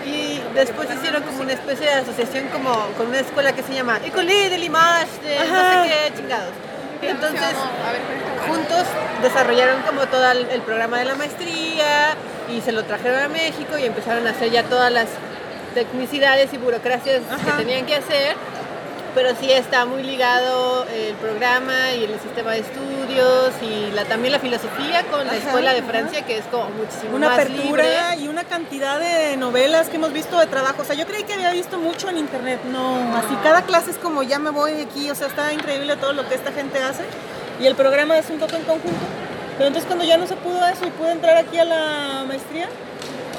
S3: y después hicieron como una especie de asociación como con una escuela que se llama École de l'Image, de no sé qué chingados. Entonces,
S1: A ver, ¿cuál
S3: juntos desarrollaron como todo el, el programa de la maestría y se lo trajeron a México y empezaron a hacer ya todas las tecnicidades y burocracias que tenían que hacer. Pero sí está muy ligado el programa y el sistema de estudios y la, también la filosofía con la
S6: Ajá,
S3: escuela de
S6: ajá.
S3: Francia que es como muchísimo
S6: una
S3: más
S6: apertura
S3: libre.
S6: y una cantidad de novelas que hemos visto de trabajo. O sea, yo creí que había visto mucho en internet. No, así cada clase es como ya me voy de aquí. O sea, está increíble todo lo que esta gente hace. Y el programa es un poco en conjunto. Pero entonces cuando ya no se pudo eso y pude entrar aquí a la maestría,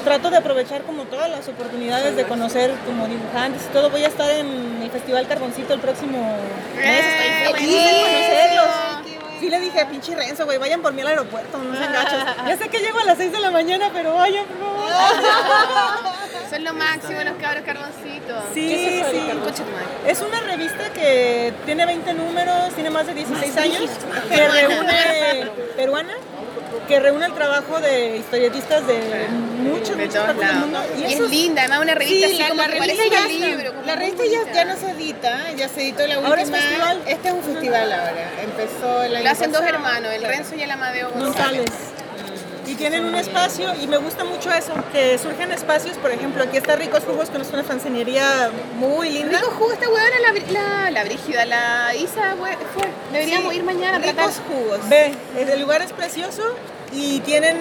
S6: trato de aprovechar como todas las oportunidades de conocer como dibujantes y todo. Voy a estar en el Festival Carboncito el próximo mes. Estoy feliz de conocerlos. Sí le dije, pinche Renzo, güey, vayan por mí al aeropuerto, no sean gachos. Ya sé que llego a las 6 de la mañana, pero vayan, por favor.
S1: Son lo máximo los cabros carboncitos.
S6: Sí,
S5: ¿Qué es eso,
S6: sí. Es una revista que tiene 20 números, tiene más de 16 años, que reúne, peruana, que reúne el trabajo de historietistas de muchos,
S1: De
S6: muchos partes del mundo.
S1: Y es linda, además una revista
S2: Sí,
S1: así
S2: la,
S1: como
S2: la
S1: que
S2: revista, ya,
S1: un libro.
S2: está-
S1: como
S2: la revista ya, ya no se edita, ya se editó la última.
S6: Ahora es festival.
S2: Este es un festival ahora. Empezó el año
S1: Lo hacen dos hermanos, el. Renzo y el Amadeo
S6: González.
S1: González.
S6: Y tienen un espacio y me gusta mucho eso, que surgen espacios, por ejemplo, aquí está Ricos Jugos, que es una fanzinería muy linda.
S1: Rico jugo esta huevona, la, la, la Brígida, la Isa, hue- fue. Deberíamos
S6: Sí,
S1: ir mañana a.
S6: Ricos Jugos. Ve, el lugar es precioso y tienen,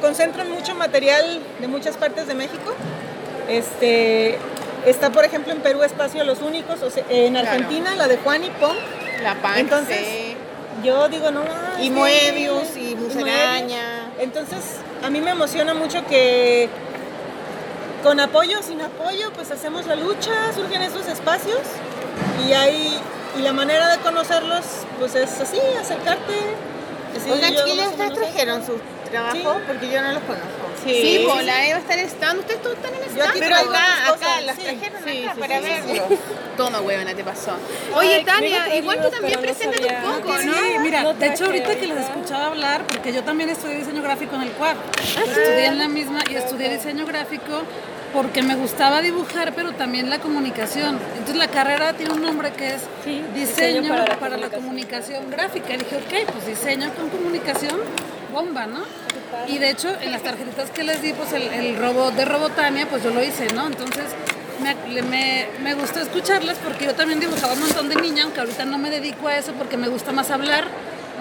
S6: concentran mucho material de muchas partes de México. Este, está, por ejemplo, en Perú Espacio Los Únicos, o sea, en Argentina la de Juan y Pong.
S1: La pan.
S6: Entonces,
S1: sí.
S6: Yo digo, no,
S2: Y
S6: es que-
S2: Moebius, y
S6: y
S2: Musaraña.
S6: Entonces, a mí me emociona mucho que con apoyo o sin apoyo, pues hacemos la lucha, surgen esos espacios y hay y la manera de conocerlos, pues es así, acercarte.
S2: Oigan, chiquillos, ¿ustedes trajeron sus trabajos?
S6: Sí.
S2: Porque yo no los conozco.
S1: Sí, pues la Eva está en stand. ¿Ustedes todos están en
S6: Yo
S1: stand?
S6: aquí
S2: Pero acá, acá, las
S6: sí.
S2: trajeron
S1: Sí,
S2: acá
S1: sí,
S2: para
S1: sí,
S2: verlos.
S1: Toma, huevona, te pasó. Oye,
S5: Ay,
S1: Tania, igual tú también
S5: no
S1: preséntate un poco,
S8: Sí,
S1: ¿no?
S8: mira,
S5: No
S8: de hecho ahorita que les escuchaba hablar, porque yo también estudié diseño gráfico en el CUAP, estudié en la misma y estudié diseño gráfico porque me gustaba dibujar, pero también la comunicación. Entonces la carrera tiene un nombre que es
S5: Sí,
S8: diseño,
S5: diseño para
S8: para,
S5: la
S8: la comunicación gráfica. Y dije, ok, pues diseño con comunicación, bomba, ¿no? Y de hecho, en las tarjetitas que les di, pues el, el robot de Robotania, pues yo lo hice, ¿no? Entonces me, me, me gustó escucharlas porque yo también dibujaba un montón de niña, aunque ahorita no me dedico a eso porque me gusta más hablar,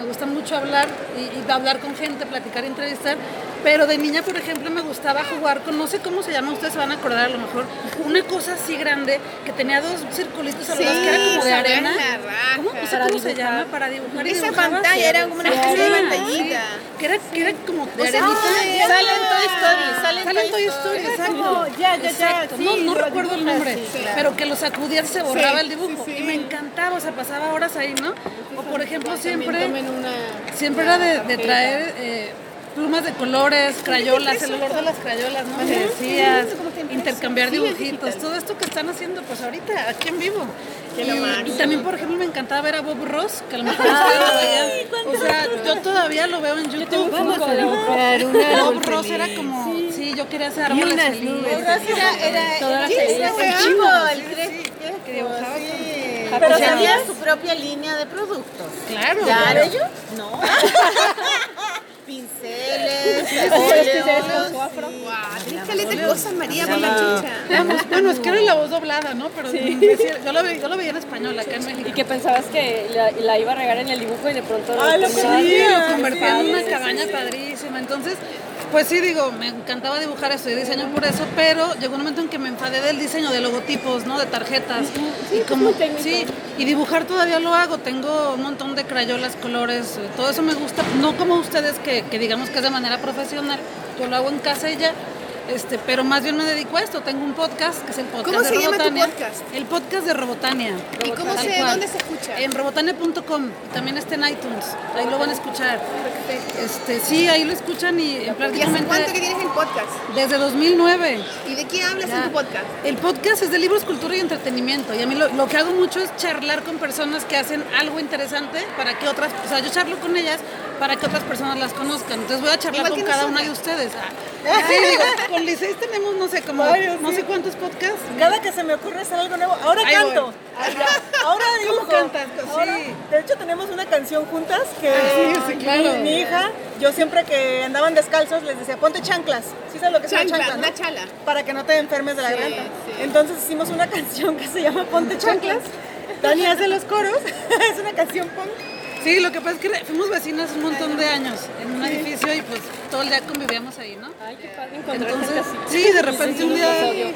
S8: me gusta mucho hablar y, y hablar con gente, platicar, entrevistar. Pero de niña, por ejemplo, me gustaba jugar con, no sé cómo se llama, ustedes se van a acordar a lo mejor, una cosa así grande que tenía dos circulitos a lados que era como de arena.
S1: raja.
S8: ¿Cómo,
S5: Para
S8: cómo se llama? Para dibujar y
S1: Esa pantalla era como una especie de pantallita.
S8: sí, Que era, que era como de
S1: O
S8: arenita.
S1: ah,
S2: Sale en Toy Story, sale en Toy
S8: Toy
S2: Story.
S8: Story, exacto.
S6: ya, ya, ya, sí,
S8: no, no recuerdo el nombre,
S6: sí, claro.
S8: pero que lo sacudías y se borraba
S1: Sí,
S8: el dibujo.
S1: sí, sí.
S8: Y me encantaba, o sea, pasaba horas ahí, ¿no? O por ejemplo, siempre, siempre era de, de traer eh, plumas de colores, crayolas, el olor de las crayolas, ¿no? Me decías, intercambiar dibujitos, todo esto que están haciendo, pues ahorita, aquí en vivo. Y, y también, por ejemplo, me encantaba ver a Bob Ross, que a lo mejor. O sea, yo todavía lo veo en YouTube.
S5: Bob Ross.
S8: Bob era como, sí, yo quería hacer árboles.
S2: Pero
S5: O sea,
S2: tenía su propia línea de productos.
S8: Claro.
S2: ¿Claro? ellos?
S6: No.
S2: Pinceles,
S1: caleta de cosas, María, por la chucha.
S8: Vamos, bueno, es que era la voz doblada, ¿no? Pero yo, lo veía, yo lo veía en español acá en México.
S5: Y que pensabas que la, la iba a regar en el dibujo y de pronto
S6: Ay, lo
S8: convertía en
S5: sí,
S8: una
S5: sí,
S8: cabaña padrísima. Entonces, pues sí, digo, me encantaba dibujar, estudié diseño por eso, pero llegó un momento en que me enfadé del diseño de logotipos, ¿no? De tarjetas. y como,
S5: muy
S8: sí, y dibujar todavía lo hago. Tengo un montón de crayolas, colores, eh, todo eso me gusta. No como ustedes que, que digamos que es de manera profesional. Yo lo hago en casa y ya. Este, pero más bien me dedico a esto. Tengo un podcast que es el podcast
S1: ¿Cómo
S8: de
S1: se llama tu
S8: Robotania.
S1: podcast?
S8: El podcast de Robotania.
S1: ¿Y cómo se, dónde se escucha?
S8: En robotania.com. También está en iTunes. Ahí lo van a escuchar. Este, sí, ahí lo escuchan y
S1: ¿Y hace
S8: prácticamente
S1: cuánto que tienes el podcast?
S8: desde 2009.
S1: ¿Y de qué hablas
S8: Ya.
S1: en tu podcast?
S8: El podcast es de libros, cultura y entretenimiento. Y a mí lo, lo que hago mucho es charlar con personas que hacen algo interesante para que otras, o sea, yo charlo con ellas para que otras personas las conozcan. Entonces voy a charlar
S1: Igual
S8: con cada una de ustedes. Ah, sí, digo, con Liceis tenemos, no sé, como
S6: Varios,
S8: no
S6: sí.
S8: sé cuántos podcasts.
S6: Cada que se me ocurre hacer algo nuevo, ahora
S8: Ahí
S6: canto. Ahora dibujo.
S8: cantas?
S6: Ahora-
S8: Sí.
S6: de hecho, tenemos una canción juntas que
S8: sí, claro.
S6: mi, mi hija, yo siempre que andaban descalzos les decía, ponte chanclas. ¿Sí sabes lo que
S1: Chancla,
S6: chanclas?
S1: una
S6: no?
S1: chala.
S6: Para que no te enfermes de la garganta. Entonces hicimos una canción que se llama Ponte chanclas. Dani hace los coros. es una canción punk.
S8: Sí, lo que pasa es que fuimos vecinas un montón de años en un edificio y pues todo el día convivíamos ahí, ¿no?
S5: Ay, qué padre encontrar
S8: Entonces, sí, de repente un día...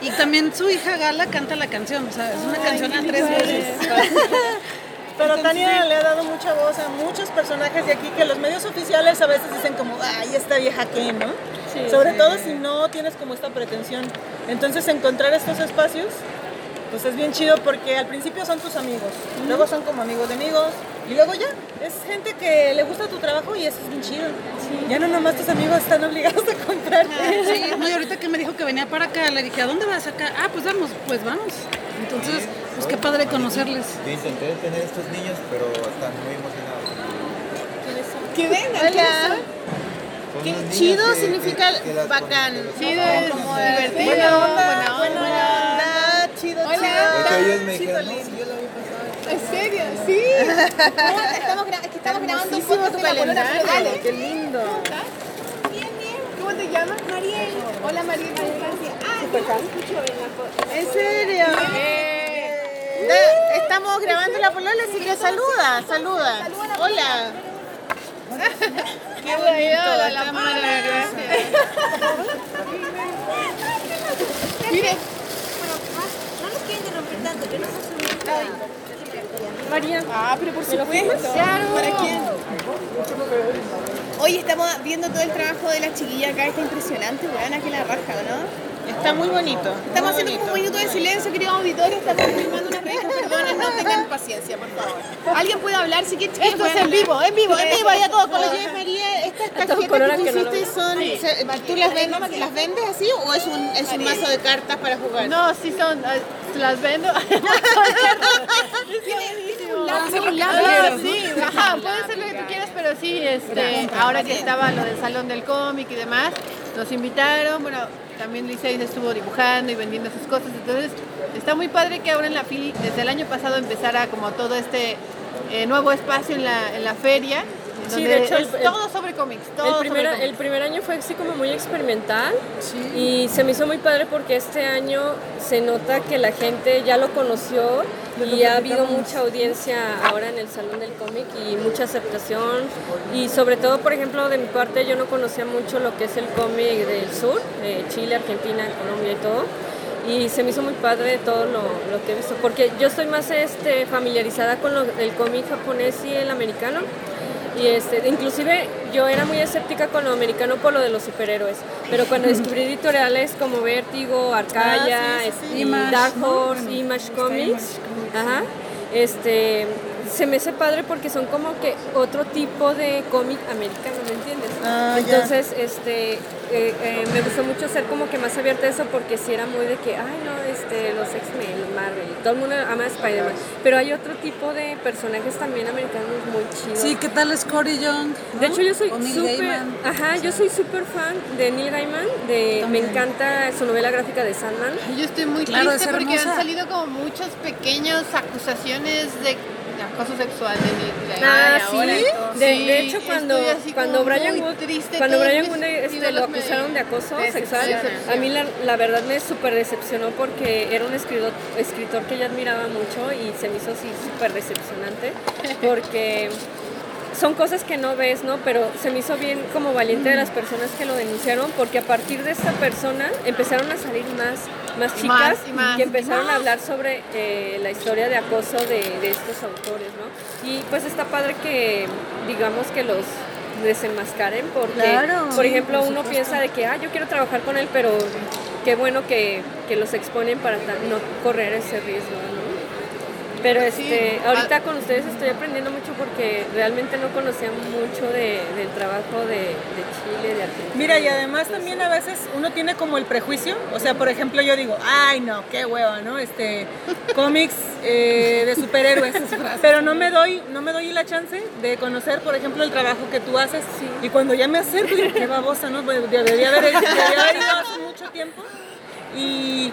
S8: Y también su hija Gala canta la canción, o sea, es una canción a tres voces.
S6: Pero Tania le ha dado mucha voz a muchos personajes de aquí que los medios oficiales a veces dicen como, ay, esta vieja qué, ¿no?
S5: Sí,
S6: Sobre
S5: sí.
S6: todo si no tienes como esta pretensión. Entonces encontrar estos espacios, pues es bien chido porque al principio son tus amigos, luego son como amigos de amigos y luego ya, es gente que le gusta tu trabajo y eso es bien chido. Ya no nomás tus amigos están obligados a comprarte.
S8: Sí, no, y ahorita que me dijo que venía para acá, le dije, ¿a dónde vas acá? Ah, pues vamos, pues vamos. Entonces, pues qué padre conocerles.
S9: Yo intenté tener estos niños, pero están muy emocionados.
S1: Que vengan.
S2: Hola.
S9: Son
S2: Qué chido
S9: que-
S2: significa
S9: que las
S2: bacán.
S1: Chido, es como divertido.
S6: Buena onda,
S1: buena
S6: buena
S1: onda.
S6: onda, chido,
S1: Hola.
S6: Chido.
S9: ellos me dijeron, no, si yo la había pasado.
S1: ¿En serio? Sí. Estamos, gra- es que estamos grabando un
S2: Hermosísimo
S1: podcast
S2: tu
S1: de la polola
S2: calendario,
S1: Florales.
S2: qué lindo.
S1: llama? Mariel. Hola Mariel.
S2: ¿En serio? De- estamos grabando la polola, así que saluda, saluda. Hola.
S3: Qué bonito, la lámpara, gracias.
S1: Mire,
S5: María,
S1: Ah, pero por
S5: ¿me lo
S1: supuesto.
S5: firmas?
S1: ¿Para quién? Hoy estamos viendo todo el trabajo de la chiquilla acá, está impresionante, weón, que la raja, ¿no?
S2: Está muy bonito.
S1: Estamos
S2: muy
S1: haciendo como un
S2: bonito.
S1: minuto de silencio, queridos auditores, estamos filmando una revista, perdonen, no tengan paciencia, por favor. ¿Alguien puede hablar si quiere?
S3: Esto es en vivo, en vivo, en vivo, ya todo con
S2: Oye, María, estas tarjetas que tú hiciste son, ¿tú las vendes, las vendes así o es un, es un mazo de cartas para jugar?
S3: No, sí son, eh, las vendo. No, sí, ajá, puede ser lo que tú quieras, pero sí, este, ahora que estaba lo del salón del cómic y demás, nos invitaron, bueno, también Liceis estuvo dibujando y vendiendo sus cosas, entonces está muy padre que ahora en la FIL, desde el año pasado empezara como todo este eh, nuevo espacio en la, en la feria,
S5: Sí, de hecho,
S3: es
S5: el-
S3: todo sobre cómics, todo
S5: El
S3: sobre
S5: primer,
S3: cómics.
S5: el primer año fue así como muy experimental y se me hizo muy padre porque este año se nota que la gente ya lo conoció y ha habido mucha audiencia ahora en el Salón del Cómic y mucha aceptación y sobre todo, por ejemplo, de mi parte yo no conocía mucho lo que es el cómic del sur, Chile, Argentina, Colombia y todo. Y se me hizo muy padre todo lo, lo que he visto, porque yo estoy más este, familiarizada con lo- el cómic japonés y el americano. Y este, inclusive yo era muy escéptica con lo americano por lo de los superhéroes, pero cuando descubrí editoriales como Vértigo, Arcaya,
S6: Ah, sí, sí,
S5: este,
S6: sí.
S5: y
S8: Image,
S5: Dark
S8: ¿no?
S5: Horse,
S8: Bueno,
S5: Image Comics, ajá, este, se me hace padre porque son como que otro tipo de cómic americano, ¿me entiendes?
S6: Ah.
S5: Entonces, este, eh, eh, me gustó mucho ser como que más abierta a eso porque si era muy de que, ay no, este, los X-Men, Marvel, todo el mundo ama a Spider-Man, pero hay otro tipo de personajes también americanos muy chidos.
S8: Sí, ¿qué tal es Cory Young?
S5: De hecho, yo soy súper, ajá, yo soy súper fan de Neil Gaiman, de, me encanta su novela gráfica de Sandman.
S3: Yo estoy muy
S8: Claro,
S3: triste
S8: es
S3: porque han salido como muchas pequeñas acusaciones de acoso sexual de Nick
S5: Ah, sí. De, hecho, cuando, cuando Brian Wood,
S3: triste,
S5: cuando Brian Wood este, lo acusaron de acoso sexual, a mí la, la verdad me súper decepcionó porque era un escritor, escritor que yo admiraba mucho y se me hizo así súper decepcionante porque son cosas que no ves, ¿no? Pero se me hizo bien como valiente de las personas que lo denunciaron porque a partir de esta persona empezaron a salir más, más chicas
S3: más, y más,
S5: que empezaron a hablar sobre eh, la historia de acoso de, de estos autores, ¿no? Y pues está padre que digamos que los desenmascaren porque,
S8: Claro,
S5: por ejemplo,
S8: por
S5: uno piensa de que, ah, yo quiero trabajar con él, pero qué bueno que, que los exponen para no correr ese riesgo, ¿no? Pero este,
S3: ah.
S5: ahorita con ustedes estoy aprendiendo mucho porque realmente no conocía mucho de- del trabajo de, de Chile, de Argentina.
S6: Mira, y además también a veces uno tiene como el prejuicio, o sea, por ejemplo, yo digo, ay no, qué hueva, ¿no? Este, cómics eh, de superhéroes, pero no me doy, no me doy la chance de conocer, por ejemplo, el trabajo que tú haces. Y cuando ya me acerco, digo, qué babosa, ¿no? Pues, Debería haber, debería haber ido hace mucho tiempo. Y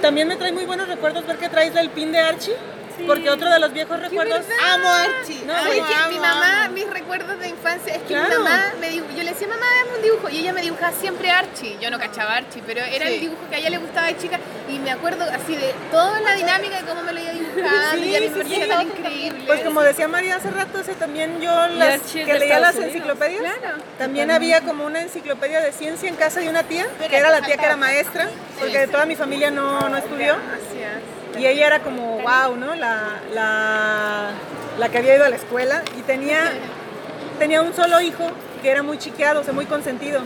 S6: también me trae muy buenos recuerdos ver que traes el pin de Archie, porque otro de los viejos recuerdos...
S2: Amo Archie.
S6: No,
S2: amo,
S1: Oye, que mi mamá,
S2: amo.
S1: mis recuerdos de infancia, es que
S6: Claro.
S1: mi mamá, me dibu- yo le decía, mamá, dame un dibujo, y ella me dibujaba siempre Archie. Yo no cachaba Archie, pero era
S3: Sí.
S1: el dibujo que a ella le gustaba de chica, y me acuerdo así de toda la dinámica de cómo me lo iba dibujando, y a mí me
S6: Sí,
S1: parecía
S6: sí,
S1: tan
S6: sí.
S1: increíble.
S6: Pues como decía María hace rato, ese también yo las
S5: es
S6: que leía
S5: Estados
S6: las
S5: Unidos.
S6: enciclopedias.
S1: Claro.
S6: También había como una enciclopedia de ciencia en casa de una tía, que era la tía que era maestra, porque de toda mi familia no, no estudió. Y ella era como, wow, ¿no? La, la, la que había ido a la escuela y tenía, tenía un solo hijo que era muy chiqueado, o sea, muy consentido.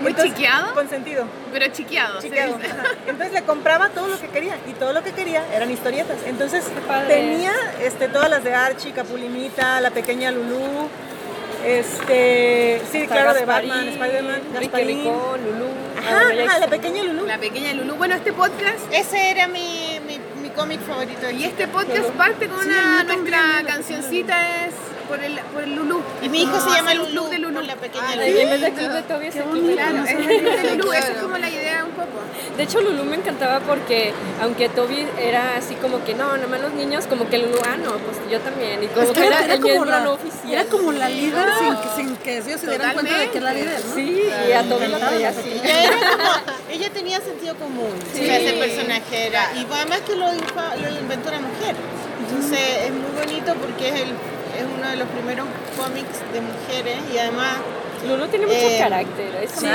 S1: ¿Muy chiqueado?
S6: Consentido.
S1: Pero chiqueado,
S6: ajá. Entonces le compraba todo lo que quería y todo lo que quería eran historietas. Entonces tenía este, todas las de Archie, Capulinita, la pequeña Lulú, este, sí,
S5: Está
S6: claro, de Batman, Spider-Man, Gasparín.
S5: Ricón, Lulú.
S6: Ajá, ajá, la pequeña Lulú.
S1: La pequeña Lulu. Bueno, este podcast
S2: Ese era mi, mi, mi cómic favorito.
S1: y este podcast parte con una nuestra cancioncita es por el, por el Lulú.
S2: Y mi hijo se llama Lulú,
S1: de Lulú.
S2: por la pequeña
S5: Ah,
S2: Lulú.
S5: En vez de club de Toby es el club de
S1: Claro,
S5: Lulú.
S1: es Lulú, esa es como la idea un poco.
S5: De hecho, Lulu me encantaba porque, aunque Toby era así como que no, nomás los niños, como que Lulu, ah, no, pues yo también. Y como
S8: Es
S5: que
S8: que
S5: era,
S8: era
S5: el
S8: como
S5: miembro
S8: la,
S5: no oficial.
S8: era como la líder sin, que- sin que ellos se dieran cuenta de que era la líder, ¿no?
S5: Sí, y a Toby lo traía así.
S2: Ya era como, ella tenía sentido común,
S5: Sí.
S2: ese personaje era, y además que lo, lo inventó una mujer, entonces es muy bonito porque es, el, es uno de los primeros cómics de mujeres y además...
S5: Lulu tiene mucho
S2: Eh,
S5: carácter, eso
S2: Sí,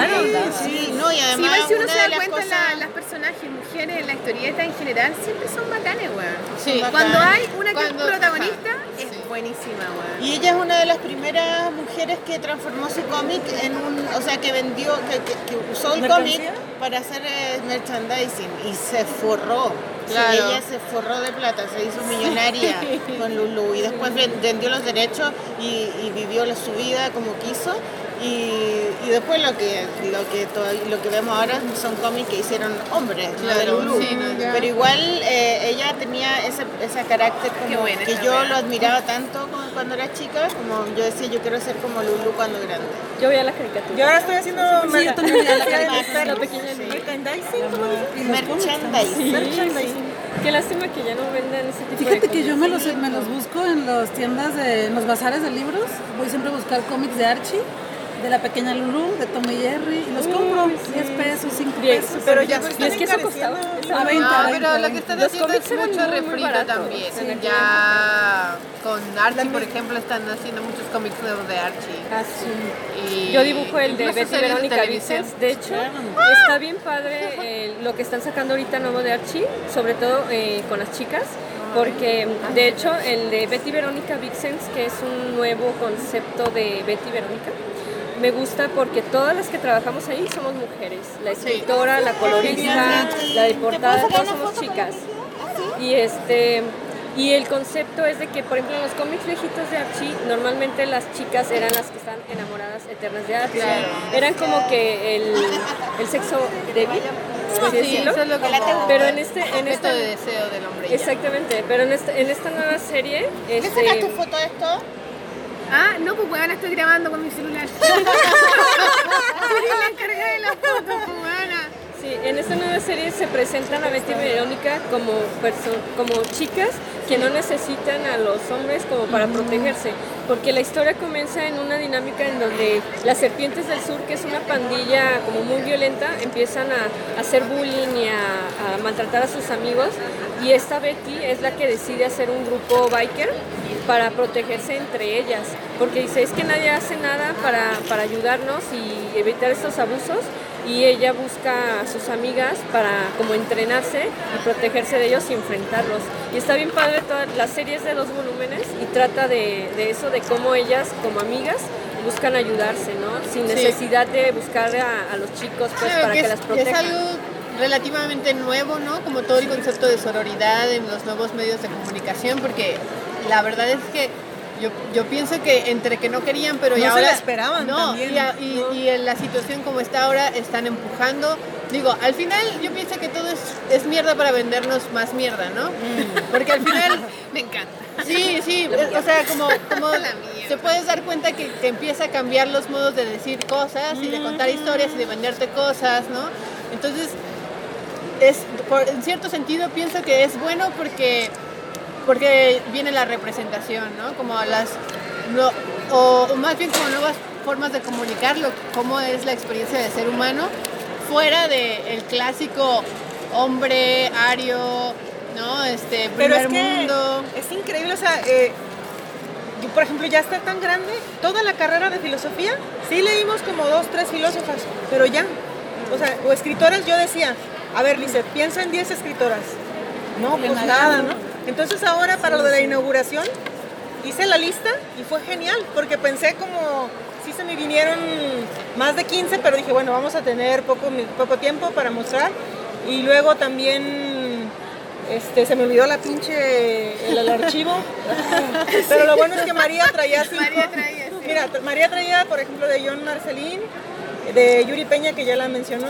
S2: sí, no, y además
S1: si uno se da cuenta,
S2: cosas...
S1: la- las personajes mujeres en la historieta en general siempre son bacanes, weón.
S3: Sí.
S1: Cuando hay una que
S3: Cuando-
S1: es protagonista,
S3: ajá,
S1: es. Buenísima, weón.
S2: Y ella es una de las primeras mujeres que transformó su cómic en un, o sea, que vendió, que, que- que usó el cómic para hacer eh, merchandising y se forró. Sí,
S3: Claro.
S2: ella se forró de plata, se hizo millonaria con Lulu y después ven- vendió los derechos y, y vivió su vida como quiso. Y, y después lo que lo que lo que vemos ahora son cómics que hicieron hombres, no de
S3: Claro,
S2: Lulu.
S3: sí, no.
S2: Pero igual eh, ella tenía ese, ese carácter como
S1: buena
S2: que yo lo admiraba tanto como cuando era chica, como yo decía yo quiero ser como Lulu cuando grande.
S5: Yo veía la caricatura.
S6: Yo ahora estoy haciendo
S8: Sí, yo también veía la
S5: pequeña
S6: merchandising.
S2: Merchandising.
S6: Merchandising.
S5: Qué lástima que ya no vendan ese tipo
S8: Fíjate
S5: de
S8: que yo me los, me los busco en las tiendas, de, en los bazares de libros. Voy siempre a buscar cómics de Archie, de la pequeña Lulu, de Tom y Jerry, y los compro.
S5: sí.
S8: 10 pesos, 5
S5: Bien,
S8: pesos.
S6: Pero ya
S5: Y
S6: están
S5: es que eso costaba. Estaba
S8: A 20,
S3: No,
S8: 20,
S3: pero lo que
S8: 20.
S3: están haciendo es mucho refrito también. Ya con Archie, por ejemplo, están haciendo muchos cómics nuevos de Archie.
S5: Ah, sí.
S3: Y
S5: Yo dibujo el de Betty Verónica. Vixens. De hecho, está bien padre eh, lo que están sacando ahorita nuevo de Archie, sobre todo eh, con las chicas. Porque de hecho el de Betty Verónica Vixens, que es un nuevo concepto de Betty Verónica, me gusta porque todas las que trabajamos ahí somos mujeres. La escritora, la colorista, la de portada, todas somos chicas. Y este y el concepto es de que, por ejemplo, en los cómics viejitos de Archie, normalmente las chicas eran las que están enamoradas eternas de Archie. Eran como que el, el sexo débil, por así
S3: Sí,
S5: decirlo.
S3: eso es lo que
S5: Pero en este, en esta,
S3: de deseo del hombre.
S5: exactamente, pero en esta, en esta nueva serie,
S2: ¿Qué sacaste
S5: este,
S2: foto de esto?
S1: Ah, no, pues weón, estoy grabando con mi celular. Soy la encargada de la foto, pues.
S5: Sí, en esta nueva serie se presentan a Betty y Verónica como, como chicas que no necesitan a los hombres como para protegerse, porque la historia comienza en una dinámica en donde las serpientes del sur, que es una pandilla como muy violenta, empiezan a, a hacer bullying y a, a maltratar a sus amigos, y esta Betty es la que decide hacer un grupo biker para protegerse entre ellas, porque dice, es que nadie hace nada para, para ayudarnos y evitar estos abusos, y ella busca a sus amigas para como entrenarse y protegerse de ellos y enfrentarlos. Y está bien padre, toda, la serie es de dos volúmenes y trata de, de eso, de cómo ellas como amigas buscan ayudarse, ¿no? Sin necesidad de buscar a, a los chicos pues
S3: Claro,
S5: para que,
S3: es,
S5: las
S3: es
S5: protejan.
S3: algo relativamente nuevo, ¿no? Como todo el concepto de sororidad en los nuevos medios de comunicación, porque la verdad es que yo, yo pienso que entre que no querían, pero
S6: No
S3: ya
S6: se
S3: ahora...
S6: la esperaban
S3: No,
S6: también.
S3: y, a- y- y en la situación como está ahora están empujando. Digo, al final yo pienso que todo es, es mierda para vendernos más mierda, ¿no? Porque al final...
S1: Me encanta.
S3: Sí, sí, o sea, como, como te puedes dar cuenta que te empieza a cambiar los modos de decir cosas y de contar historias y de venderte cosas, ¿no? Entonces, es, por- en cierto sentido pienso que es bueno porque, porque viene la representación, ¿no? Como las, no- o, o más bien como nuevas formas de comunicarlo, cómo es la experiencia de ser humano, fuera del clásico hombre, ario, ¿no? Este,
S6: Pero
S3: primer
S6: es que
S3: mundo.
S6: es increíble, o sea, eh, yo, por ejemplo, ya está tan grande, toda la carrera de filosofía, sí leímos como dos, tres filósofas, pero ya, o sea, o escritoras, yo decía, a ver, Lizeth, piensa en 10 escritoras. No, pues nada, ¿no? Entonces ahora para lo de la inauguración hice la lista y fue genial, porque pensé como, sí se me vinieron más de 15, pero dije, bueno, vamos a tener poco, poco tiempo para mostrar. Y luego también este, se me olvidó la pinche, el, el archivo. Pero lo bueno es que María traía cinco.
S1: María traía, sí.
S6: Mira, María traía, por ejemplo, de John Marcelín, de Yuri Peña, que ya la mencionó,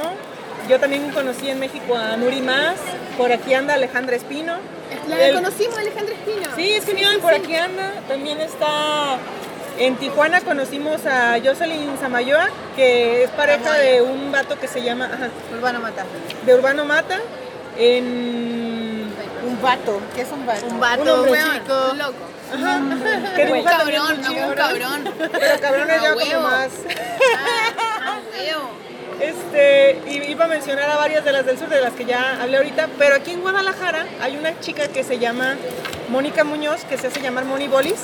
S6: yo también conocí en México a Nuri Más, por aquí anda Alejandra Espino.
S1: La
S6: El-
S1: conocimos, Alejandra Espino.
S6: Sí, es genial, por aquí anda. También está en Tijuana conocimos a Jocelyn Samayoa, que es pareja de un vato que se llama ajá,
S2: Urbano Mata.
S6: de Urbano Mata. En
S2: Un vato. ¿Qué es un vato?
S3: Un
S6: Un
S3: vato,
S6: hombre
S3: un
S1: Weón,
S3: chico.
S1: un loco.
S6: que
S1: Un cabrón, no, un cabrón.
S6: Pero cabrón es ya como más.
S1: Ah, huevo.
S6: Este, y iba a mencionar a varias de las del sur, de las que ya hablé ahorita, pero aquí en Guadalajara hay una chica que se llama Mónica Muñoz, que se hace llamar Moni Bolis.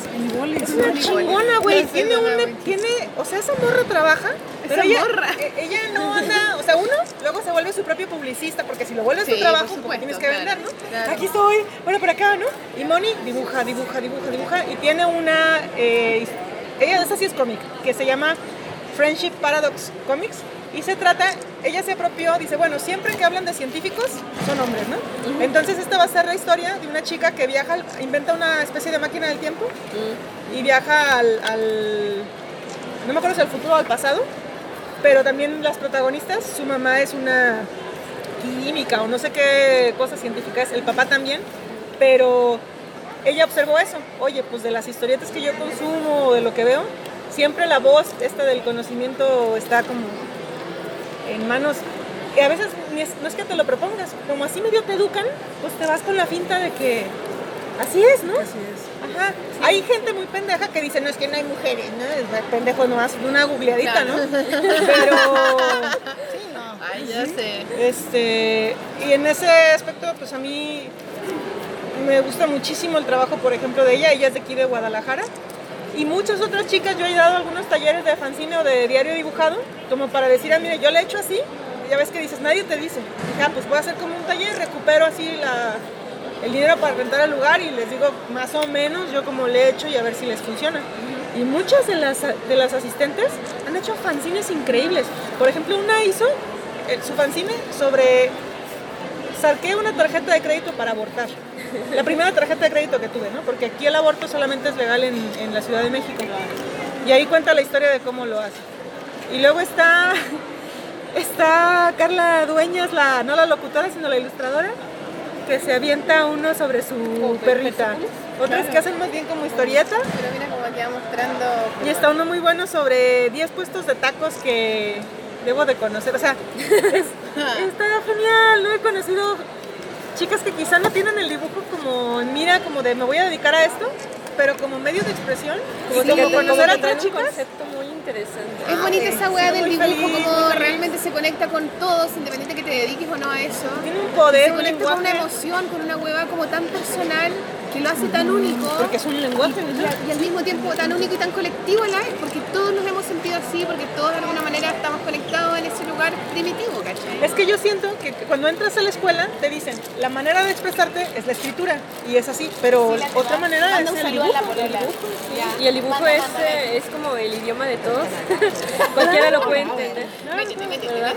S6: Es una chingona, güey. Tiene una, tiene, o sea, esa morra trabaja, pero ella, e- ella no anda, o sea, uno luego se vuelve su propio publicista, porque si lo vuelves tu
S1: Sí,
S6: trabajo, como
S1: supuesto,
S6: tienes que
S1: claro,
S6: vender, ¿no?
S1: claro.
S6: Aquí estoy, bueno, por acá, ¿no? Y Moni dibuja, dibuja, dibuja, dibuja, y tiene una, eh, ella, esa sí es cómic, que se llama Friendship Paradox Comics. Y se trata, ella se apropió, dice, bueno, siempre que hablan de científicos, son hombres, ¿no? Entonces esta va a ser la historia de una chica que viaja, inventa una especie de máquina del tiempo y viaja al, al- no me acuerdo si al futuro o al pasado, pero también las protagonistas, su mamá es una química o no sé qué cosa científica es, el papá también, pero ella observó eso, oye, pues de las historietas que yo consumo de lo que veo, siempre la voz esta del conocimiento está como en manos, y a veces no es que te lo propongas, como así medio te educan, pues te vas con la finta de que así es, ¿no? Así es. Ajá. Hay gente muy pendeja que dice, no, es que no hay mujeres, ¿no? Es pendejo nomás, de una googleadita, ¿no? Pero...
S3: Ay, ya sé.
S6: Este, y en ese aspecto, pues a mí me gusta muchísimo el trabajo, por ejemplo, de ella. Ella es de aquí de Guadalajara. Y muchas otras chicas, yo he dado algunos talleres de fanzine o de diario dibujado, como para decir, ah, mire, yo le he hecho así. Ya ves que dices, nadie te dice. Dije, ah, pues voy a hacer como un taller, recupero así la, el dinero para rentar el lugar y les digo más o menos yo como le he hecho y a ver si les funciona. Y muchas de las, de las asistentes han hecho fanzines increíbles. Por ejemplo, una hizo eh, su fanzine sobre saqué una tarjeta de crédito para abortar. La primera tarjeta de crédito que tuve, ¿no? Porque aquí el aborto solamente es legal en, en la Ciudad de México. Y ahí cuenta la historia de cómo lo hace. Y luego está, está Carla Dueñas, la, no la locutora, sino la ilustradora, que se avienta uno sobre su perrita. Otras que hacen más bien como historieta.
S1: Pero mira cómo mostrando.
S6: Y está uno muy bueno sobre 10 puestos de tacos que debo de conocer. O sea, es- está genial. No he conocido chicas que quizá no tienen el dibujo como mira, como de me voy a dedicar a esto, pero como medio de expresión, como,
S1: Sí,
S6: como conocer a otras chicas.
S5: concepto muy interesante.
S1: Es bonita esa weá del dibujo,
S6: feliz,
S1: como realmente se conecta con todos, independiente que te dediques o no a eso.
S6: Tiene un poder,
S1: se
S6: un
S1: conecta con una emoción, con una hueva como tan personal que lo hace tan único.
S6: Porque es un lenguaje,
S1: y,
S6: ¿no?
S1: y al mismo tiempo tan único y tan colectivo a la vez, porque todos nos hemos sentido así, porque todos de alguna manera estamos conectados en ese lugar primitivo, ¿cachai?
S6: Es que yo siento que cuando entras a la escuela te dicen, la manera de expresarte es la escritura, y es así, pero otra manera es el dibujo. el dibujo.
S5: Y el dibujo es, eh, es como el idioma de todos. Cualquiera lo puede entender. ¿verdad?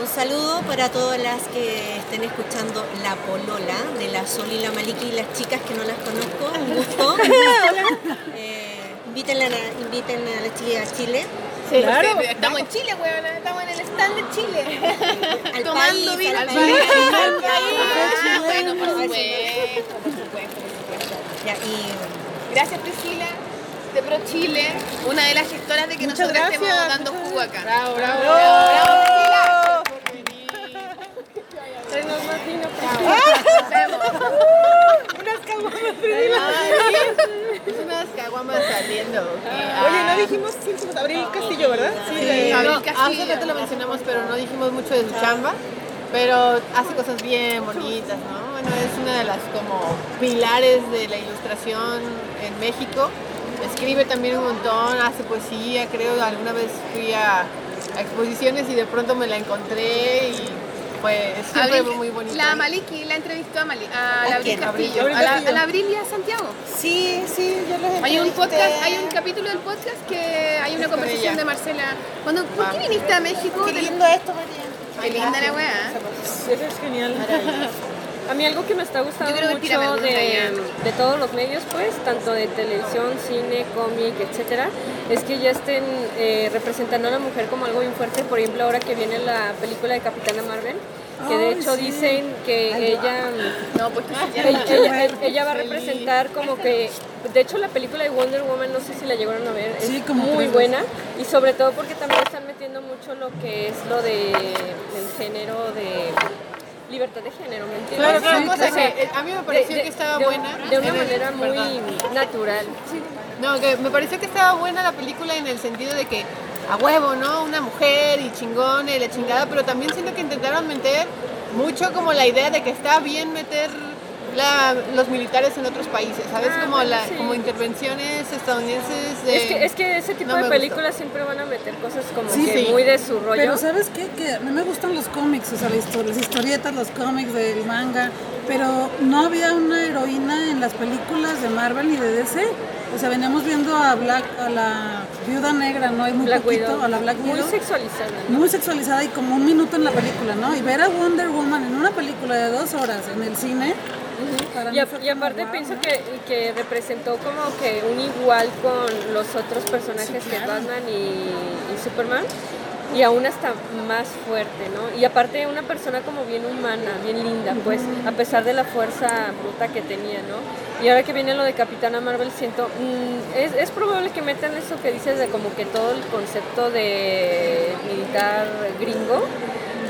S10: Un saludo para todas las que estén escuchando La Polola de la Sol y la Maliki y las chicas que no las conozco. Un gusto. Eh, invítenla a, inviten a las chicas a Chile.
S6: Claro.
S1: Porque estamos en Chile, weón, estamos en el stand de Chile.
S10: Al
S1: Tomando
S10: país,
S1: vino
S10: al
S1: al
S10: país.
S1: país. Bueno, por supuesto, por supuesto, por supuesto.
S10: Ya, y
S1: Gracias Priscila, de Pro Chile, una de las gestoras de que
S6: Muchas
S1: nosotros
S6: gracias,
S1: estemos dando jugo acá.
S3: Bravo, bravo.
S1: Bravo,
S5: más vino,
S6: Unas caguamas.
S3: Es unas caguamas saliendo.
S6: Oye, no dijimos somos, Abril Castillo, ¿verdad? Sí,
S3: Sí,
S1: Abril Castillo.
S3: hace rato lo mencionamos, pero no dijimos mucho de su chamba. Pero hace cosas bien bonitas, ¿no? Bueno, es una de las como pilares de la ilustración en México. Escribe también un montón, hace poesía, creo. Alguna vez fui a, a exposiciones y de pronto me la encontré y fue siempre
S1: Abril-
S3: muy bonito.
S1: La Maliki la entrevistó a, Mali, a la Abril? Castillo,
S6: Abril
S1: a la,
S6: Castillo.
S1: a la Abril y a Santiago.
S2: Sí, sí, yo los
S1: Hay un
S2: entrevisté.
S1: podcast, hay un capítulo del podcast que hay una
S3: con
S1: conversación de Marcela. Cuando, ¿Por qué viniste a México?
S2: Qué lindo esto, María.
S1: Qué linda la weá.
S6: Eso es genial.
S5: A mí algo que me está gustando mucho de, de todos los medios, pues, tanto de televisión, cine, cómic, etcétera, es que ya estén eh, representando a la mujer como algo bien fuerte. Por ejemplo, ahora que viene la película de Capitana Marvel, que de hecho
S6: sí.
S5: dicen que ella,
S1: No, pues ya
S5: ella,
S1: no.
S5: ella- ella va a representar como que, de hecho la película de Wonder Woman, no sé si la llegaron a ver, es
S8: Sí, como
S5: muy buena y sobre todo porque también están metiendo mucho lo que es lo de el género de libertad de género, ¿me entiendes?
S3: Claro, claro,
S5: Sí,
S3: cosa
S5: o sea,
S3: que, eh, a mí me pareció que estaba
S5: de-
S3: buena.
S5: De una
S3: el-
S5: manera muy
S3: perdón.
S5: natural.
S3: No, que me pareció que estaba buena la película en el sentido de que a huevo, ¿no? Una mujer y chingón y la chingada, pero también siento que intentaron meter mucho como la idea de que está bien meter la- los militares en otros países, ¿sabes?
S5: Ah,
S3: como
S5: bueno,
S3: la,
S5: sí.
S3: como intervenciones estadounidenses de...
S5: Es que, es que ese tipo
S3: no
S5: de películas siempre van a meter cosas como
S8: Sí,
S5: que
S3: sí.
S5: muy de su rollo.
S8: Pero ¿sabes qué? Que a mí me gustan los cómics, o sea, las historietas, los cómics del manga, pero no había una heroína en las películas de Marvel ni de DC. O sea, veníamos viendo a Black, a la viuda negra, ¿no? Hay muy
S5: Black
S8: poquito,
S5: Widow,
S8: a la Black
S5: muy
S8: Widow.
S5: sexualizada. ¿no?
S8: muy sexualizada y como un minuto en la película, ¿no? Y ver a Wonder Woman en una película de dos horas en el cine,
S5: Y, a- y aparte
S8: wow,
S5: pienso
S8: ¿no?
S5: que, que representó como que un igual con los otros personajes que Batman y, y Superman y aún hasta más fuerte, ¿no? Y aparte una persona como bien humana, bien linda, pues, a pesar de la fuerza bruta que tenía, ¿no? Y ahora que viene lo de Capitana Marvel, siento, mm, es, es probable que metan eso que dices de como que todo el concepto de militar gringo,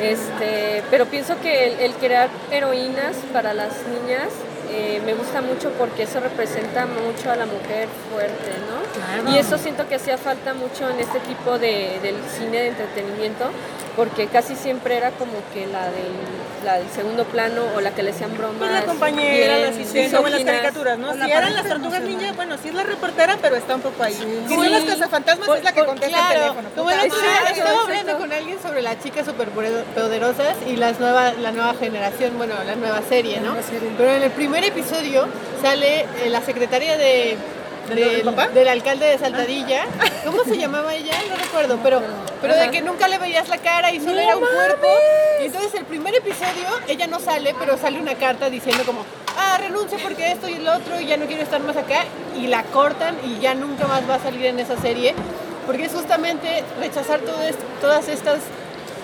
S5: este, pero pienso que el, el crear heroínas para las niñas eh, me gusta mucho porque eso representa mucho a la mujer fuerte, ¿no? Y eso siento que hacía falta mucho en este tipo de, del cine de entretenimiento, porque casi siempre era como que la del, la del segundo plano o la que le hacían bromas.
S6: Pues la compañera, la
S5: bien
S6: asistente, como en las caricaturas, ¿no?
S8: La
S6: Si eran las tortugas ninja, bueno, sí es la reportera, pero está un poco ahí. Si
S5: Sí.
S6: son las cazafantasmas,
S5: Por-
S6: es la que
S5: por-
S6: contesta el
S3: Claro,
S6: teléfono.
S3: como el otro día
S6: madre.
S3: estaba hablando con alguien sobre las chicas superpoderosas y las nueva, la nueva generación, bueno, la nueva serie, ¿no? Pero en el primer episodio sale eh, la secretaria de,
S6: ¿De lo del
S3: alcalde de Saltadilla. ¿Cómo se llamaba ella? No recuerdo, pero, pero de que nunca le veías la cara y solo era un cuerpo. Y entonces el primer episodio ella no sale, pero sale una carta diciendo como, ah, renuncio porque esto y el otro y ya no quiero estar más acá. Y la cortan y ya nunca más va a salir en esa serie. Porque es justamente rechazar todo esto- todas estas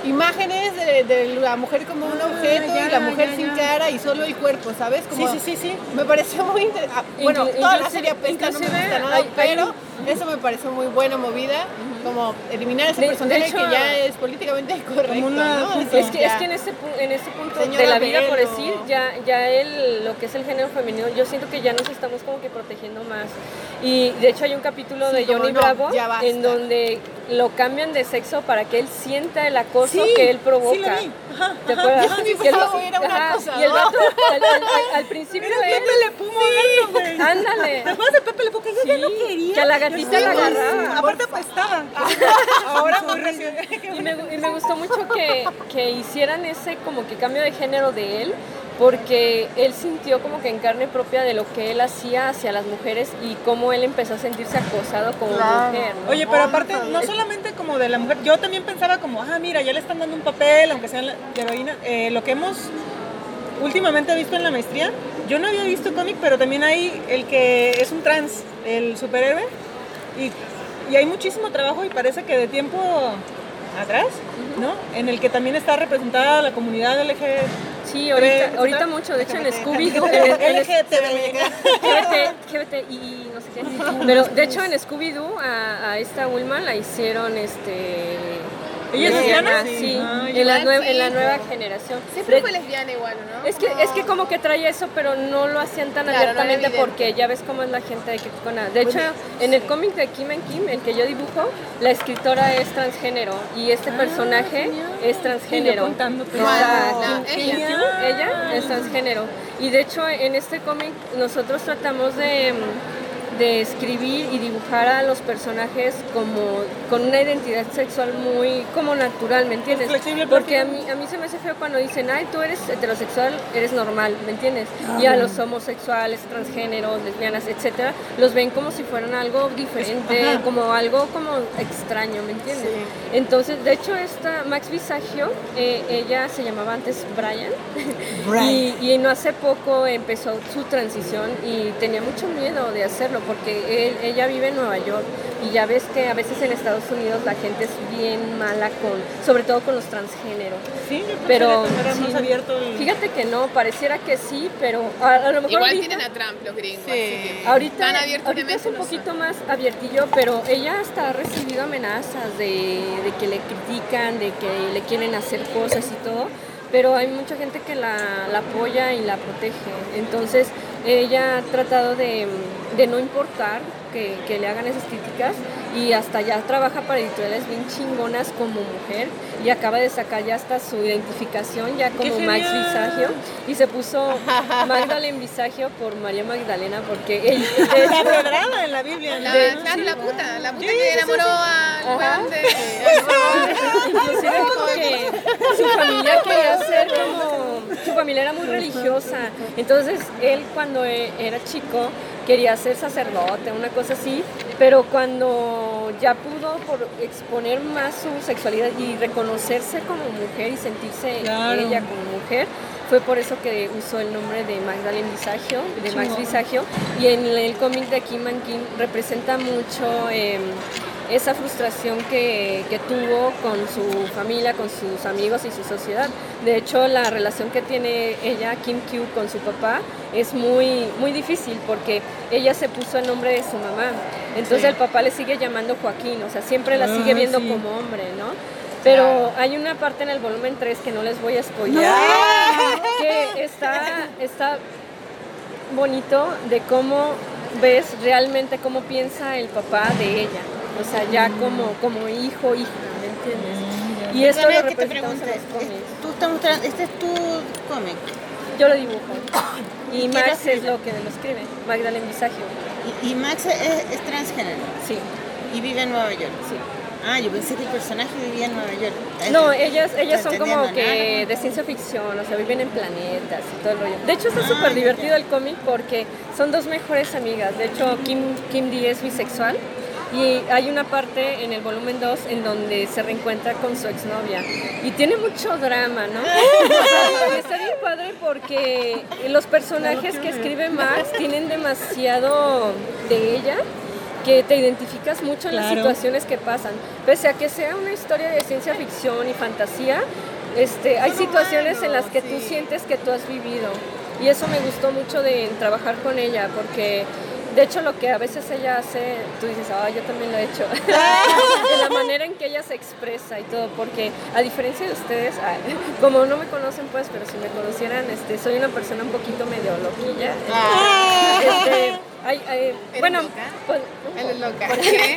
S3: imágenes de, de la mujer como un objeto
S6: ya,
S3: y la mujer
S6: ya,
S3: sin cara y solo el cuerpo, ¿sabes?
S6: Sí,
S3: Como,
S6: sí, sí, sí.
S3: Me pareció muy inter- ah, Bueno,
S5: Inclu-
S3: toda la serie apesta, no me gusta nada,
S5: hay- hay-
S3: pero eso me pareció muy buena movida, como eliminar ese
S5: De- de
S3: personaje
S5: hecho,
S3: que ya es políticamente correcto,
S6: una-
S3: ¿no?
S5: Es que, es que en este punto
S3: Señora
S5: de la vida, por decir, ya, ya el, lo que es el género femenino, yo siento que ya nos estamos como que protegiendo más. Y de hecho hay un capítulo
S3: Sí,
S5: de Johnny
S3: no,
S5: Bravo en donde lo cambian de sexo para que él sienta el acoso
S6: Sí,
S5: que él provoca.
S6: sí lo vi. Ajá,
S5: ¿Te
S6: ajá.
S5: acuerdas?
S3: Johnny
S5: Que el-
S3: Bravo era un
S5: ajá,
S3: acosador.
S5: Y el vato, al, al- al- al principio
S6: Era
S5: él...
S6: Pepe Le Pumo.
S5: Ándale.
S6: ¿Te acuerdas de Pepe Le Pumo? Que ella no quería.
S5: que a la gatita la agarraba.
S6: Aparte apestaba. Ahora muy reciente.
S5: Y me, y me gustó mucho que, que hicieran ese como que cambio de género de él, porque él sintió como que en carne propia de lo que él hacía hacia las mujeres y cómo él empezó a sentirse acosado como mujer. ¿no?
S6: Oye, pero aparte, no solamente como de la mujer, yo también pensaba como, ah, mira, ya le están dando un papel, aunque sea la de heroína. Eh, lo que hemos últimamente visto en la maestría, yo no había visto cómic, pero también hay el que es un trans, el superhéroe, y, y hay muchísimo trabajo y parece que de tiempo atrás, ¿no? En el que también está representada la comunidad LGBT.
S5: Sí, ahorita, ahorita mucho, de hecho en. LGBT, LGBT y no sé qué. Pero de hecho en Scooby-Doo a, a esta Wilma la hicieron este
S6: ¿Ella es
S5: lesbiana,
S6: lesbiana?
S5: Sí,
S6: Ah,
S5: en, la
S1: ya.
S5: nue-
S1: Sí.
S5: en la nueva generación.
S1: Siempre
S5: De-
S1: fue lesbiana igual, ¿no?
S5: es que, es que como que traía eso, pero no lo hacían tan
S1: Claro, no
S5: abiertamente
S1: evidente.
S5: porque ya ves cómo es la gente de Criticona. De hecho, en el cómic de Kim and Kim, el que yo dibujo, la escritora es transgénero y este personaje es transgénero.
S1: Wow.
S5: Kim-
S1: Ella.
S5: Es transgénero. Y de hecho en este cómic nosotros tratamos de, de escribir y dibujar a los personajes como con una identidad sexual muy como natural, ¿me entiendes?
S6: Flexible,
S5: Porque a mí, a mí se me hace feo cuando dicen, ay, tú eres heterosexual, eres normal, ¿me entiendes? Y a los homosexuales, transgéneros, lesbianas, etcétera, los ven como si fueran algo diferente, como algo como extraño, ¿me entiendes? Entonces, de hecho, esta Max Visagio, eh, ella se llamaba antes Brian, y, y no hace poco empezó su transición y tenía mucho miedo de hacerlo porque él- ella vive en Nueva York y ya ves que a veces en Estados Unidos la gente es bien mala con, sobre todo con los transgéneros.
S6: Sí, yo
S5: Pero
S6: más abierto el...
S5: fíjate que no, pareciera que sí, pero a, a lo mejor
S1: Igual
S5: ahorita-
S1: tienen a Trump los gringos.
S2: Sí.
S1: así que
S5: Ahorita, ahorita es un
S1: son.
S5: poquito más abiertillo, pero ella hasta ha recibido amenazas de, de que le critican, de que le quieren hacer cosas y todo, pero hay mucha gente que la, la apoya y la protege. Entonces ella ha tratado de, de no importar que, que le hagan esas críticas y hasta ya trabaja para editoriales bien chingonas como mujer y acaba de sacar ya hasta su identificación ya como Max! Visagio y se puso Magdalene Visagio por María Magdalena porque de
S6: La
S5: hecho,
S6: sagrada en la Biblia.
S1: La,
S6: ¿no?
S1: claro, la puta, la puta
S6: Sí,
S1: que
S6: sí, sí,
S1: enamoró
S6: sí.
S1: al
S5: Ajá.
S1: weón de...
S5: inclusive porque su familia quería ser como su familia era muy religiosa entonces él cuando e- era chico quería ser sacerdote una cosa así pero cuando ya pudo por exponer más su sexualidad y reconocerse como mujer y sentirse
S6: Claro.
S5: ella como mujer fue por eso que usó el nombre de Magdalene Visagio, de Max Visagio, y en el cómic de Kim and Kim representa mucho eh, esa frustración que, que tuvo con su familia, con sus amigos y su sociedad. De hecho, la relación que tiene ella, Kim Kyu, con su papá es muy, muy difícil porque ella se puso el nombre de su mamá. Entonces el papá le sigue llamando Joaquín, o sea, siempre la sigue
S6: Ah,
S5: viendo
S6: sí.
S5: como hombre, ¿no? Pero hay una parte en el volumen 3 que no les voy a spoilear, que está, está bonito de cómo ves realmente cómo piensa el papá de ella. O sea, ya como, como hijo, hija, ¿me entiendes? Y esto lo
S2: que te
S5: representamos en
S2: pregunte,
S5: los cómics.
S2: ¿tú estás mostrando, este es tu cómic
S5: Yo lo dibujo. Y
S2: ¿Quién lo
S5: Max es lo que lo escribe, Magdalene Visagio.
S2: y, y Max es, es transgénero
S5: Sí,
S2: y vive en Nueva York.
S5: sí.
S2: Ah, yo pensé que el personaje vivía en Nueva York.
S5: No, ellas, ellas son como que
S2: nada.
S5: de ciencia ficción, o sea, viven en planetas y todo el rollo. De hecho, está
S2: Ah,
S5: súper divertido el cómic porque son dos mejores amigas. De hecho, Kim, Kim Dee es bisexual y hay una parte en el volumen 2 en donde se reencuentra con su exnovia y tiene mucho drama, ¿no? está bien padre porque los personajes que escribe Max tienen demasiado de ella que te identificas mucho en las
S6: Claro.
S5: situaciones que pasan. Pese a que sea una historia de ciencia ficción y fantasía, este, hay situaciones en las que tú sientes que tú has vivido. Y eso me gustó mucho de trabajar con ella, porque de hecho lo que a veces ella hace, tú dices, ah, yo también lo he hecho. en la manera en que ella se expresa y todo, porque a diferencia de ustedes, ay, como no me conocen pues, pero si me conocieran, este, soy una persona un poquito medio loquilla. Este, ay, ay, bueno, pues,
S1: Eres loca.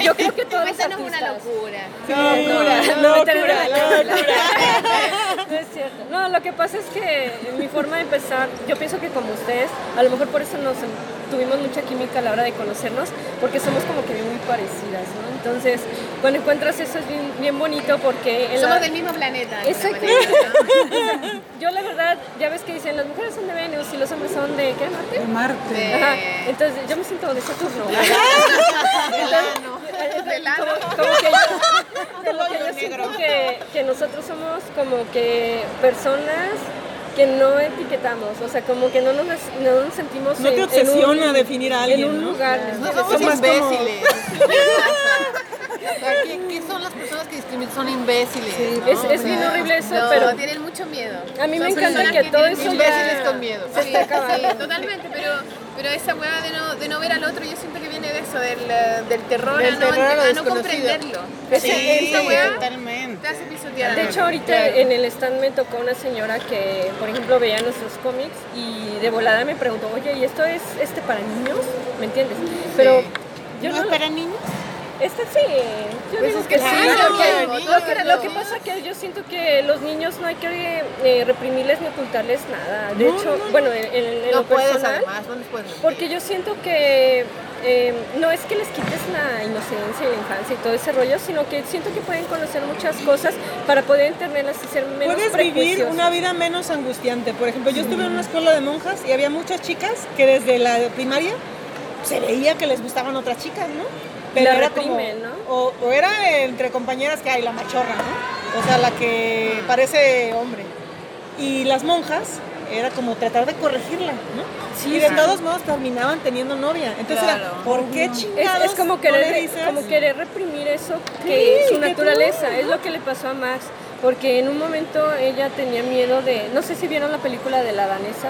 S5: yo creo que todos los
S1: Cuéntanos una
S5: artistas.
S1: locura.
S6: Locura,
S5: No, no,
S6: locura,
S5: locura,
S6: locura.
S5: No es cierto. No, lo que pasa es que mi forma de empezar, yo pienso que como ustedes, a lo mejor por eso nos tuvimos mucha química a la hora de conocernos, porque somos como que muy parecidas, ¿no? Entonces, cuando encuentras eso es bien, bien bonito porque
S1: Somos
S5: la-
S1: del mismo planeta. de
S5: yo la verdad, ya ves que dicen, las mujeres son de Venus y los hombres son de, ¿qué? ¿Marte?
S6: De Marte.
S1: De-
S5: Ajá. Entonces, yo me siento de Saturno.
S1: Ano.
S5: Como, como que yo, como que yo siento que, que nosotros somos como que personas que no etiquetamos, o sea, como que no nos, no nos sentimos
S6: No te
S5: en- en
S6: obsesiona
S5: un-
S6: definir a alguien,
S5: en un
S6: ¿no?
S5: lugar.
S2: Somos imbéciles. ¿Qué, qué son las personas que discriminan? Son imbéciles. ¿no?
S5: Es,
S2: O
S5: es
S2: sea,
S5: bien horrible eso,
S1: No,
S5: pero
S1: tienen mucho miedo.
S5: a mí me encanta
S1: personas
S5: que todo eso
S2: Imbéciles
S5: ya
S2: con miedo.
S5: se
S1: Sí,
S5: está acabando.
S1: sí, totalmente, pero, pero esa hueá de no, de no ver al otro, yo siento que viene de eso, del, eh, del terror,
S2: Del
S1: a, no,
S2: terror a
S1: no comprenderlo.
S2: Sí,
S1: esa hueá
S2: totalmente.
S1: te hace pisotear.
S5: De hecho, ahorita en el stand me tocó una señora que, por ejemplo, veía nuestros cómics y de volada me preguntó, oye, ¿y esto es este para niños? ¿Me entiendes? Pero yo
S2: ¿No
S5: no,
S2: es para niños?
S5: Este sí, yo
S2: Pues
S5: digo
S2: es
S5: que
S2: que
S5: sí,
S2: claro, que
S5: lo, que, lo que pasa que yo siento que los niños no hay que eh, reprimirles ni ocultarles nada. De hecho, bueno, en, en-
S2: No
S5: lo
S2: puedes,
S5: personal,
S2: además, no les puedes.
S5: porque yo siento que eh, no es que les quites la inocencia y la infancia y todo ese rollo, sino que siento que pueden conocer muchas cosas para poder entenderlas y ser menos
S6: Puedes vivir una vida menos angustiante. Por ejemplo, yo estuve en una escuela de monjas y había muchas chicas que desde la primaria se veía que les gustaban otras chicas, ¿no?
S5: La
S6: era como-
S5: reprimen, ¿no?
S6: o, o era entre compañeras que hay la machorra, ¿no? O sea, la que parece hombre. Y las monjas era como tratar de corregirla, ¿no?
S5: Sí,
S6: y de
S5: sí.
S6: todos modos terminaban teniendo novia. Entonces era, ¿por qué
S5: Es,
S6: chingados
S5: es como,
S6: no
S5: querer, como querer reprimir eso que
S6: Sí,
S5: su naturaleza,
S6: tú,
S5: es lo que le pasó a Max, porque en un momento ella tenía miedo de, no sé si vieron la película de la danesa,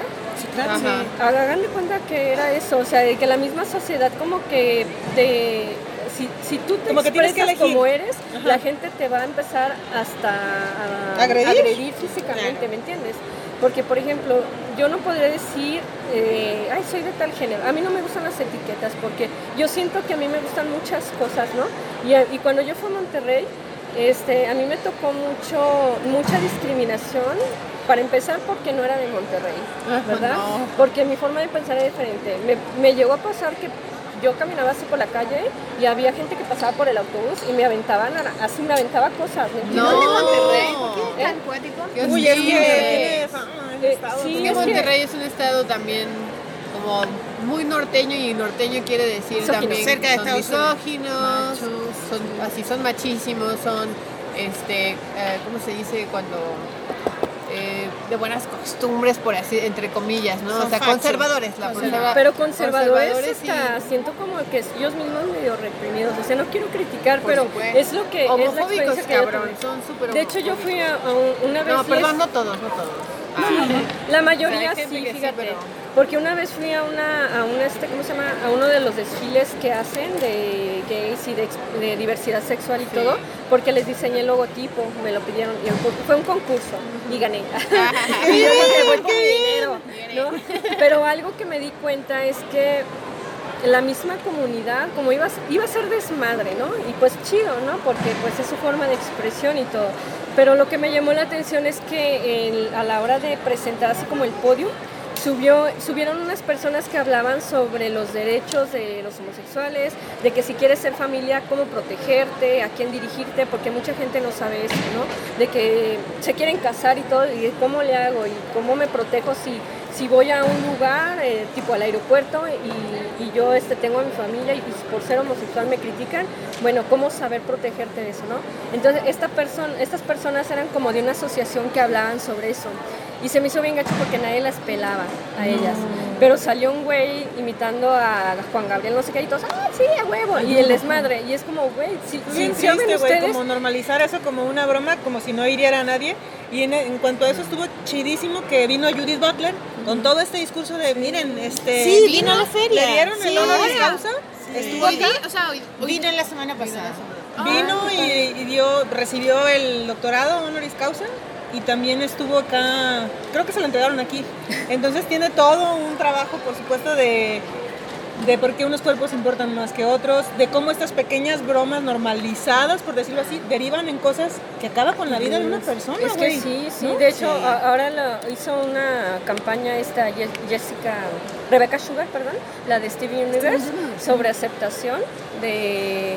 S3: Ajá.
S5: hagan de cuenta que era eso, o sea, de que la misma sociedad como que te... Si, si tú te
S6: Como que tienes que
S5: expresas
S6: elegir.
S5: como eres,
S6: Ajá.
S5: la gente te va a empezar hasta a
S6: ¿Agredir?
S5: físicamente, ¿me entiendes? Porque, por ejemplo, yo no podría decir, eh, ay, soy de tal género. A mí no me gustan las etiquetas porque yo siento que a mí me gustan muchas cosas, ¿no? Y, y cuando yo fui a Monterrey, este, a mí me tocó mucho, mucha discriminación. Para empezar, porque no era de Monterrey, ¿verdad? Porque mi forma de pensar era diferente. Me, me llegó a pasar que yo caminaba así por la calle y había gente que pasaba por el autobús y me aventaban, así me aventaba cosas.
S3: No.
S1: ¿Dónde Monterrey? ¿Por qué
S5: ¿Eh?
S1: tan
S6: Uy, es que el
S5: Eh, sí.
S3: Es
S5: es que-
S3: Monterrey es un estado también como muy norteño y norteño quiere decir también
S2: Cerca de
S3: son
S2: Estados Unidos.
S3: misóginos, son así son machísimos, son este eh, ¿cómo se dice cuando eh, de buenas costumbres por así entre comillas, ¿no?
S2: Son
S3: o sea,
S2: fachos.
S3: conservadores, la conserva-
S5: Pero conservadores,
S3: conservadores y-
S5: hasta siento como que ellos mismos medio reprimidos. O sea, no quiero criticar,
S3: Por
S5: pero
S3: supuesto.
S5: es lo que es la
S3: homofóbicos,
S5: experiencia que yo
S3: cabrón,
S5: tuve.
S3: son súper
S5: De hecho, yo fui a, a un- una vez
S3: No,
S5: les-
S3: perdón, no todos, no todos.
S5: La mayoría sí, fíjate.
S3: pero-
S5: Porque una vez fui a una, a una este, ¿cómo se llama? A uno de los desfiles que hacen de gays y de, diversidad sexual y todo, porque les diseñé el logotipo, me lo pidieron, y fue- un concurso y gané. y yo voy por dinero, ¿no? Pero algo que me di cuenta es que la misma comunidad, como iba, iba a ser desmadre, ¿no? Y pues chido, ¿no? Porque pues es su forma de expresión y todo. Pero lo que me llamó la atención es que el- a la hora de presentar así como el podio, subió, subieron unas personas que hablaban sobre los derechos de los homosexuales, de que si quieres ser familia, cómo protegerte, a quién dirigirte, porque mucha gente no sabe eso, ¿no? De que se quieren casar y todo, y cómo le hago y cómo me protejo si, si voy a un lugar, eh, tipo al aeropuerto, y, yo este, tengo a mi familia y, pues, por ser homosexual me critican, bueno, ¿cómo saber protegerte de eso, no? Entonces, esta estas personas eran como de una asociación que hablaban sobre eso. Y se me hizo bien gacho porque nadie las pelaba a ellas. Pero salió un güey imitando a Juan Gabriel, no sé qué, y todos, ¡ah, sí, a huevo! Y el desmadre. Y es como, güey, si,
S6: Bien
S5: si,
S6: triste, güey,
S5: ustedes,
S6: como normalizar eso como una broma, como si no hiriera a nadie. Y en, en cuanto a eso estuvo chidísimo que vino Judith Butler con todo este discurso de, miren, este...
S2: Sí, vino a la feria.
S6: Le dieron
S2: Sí.
S6: el honoris causa, estuvo
S1: Hoy
S6: acá,
S1: o sea, hoy, hoy-
S2: Vino en la semana pasada.
S6: vino y, y dio, recibió el doctorado honoris causa y también estuvo acá, creo que se lo entregaron aquí. Entonces tiene todo un trabajo, por supuesto, de, de por qué unos cuerpos importan más que otros, de cómo estas pequeñas bromas normalizadas, por decirlo así, derivan en cosas que acaban con la vida de una persona.
S5: Es que
S6: güey.
S5: sí, sí.
S6: ¿No?
S5: De hecho, ahora lo- hizo una campaña esta Jessica, Rebecca Sugar, perdón, la de Stevie Universe, sobre aceptación de,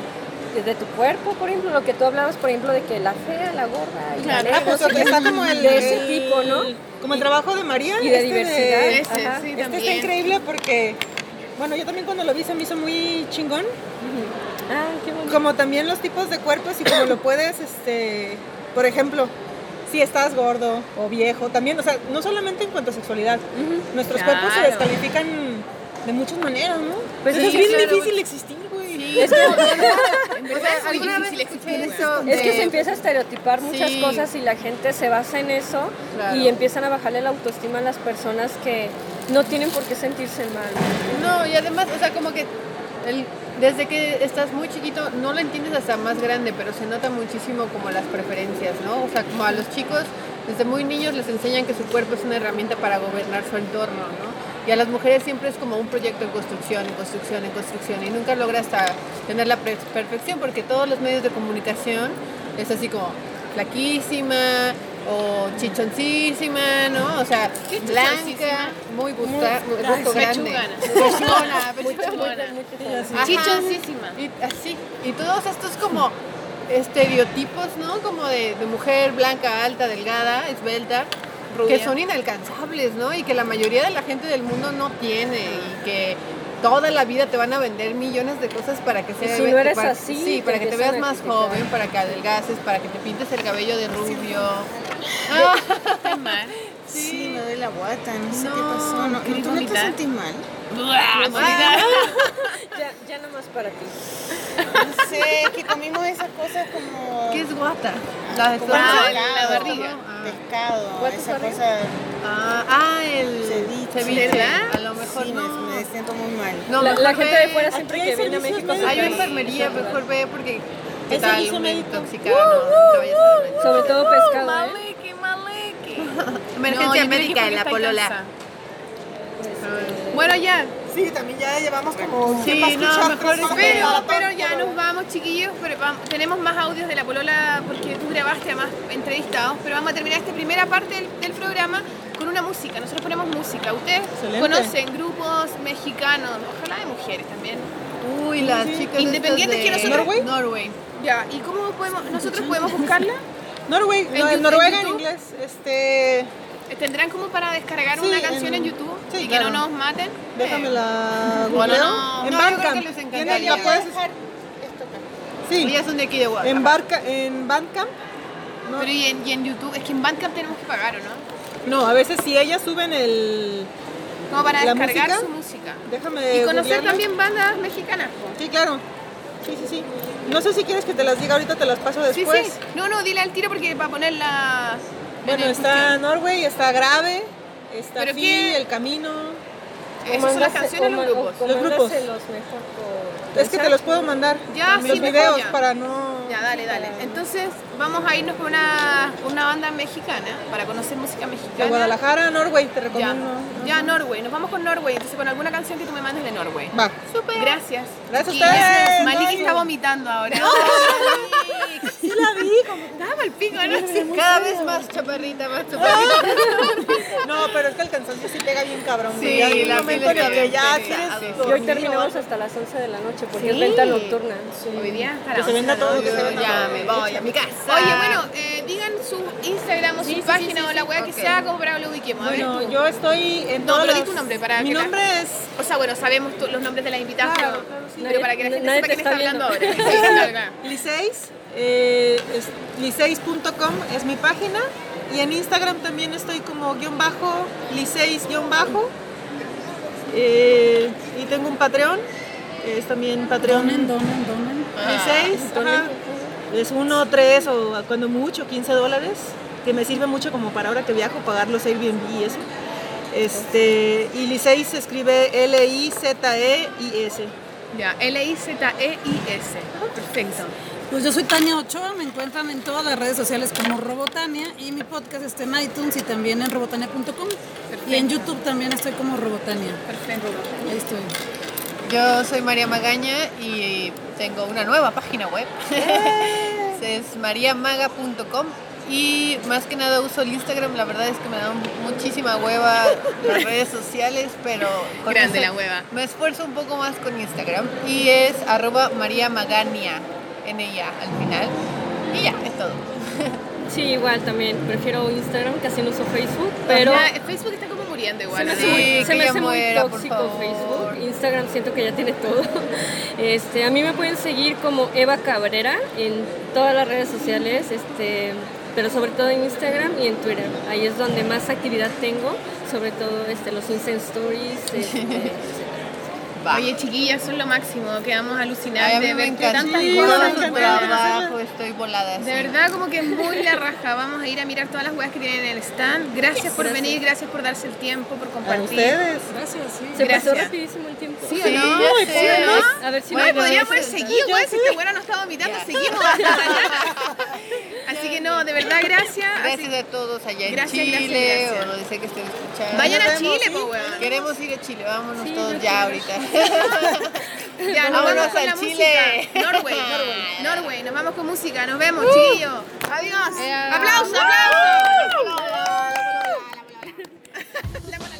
S5: de, de tu cuerpo, por ejemplo, lo que tú hablabas, por ejemplo, de que la fea, la gorda y la
S6: Ah,
S5: negra,
S6: pues
S5: qué,
S6: está como el,
S5: de ese tipo, ¿no?
S6: Como el trabajo de María.
S5: Y de
S6: este
S5: diversidad.
S1: Ese,
S5: ajá.
S1: sí,
S6: Este está increíble porque, bueno, yo también cuando lo vi se me hizo muy chingón.
S5: Ah, qué bonito.
S6: Como también los tipos de cuerpos y como lo puedes, este, por ejemplo, si estás gordo o viejo, también, o sea, no solamente en cuanto a sexualidad, nuestros cuerpos se
S1: Claro.
S6: descalifican de muchas maneras, ¿no?
S5: Pues
S6: Entonces
S5: sí,
S6: es bien
S5: claro.
S6: difícil existir,
S5: Es que,
S3: O sea, alguna vez escuché eso
S5: es que
S3: de-
S5: se empieza a estereotipar muchas
S3: Sí.
S5: cosas y la gente se basa en eso
S3: Claro.
S5: y empiezan a bajarle la autoestima a las personas que no tienen por qué sentirse mal.
S3: No, y además, o sea, como que el- desde que estás muy chiquito no lo entiendes hasta más grande, pero se nota muchísimo como las preferencias, ¿no? O sea, como a los chicos desde muy niños les enseñan que su cuerpo es una herramienta para gobernar su entorno, ¿no? Y a las mujeres siempre es como un proyecto en construcción, en construcción, en construcción, y nunca logra hasta tener la perfección porque todos los medios de comunicación es así como flaquísima, o chichoncísima, ¿no? O sea, blanca, muy gusta, muy gusto grande.
S1: pechugana.
S3: Ajá.
S1: Chichoncísima.
S3: Y así, y todos estos como estereotipos, ¿no? Como de, de mujer blanca, alta, delgada, esbelta. Que son inalcanzables, ¿no? Y que la mayoría de la gente del mundo no tiene y que toda la vida te van a vender millones de cosas para que sea
S5: si no eres
S3: para-
S5: así,
S3: sí, para que te veas más joven, para que adelgaces, para que te pintes el cabello de rubio. Ah,
S1: Qué mal.
S2: Sí, me doy la guata, no sé qué pasó. No,
S1: ¿querés
S2: ¿Tú no te sentís mal?
S5: Ya, ya nomás para ti.
S2: No sé, es que comimos esas cosas como...
S3: ¿Qué es guata? La
S2: como
S3: ah,
S2: pescado,
S1: la barriga.
S2: Pescado,
S5: ¿Guata
S2: esa
S5: barriga?
S2: cosa...
S3: ah, ah, el
S2: Ceviche.
S3: ¿verdad? A lo mejor
S2: Sí,
S3: no.
S2: me, me siento muy mal.
S3: No,
S5: la, la gente
S3: ve-
S5: de fuera siempre que viene a México se
S3: Hay enfermería, mejor ve porque ¿qué tal? Un intoxicado, a meter.
S5: Sobre todo pescado, ¿eh?
S3: Emergencia
S1: No,
S3: médica en la polola.
S1: Bueno, ya.
S6: Sí, también ya llevamos como...
S3: Sí,
S6: ¿qué
S3: no, mejor?
S1: Pero, pero ya nos vamos, chiquillos. Pero vam- tenemos más audios de la polola porque tú grabaste a más entrevistados. Pero vamos a terminar esta primera parte del, del programa con una música. Nosotros ponemos música. Ustedes
S6: Excelente.
S1: conocen grupos mexicanos, ojalá de mujeres también.
S3: Uy, las chicas
S1: Independientes
S3: estas
S1: que
S3: de
S1: nosotros-
S6: ¿Norway?
S3: Norway.
S1: Ya, ¿y cómo podemos, nosotros podemos buscarla?
S6: Norway,
S1: ¿En
S6: no, en Noruega en
S1: YouTube?
S6: inglés. Este...
S1: ¿Tendrán como para descargar
S6: Sí,
S1: una canción en,
S6: en-
S1: YouTube
S6: sí,
S1: y que
S6: claro.
S1: no nos maten?
S6: Déjame
S1: Eh,
S6: la googleo.
S1: no,
S6: en
S3: no, creo
S6: Bandcamp.
S3: que les
S6: ¿Tiene-
S3: encantaría.
S6: la puedes- Sí,
S3: Ellas son de aquí de Guadalajara.
S6: en, Barca, en Bandcamp. No,
S1: Pero ¿y en, y en YouTube? Es que en Bandcamp tenemos que pagar, ¿o no?
S6: no, a veces si ellas suben el...
S1: Como para
S6: ¿La
S1: descargar
S6: música?
S1: su música.
S6: Déjame
S1: Y conocer
S6: googlearlo.
S1: también bandas mexicanas. po.
S6: Sí, claro. Sí, sí, sí. No sé si quieres que te las diga ahorita, te las paso
S1: Sí,
S6: después.
S1: sí. No, no, dile al tiro porque para ponerla. en
S6: Bueno, está. Norway, está Grave, está
S1: ¿Pero
S6: Fi,
S1: qué?
S6: El Camino.
S1: Esas son las canciones los grupos.
S6: Los grupos. Es que te los puedo mandar.
S1: Ya,
S6: los
S1: sí, mejor
S6: videos
S1: ya.
S6: para no...
S1: Ya, dale, dale. Entonces, vamos a irnos con una, una banda mexicana para conocer música mexicana.
S6: De Guadalajara, Norway, te
S1: Ya,
S6: recomiendo.
S1: ya, Norway. Nos vamos con Norway. Entonces, con alguna canción que tú me mandes de Norway.
S6: Va.
S1: Súper. Gracias.
S6: Gracias a ustedes.
S1: Maliki está vomitando ahora.
S6: La vi, como...
S1: Estaba al pico, ¿no? Sí.
S3: Cada vez más chaparrita, más chaparrita.
S6: No, pero es que el cansancio sí pega bien cabrón.
S3: Sí,
S6: un
S3: la
S6: momento
S3: piel
S6: el
S3: está
S6: ya
S3: bien.
S5: Y hoy terminamos hasta las 11 de la noche porque
S1: Sí.
S5: es venta nocturna.
S1: Hoy día
S6: Que se venda todo, que se
S3: Yo
S6: venda
S3: ya
S6: todo.
S3: me voy a mi casa.
S1: Oye, bueno, eh, digan su Instagram o su página
S5: sí,
S1: o la
S3: Ok.
S1: que sea como para lo ubiquemos. A ver,
S6: Bueno,
S1: tú.
S6: yo estoy en
S1: No, pero di tu nombre para
S6: Mi nombre es...
S1: O sea, bueno, sabemos los nombres de las invitadas, pero,
S6: claro, sí.
S1: pero para que la
S5: Nadie-
S1: gente sepa
S5: te
S1: quién está hablando ahora.
S6: Liceis, eh, es- liceis.com es mi página y en Instagram también estoy como guion bajo, liceis guion bajo Eh, y tengo un Patreon, es también Patreon
S8: Donen, donen, donen.
S6: liceis, ajá. es uno, tres o cuando mucho 15 dólares, que me sirve mucho como para ahora que viajo pagar los Airbnb y eso. Este, y Liceis se escribe L-I-Z-E-I-S.
S1: Ya, L-I-Z-E-I-S. Perfecto.
S8: Pues yo soy Tania Ochoa, me encuentran en todas las redes sociales como Robotania y mi podcast está en iTunes y también en robotania.com. Y en YouTube también estoy como Robotania.
S1: Perfecto.
S8: Ahí estoy.
S3: Yo soy María Magaña y tengo una nueva página web. es mariamaga.com y más que nada uso el Instagram. La verdad es que me da muchísima hueva las redes sociales, pero con
S1: Grande
S3: eso
S1: la hueva.
S3: Me esfuerzo un poco más con Instagram y es arroba María Magania, N-I-A al final. Y ya, es todo.
S5: Sí, igual también. Prefiero Instagram, casi no uso Facebook, pero
S1: Facebook está como muriendo
S5: se
S1: igual.
S5: me hace
S3: Sí,
S5: muy, se me hace muy
S3: muera,
S5: tóxico. Facebook. Instagram siento que ya tiene todo. Este, a mí me pueden seguir como Eva Cabrera en todas las redes sociales, este, pero sobre todo en Instagram y en Twitter. Ahí es donde más actividad tengo, sobre todo este, los Insta Stories. Este,
S3: Va.
S1: Oye, chiquillas, son lo máximo. Quedamos alucinadas
S3: a
S1: de ver tantas
S6: Sí,
S1: cosas.
S3: trabajo, estoy volada.
S1: De
S3: así.
S1: verdad, como que es muy la raja. Vamos a ir a mirar todas las weas que tienen en el stand. Gracias por venir, gracias por darse el tiempo, por
S6: A
S1: compartir.
S6: ustedes.
S8: Gracias, sí.
S5: Se pasó
S1: Gracias.
S5: rapidísimo el tiempo.
S1: ¿Sí o
S3: Sí,
S1: no? ¿Sí
S3: sé.
S1: o no?
S5: A ver si
S1: Bueno,
S5: no-
S1: podríamos haber seguido, güey. Si este bueno no estaba vomitando,
S3: Ya.
S1: seguimos hasta. Así que no, de verdad, gracias.
S3: Gracias
S1: Así-
S3: a todos allá en
S1: Gracias,
S3: Chile
S1: gracias, gracias.
S3: o donde que estén escuchando.
S1: Vayan a Chile,
S6: ¿sí?
S1: po, weón.
S3: Queremos ir a Chile, vámonos
S5: Sí,
S3: todos ya ahorita.
S1: Ya, nos
S3: Vámonos
S1: vamos con
S3: al
S1: la
S3: Chile.
S1: música. Norway, Norway, Norway, nos vamos con música. Nos vemos, chiquillos. Adiós.
S3: Eh,
S1: aplausos, aplausos.
S2: Ahí,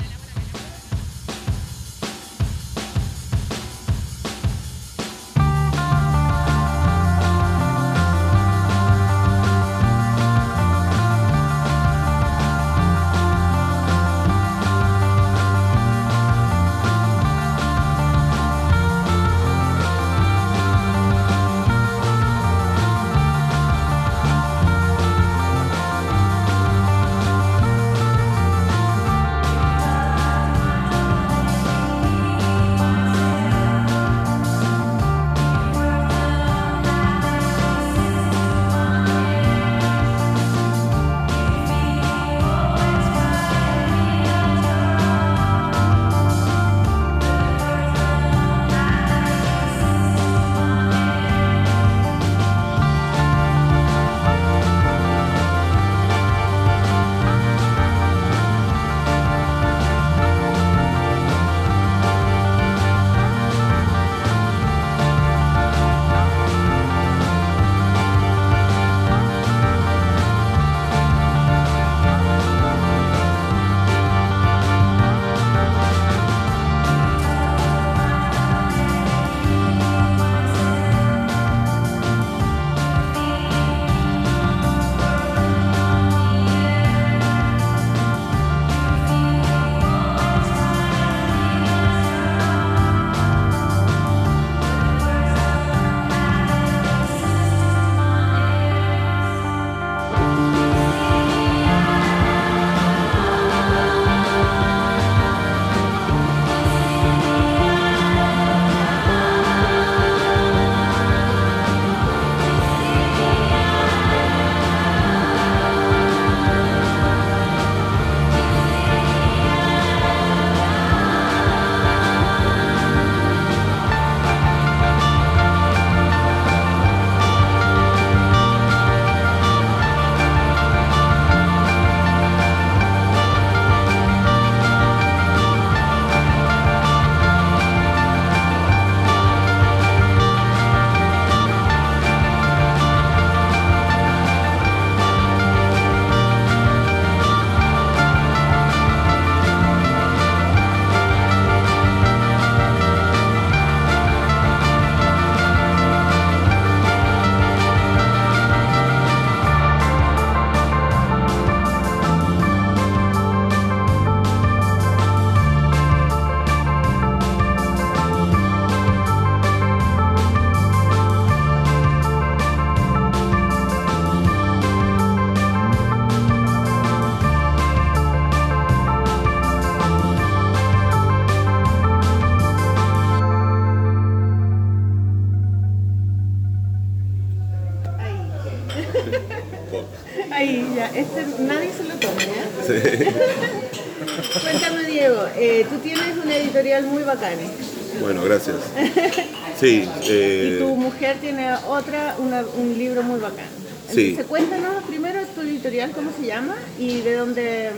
S2: una- un libro muy bacán.
S11: Sí.
S2: Entonces, cuéntanos primero tu editorial, cómo se llama y de dónde...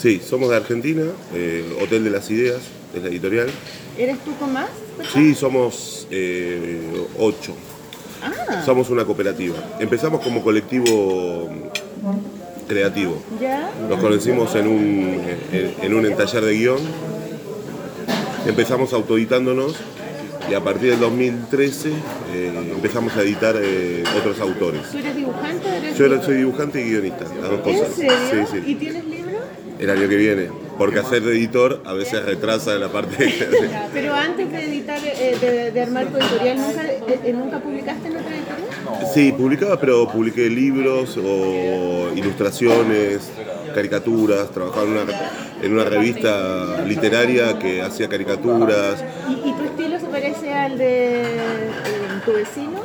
S11: sí, somos de Argentina, eh, Hotel de las Ideas, es la editorial.
S2: ¿Eres tú con más?
S11: Sí, somos eh, ocho.
S2: Ah,
S11: Somos una cooperativa. Empezamos como colectivo creativo.
S2: ya.
S11: Nos conocimos en un, en, en un taller de guion. Empezamos autoeditándonos y a partir del 2013 eh, empezamos a editar eh, otros autores.
S2: ¿Tú eres dibujante o eres
S11: Yo era- soy dibujante y guionista, las dos cosas.
S2: ¿En serio?
S11: Sí, sí.
S2: ¿Y tienes libro?
S11: El año que viene. Porque hacer de editor a veces retrasa la parte.
S2: Pero antes de editar, eh, de, de armar tu editorial, ¿nunca, eh, ¿nunca publicaste en otra editorial?
S11: Sí, publicaba, pero publiqué libros o ilustraciones, caricaturas, trabajaba en una, en una revista literaria que hacía caricaturas.
S2: ¿Y, y tu estilo se al de eh, tu vecino?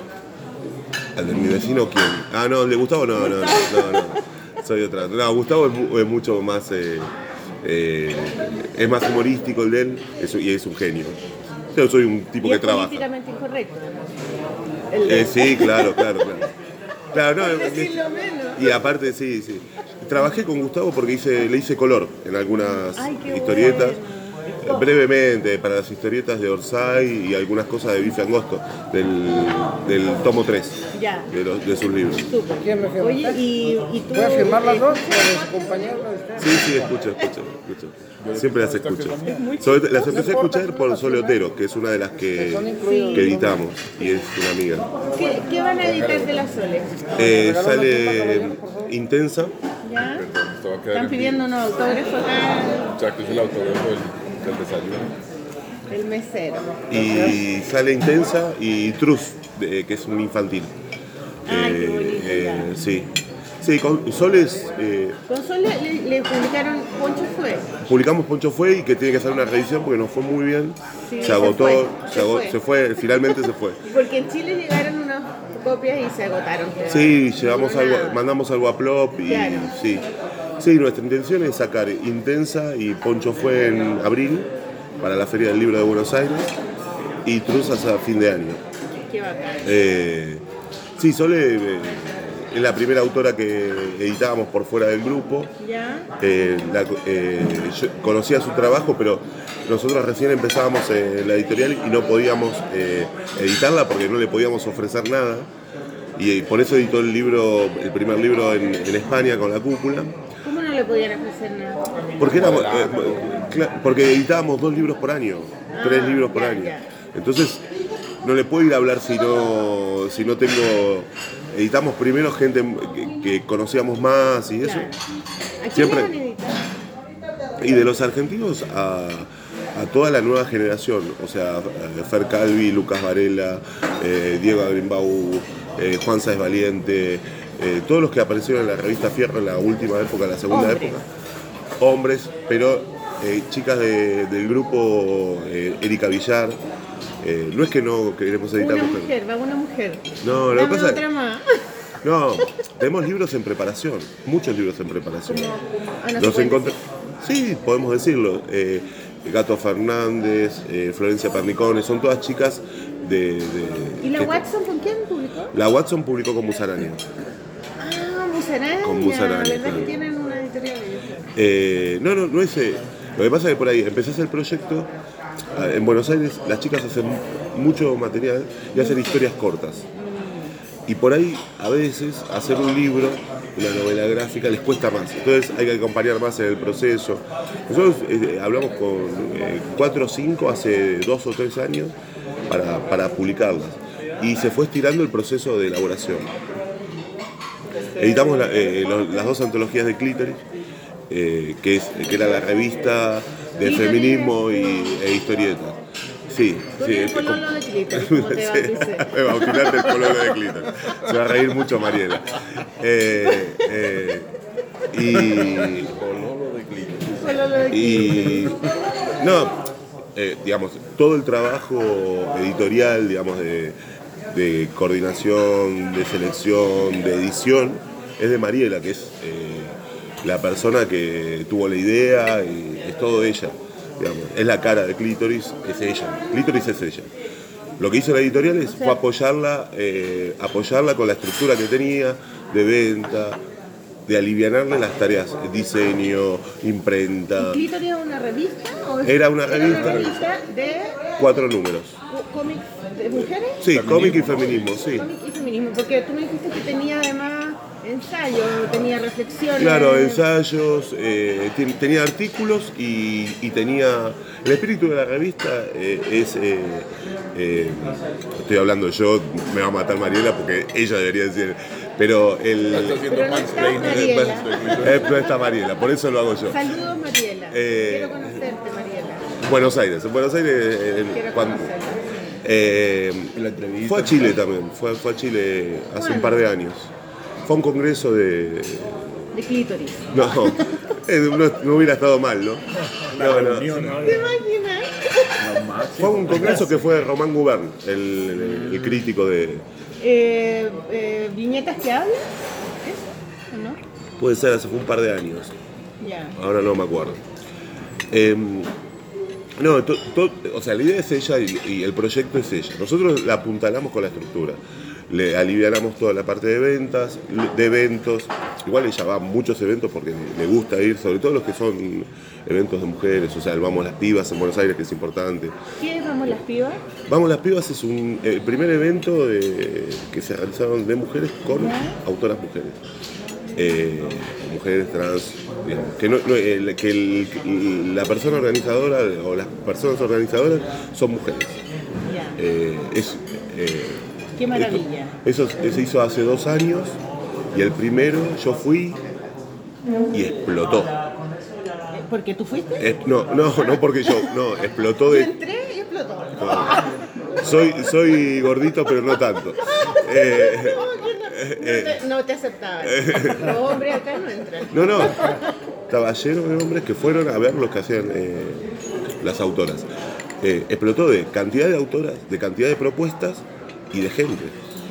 S11: ¿Al de mi vecino quién? Ah, no, ¿el de Gustavo? No, no, no, no, no. Soy otra. No, Gustavo es, es mucho más. eh, eh, es más humorístico el de él es- y es un genio. Yo soy un tipo
S2: y
S11: que
S2: es
S11: trabaja.
S2: políticamente incorrecto. El de-
S11: Eh, sí, claro, claro, claro. Claro, no,
S2: menos.
S11: y aparte, sí, sí. Trabajé con Gustavo porque hice, le hice color en algunas
S2: Ay, qué
S11: historietas.
S2: bueno.
S11: Brevemente, para las historietas de Orsay y algunas cosas de Bife Angosto, del, del tomo 3
S2: Ya.
S11: de, los- de sus libros.
S2: Súper. Oye, y, y tú.
S12: ¿Puedes firmar las
S2: eh,
S12: dos? ¿Puedes acompañarnos?
S11: Sí, sí, escucho, escucho, escucho. Siempre las escucho. Sobre las empecé a escuchar por Sole Otero, que es una de las que, que editamos y es una amiga.
S2: ¿Qué, qué van a editar de la Sole?
S11: Eh, sale Intensa,
S2: Están
S9: en
S2: pidiendo un autógrafo acá,
S9: Exacto, es el autógrafo desayuno.
S2: el mesero.
S11: y sale Intensa y Truz, que es un infantil.
S2: Ay, qué
S11: Eh,
S2: bonito,
S11: eh, sí. Sí, con Soles eh,
S2: Con Sole le, le publicaron Poncho Fue.
S11: publicamos Poncho Fue y que tiene que hacer una revisión porque nos fue muy bien.
S2: Sí,
S11: se
S2: se
S11: agotó,
S2: fue,
S11: se, agotó-
S2: fue.
S11: se fue, finalmente se fue.
S2: Porque en Chile llegaron unas copias y se agotaron.
S11: Sí, llevamos
S2: No,
S11: algo, mandamos algo a Plop y
S2: Claro.
S11: sí. Sí, nuestra intención es sacar Intensa y Poncho fue en abril para la Feria del Libro de Buenos Aires y Truz hasta fin de año.
S2: Qué bacán.
S11: Eh, sí, Sole eh, es la primera autora que editábamos por fuera del grupo.
S2: ¿Ya?
S11: Eh, la- eh, yo conocía su trabajo, pero nosotros recién empezábamos la editorial y no podíamos editarla porque no le podíamos ofrecer nada. Y, por eso editó el libro, el primer libro en, en España con la cúpula.
S2: ¿Cómo no le podían ofrecer nada?
S11: Porque, éramos, eh, porque editábamos dos libros por año, tres
S2: Ah,
S11: libros por
S2: ya,
S11: año.
S2: ya.
S11: Entonces, no le puedo ir a hablar si no, si no tengo. Editamos primero gente que, que conocíamos más y eso.
S2: Claro. ¿A quién
S11: Siempre-
S2: le van a editar?
S11: Y de los argentinos a, a toda la nueva generación, o sea, eh, Fer Calvi, Lucas Varela, eh, Diego Agrimbau, eh, Juan Sáez Valiente, eh, todos los que aparecieron en la revista Fierro en la última época, la segunda época. Hombres, pero eh, chicas de- del grupo eh, Erika Villar. no es que no queremos editar
S2: Una
S11: mujeres.
S2: mujer, va una mujer.
S11: No, lo que pasa
S2: otra más.
S11: no, tenemos libros en preparación, muchos libros en preparación.
S2: Ah, no se
S11: Los
S2: puede
S11: encontré- Sí, podemos decirlo. Gato Fernández, Florencia Pernicone, son todas chicas de. de-
S2: ¿Y la Watson con quién publicó?
S11: La Watson publicó con Musaraña.
S2: Musaraña.
S11: Con Musaraña,
S2: ¿Verdad
S11: claro.
S2: que tienen una editorial?
S11: Eh, no, no, no es. eh, lo que pasa es que por ahí empezás el proyecto. ah, En Buenos Aires las chicas hacen mucho material y hacen historias cortas. Y por ahí a veces hacer un libro, una novela gráfica, les cuesta más. Entonces hay que acompañar más en el proceso. Nosotros eh, hablamos con eh, cuatro o cinco hace dos o tres años para, para publicarlas. Y se fue estirando el proceso de elaboración. Editamos la- eh, las dos antologías de Clítoris, eh, que, es, que era la revista de feminismo y, e historieta. Sí, sí.
S2: el pololo de clítoris, como te
S11: Sí,
S2: bauticé.
S11: me bautizaste el pololo de Clítoris. Se va a reír mucho Mariela. Eh, eh, y
S2: Pololo de
S11: y no, eh, digamos, todo el trabajo editorial, digamos, de, de coordinación, de selección, de edición, es de Mariela, que es eh, la persona que tuvo la idea y es todo ella. Digamos, es la cara de Clítoris, es ella. Clítoris es ella. Lo que hizo la editorial es, fue apoyarla, eh, apoyarla con la estructura que tenía de venta, de alivianarle las tareas, diseño, imprenta.
S2: ¿Clítoris es una revista? O es-
S11: Era una revista.
S2: revista de
S11: Cuatro números.
S2: cómics mujeres?
S11: Sí, cómic y feminismo, sí.
S2: Cómic y feminismo, porque tú me dijiste que tenía además ensayo, tenía reflexiones.
S11: Claro, ensayos, eh, ten- tenía artículos y, y tenía... El espíritu de la revista eh, es... eh, eh, estoy hablando yo, me va a matar Mariela porque ella debería decir... Pero el...
S9: Está haciendo
S2: Pero no está. Mariela.
S11: Eh, no está Mariela, por eso lo hago yo.
S2: Saludos, Mariela.
S11: Eh,
S2: Quiero conocerte, Mariela.
S11: Buenos Aires, en Buenos Aires... eh,
S2: Quiero
S11: cuando-
S2: conocerte.
S11: Eh,
S9: La entrevista.
S11: fue a Chile también, fue, fue a Chile hace un par de años. Fue a un congreso de,
S2: De clítoris.
S11: No, eh, no, no hubiera estado mal, ¿no? No, no.
S2: ¿Te imaginas?
S11: Fue un congreso que fue Román Gubern, el, el- el crítico de.
S2: Eh, eh, ¿Viñetas que hablan? ¿Eso? ¿O no?
S11: Puede ser, hace un par de años.
S2: Ya.
S11: Ahora no me acuerdo. Em, no, to- to- o sea, la idea es ella y, y el proyecto es ella. Nosotros la apuntalamos con la estructura. Le alivianamos toda la parte de ventas, de eventos. igual ella va a muchos eventos porque le gusta ir, sobre todo los que son eventos de mujeres, o sea, el Vamos las Pibas en Buenos Aires, que es importante.
S2: ¿Quiénes vamos las pibas?
S11: Vamos las Pibas es un, el primer evento de- que se realizaron de mujeres con autoras mujeres. Eh, mujeres trans, digamos, que, no- que el- la persona organizadora o las personas organizadoras son mujeres. Eh, es, eh,
S2: Qué maravilla.
S11: eso se hizo hace dos años y el primero yo fui y explotó.
S2: ¿Porque tú fuiste?
S11: Es- no, no, no porque yo, no, explotó
S2: Yo
S11: de...
S2: entré y explotó.
S11: Soy, soy gordito, pero no tanto. Eh,
S2: te, no te aceptaban. Los hombres acá no entran.
S11: no, no, estaba lleno de hombres que fueron a ver lo que hacían eh, las autoras. Eh, explotó de cantidad de autoras, de cantidad de propuestas y de gente.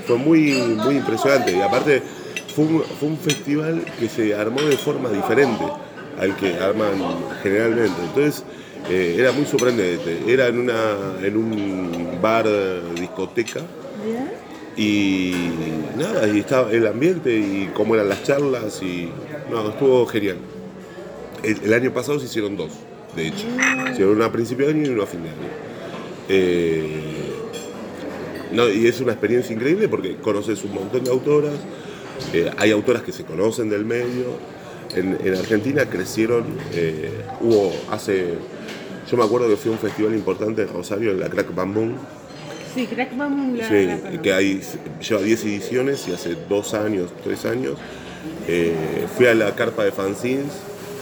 S11: Fue muy, muy impresionante y aparte fue un, fue un festival que se armó de forma diferente al que arman generalmente. Entonces eh, era muy sorprendente. Era en, una, en un bar, discoteca. Y nada, y estaba el ambiente y cómo eran las charlas y no, estuvo genial. El, año pasado se hicieron dos, de hecho. Se hicieron una a principio de año y una a fin de año. Eh, no, y es una experiencia increíble porque conoces un montón de autoras, eh, hay autoras que se conocen del medio. En, en Argentina crecieron, eh, hubo hace, yo me acuerdo que fue un festival importante en Rosario, en la Crack Bamboo,
S2: Sí, Crack Bam la,
S11: Sí,
S2: la
S11: que hay, lleva 10 ediciones y hace dos años, tres años, eh, fui a la carpa de fanzines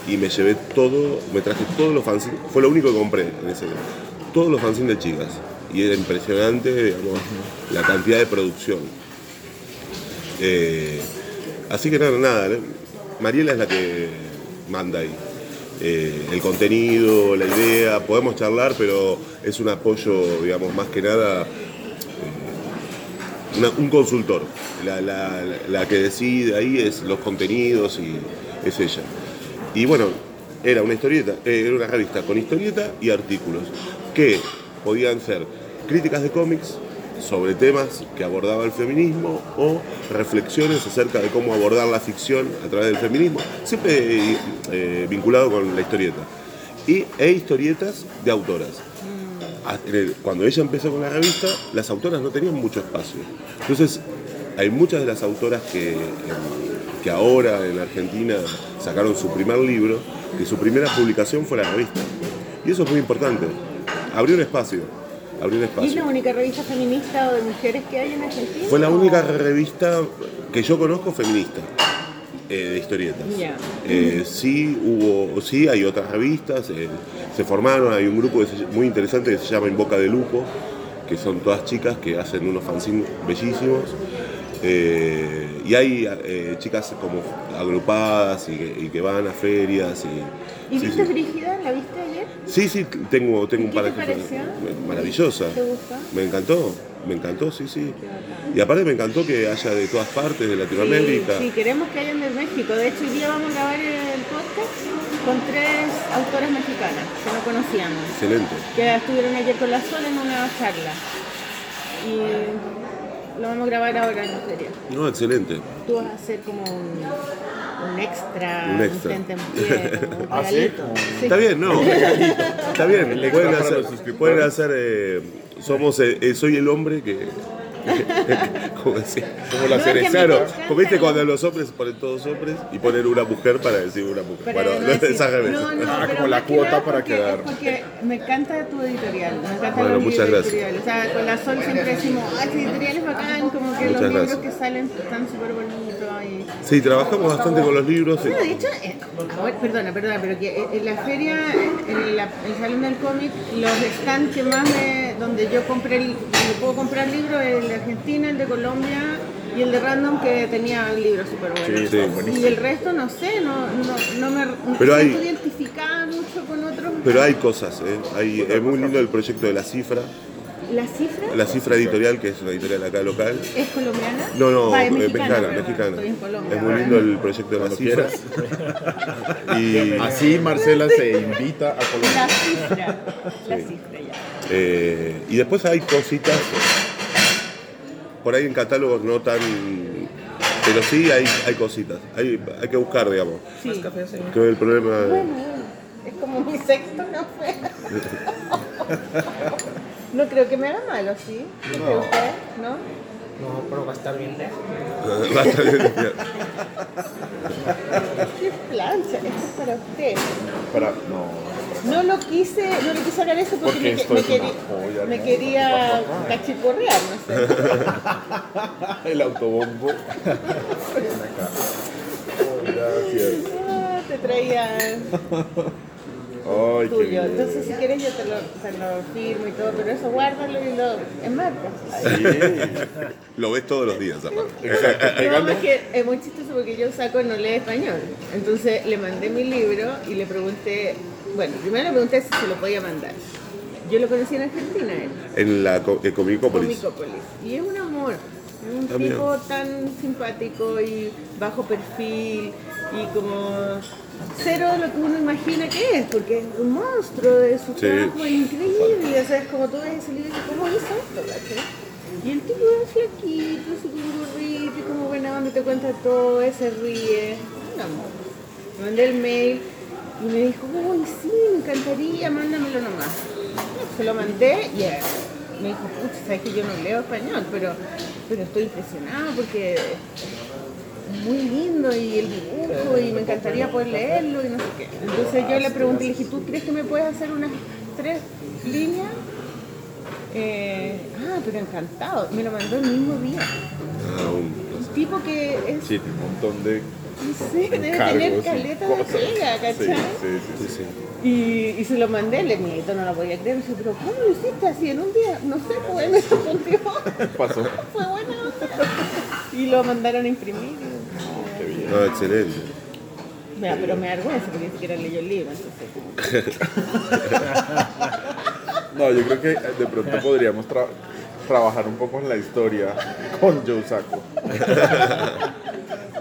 S11: y me llevé todo, me traje todos los fanzines, fue lo único que compré en ese todos los fanzines de chicas. Y era impresionante, digamos, la cantidad de producción. Eh, así que nada, nada, ¿eh? Mariela es la que manda ahí. Eh, el contenido, la idea, podemos charlar, pero es un apoyo, digamos, más que nada eh, un consultor. La, la- la que decide ahí es los contenidos y es ella. Y bueno, era una historieta, eh, era una revista con historieta y artículos que podían ser críticas de cómics sobre temas que abordaba el feminismo o reflexiones acerca de cómo abordar la ficción a través del feminismo, siempre eh, vinculado con la historieta. Y, e historietas de autoras. A- en el- Cuando ella empezó con la revista, las autoras no tenían mucho espacio. Entonces, hay muchas de las autoras que, em, que ahora en Argentina sacaron su primer libro, que su primera publicación fue la revista. Y eso es muy importante. Abrió un espacio.
S2: ¿Y es la única revista feminista o de mujeres que hay en Argentina?
S11: Fue la
S2: ¿O-
S11: única revista que yo conozco feminista eh, de historietas. Eh, sí hubo, sí hay otras revistas, eh, se formaron, hay un grupo que se- muy interesante que se llama En Boca de Lupo, que son todas chicas que hacen unos fanzines bellísimos. Eh, y hay eh, chicas como agrupadas y que, y que van a ferias. Y,
S2: ¿Y
S11: sí,
S2: viste
S11: sí.
S2: Brígida? ¿La viste ayer?
S11: Sí, sí, tengo, tengo un
S2: ¿Qué
S11: par
S2: te
S11: de
S2: pareció?
S11: Maravillosa.
S2: ¿Te gustó?
S11: Me encantó, me encantó, sí, sí. Y aparte me encantó que haya de todas partes de Latinoamérica.
S2: Sí, sí, queremos que hayan de México. De hecho, hoy día vamos a grabar el podcast con tres autoras mexicanas que no conocíamos.
S11: Excelente.
S2: Que estuvieron ayer con la Sol en una charla. Y lo vamos a grabar ahora en la feria.
S11: No, excelente.
S2: Tú vas a hacer como un, un extra,
S11: Un extra.
S2: como un
S11: ¿Ah, sí?
S2: regalito. Sí.
S11: Está bien, no. Está bien. Pueden hacer, pueden hacer eh, somos, eh, eh, soy el hombre que. ¿Cómo decir?
S9: Como la
S2: No, es
S11: porque viste cuando los hombres ponen todos hombres y ponen una mujer para decir una mujer.
S2: Para
S11: bueno,
S2: no
S11: no, es
S2: decir-
S11: revés.
S2: No, no,
S9: Ah, como la
S2: que
S9: cuota para
S2: porque-
S9: quedar.
S2: es Porque me encanta tu editorial, me encanta
S11: Bueno, muchas
S2: libros
S11: gracias.
S2: O sea, con la Sol siempre decimos, ay, esta editorial es bacán, como que
S11: Muchas
S2: los libros
S11: gracias.
S2: que salen están súper bonitos. Y...
S11: Sí, trabajamos bastante con los libros.
S2: Bueno, de hecho, eh, ahora- perdona, perdona, pero que eh, en la feria, en la- el Salón del Cómic, los stands que más me, donde yo compré, el- donde puedo comprar libros, el de Argentina, el de Colombia y el de Random que tenía libros súper buenos.
S9: Sí, están buenísimos.
S2: Y el resto, no sé, no, no, no me
S11: Pero hay-
S2: siento identificada mucho con otros.
S11: Pero hay cosas, ¿eh? Hay- es muy lindo el proyecto de La Cifra,
S2: ¿La cifra
S11: La Cifra Editorial, que es una editorial acá local.
S2: es colombiana?
S11: No, no,
S2: Va, es mexicana,
S11: mexicana,
S2: perdón,
S11: mexicana.
S2: Estoy en Colombia.
S11: Es muy lindo el proyecto de La
S9: Cuando
S11: Cifra.
S9: quieras.
S11: Y,
S9: Así Marcela se invita a
S2: La
S9: Colombia.
S2: cifra, la cifra ya.
S11: eh, y después hay cositas, por ahí en catálogos no tan pero sí hay, hay cositas, hay, hay que buscar, digamos.
S2: Sí.
S11: Creo que el problema
S2: Bueno, es como mi sexto café. No creo que me haga malo, ¿sí? ¿Qué cree usted? ¿No?
S12: No, pero va a estar bien lejos.
S11: va a estar bien.
S2: ¡Qué plancha! Esto es para usted.
S13: Para, no.
S2: No lo quise, no le quise sacar eso porque,
S13: Porque
S2: me,
S13: joya,
S2: me
S13: ¿no?
S2: quería cachiporrear, no sé.
S13: El autobombo. Oh, gracias.
S2: Ah, te traía
S13: Ay,
S2: tuyo. Entonces, si quieres, yo te lo, lo firmo y todo, pero eso guárdalo y lo enmarcas.
S13: Sí.
S11: Lo ves todos los días, aparte.
S13: Exacto.
S2: No, es que es muy chistoso porque yo saco no lee español. Entonces le mandé mi libro y le pregunté, bueno, primero le pregunté si se lo podía mandar. Yo lo conocí en Argentina, él,
S11: En la co- eh, Comicópolis.
S2: Comicópolis. Y es un amor, es un tipo tan simpático y bajo perfil y como cero lo que uno imagina que es, porque es un monstruo de su
S11: Sí.
S2: trabajo es increíble. O sea, es como tú ves ese libro y dices, ¿cómo hizo esto? Y el tipo es flaquito, súper gordito, y como buena onda, te cuenta todo, se ríe. Un amor. Le mandé el mail y me dijo, uy, sí, me encantaría, mándamelo nomás. Se lo mandé y eh, me dijo, pucha, sabes que yo no leo español, pero, pero estoy impresionada porque es muy lindo y el dibujo y me encantaría poder leerlo y no sé qué. Entonces yo le pregunté, le dije, ¿tú crees que me puedes hacer unas tres líneas? Eh, ah, pero encantado. Me lo mandó el mismo día.
S11: Ah, un-
S2: Un tipo que es,
S13: Sí, un montón de
S2: sé, debe
S13: encargos
S2: tener
S13: y
S2: caleta de
S13: cosas.
S2: pega,
S13: Sí,
S2: ¿cachai?
S13: sí, sí, sí.
S2: Y, y se lo mandé, el nieto no lo podía creer. Me dice, pero ¿cómo lo hiciste así en un día? No sé, pues me respondió.
S13: Pasó.
S2: Fue buena onda. Y lo mandaron a imprimir.
S13: Qué bien.
S11: No, excelente.
S2: Mira, pero me da vergüenza porque ni siquiera leyó el libro, entonces.
S13: No, yo creo que de pronto podríamos tra- trabajar un poco en la historia con Joe Saco.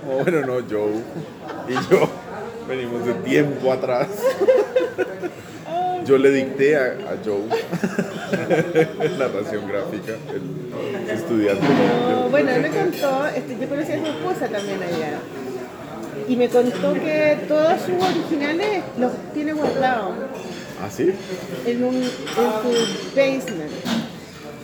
S13: Bueno, no, Joe y yo venimos de tiempo atrás. Yo le dicté a, a Joe narración gráfica, el estudiante.
S2: No, bueno, él me contó, este, yo conocí a su esposa también allá. Y me contó que todos sus originales los tiene guardados
S13: ¿Ah, sí?
S2: en, un, en su basement.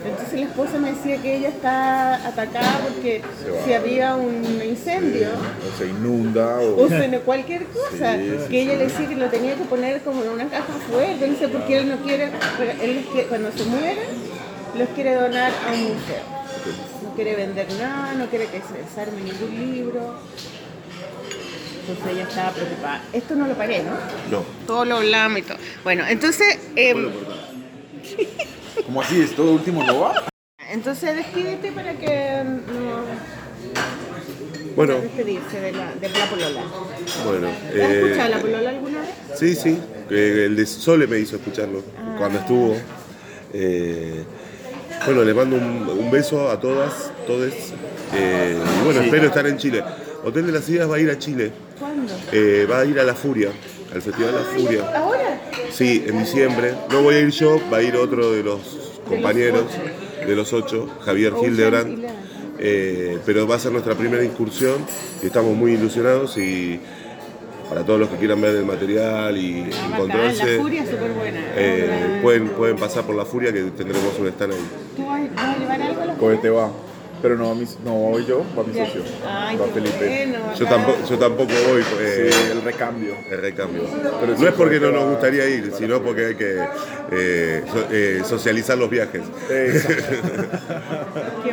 S2: Entonces la esposa me decía que ella está atacada porque si había un incendio
S13: O se inunda o...
S2: o se cualquier cosa,
S13: Sí, sí,
S2: que ella le decía que lo tenía que poner como en una caja fuerte, no sé por qué él no quiere, él cuando se muera, los quiere donar a un museo. No quiere vender nada, no quiere que se desarme ningún libro. Entonces ella estaba preocupada. Esto no lo pagué, ¿no?
S11: No.
S2: Todo lo hablamos y todo. Bueno, entonces, em,
S13: ¿Cómo así? ¿Es todo último no va?
S2: entonces despídete para que no
S11: Bueno,
S2: despedirse de la, de la polola.
S11: bueno.
S2: ¿Has
S11: eh,
S2: escuchado la polola alguna vez?
S11: Sí, sí. eh, el de Sole me hizo escucharlo
S2: Ah.
S11: cuando estuvo. Eh, bueno, le mando un, un beso a todas, todes. eh, y bueno,
S13: Sí.
S11: espero estar en Chile. Hotel de las Ideas va a ir a Chile.
S2: ¿Cuándo?
S11: Eh, va a ir a La Furia, al Festival La Furia.
S2: ¿Ahora?
S11: Sí, en diciembre. No voy a ir yo, va a ir otro de los compañeros de los ocho, Javier Hildebrand. Eh, pero va a ser nuestra primera incursión y estamos muy ilusionados y para todos los que quieran ver el material y
S2: Bacán,
S11: encontrarse,
S2: la furia es súper buena.
S11: eh, pueden, pueden pasar por la furia que tendremos un stand ahí.
S2: ¿Tú vas, vas a llevar algo a la
S13: va. Pero no, va mi- no voy yo, va mi socio.
S2: Ay,
S13: va Felipe.
S2: bueno,
S11: Yo tampoco, yo tampoco voy. eh,
S13: Sí, el recambio.
S11: el recambio.
S13: Pero
S11: no es porque no nos gustaría ir, sino porque hay que eh, so- eh, socializar los viajes.
S2: Qué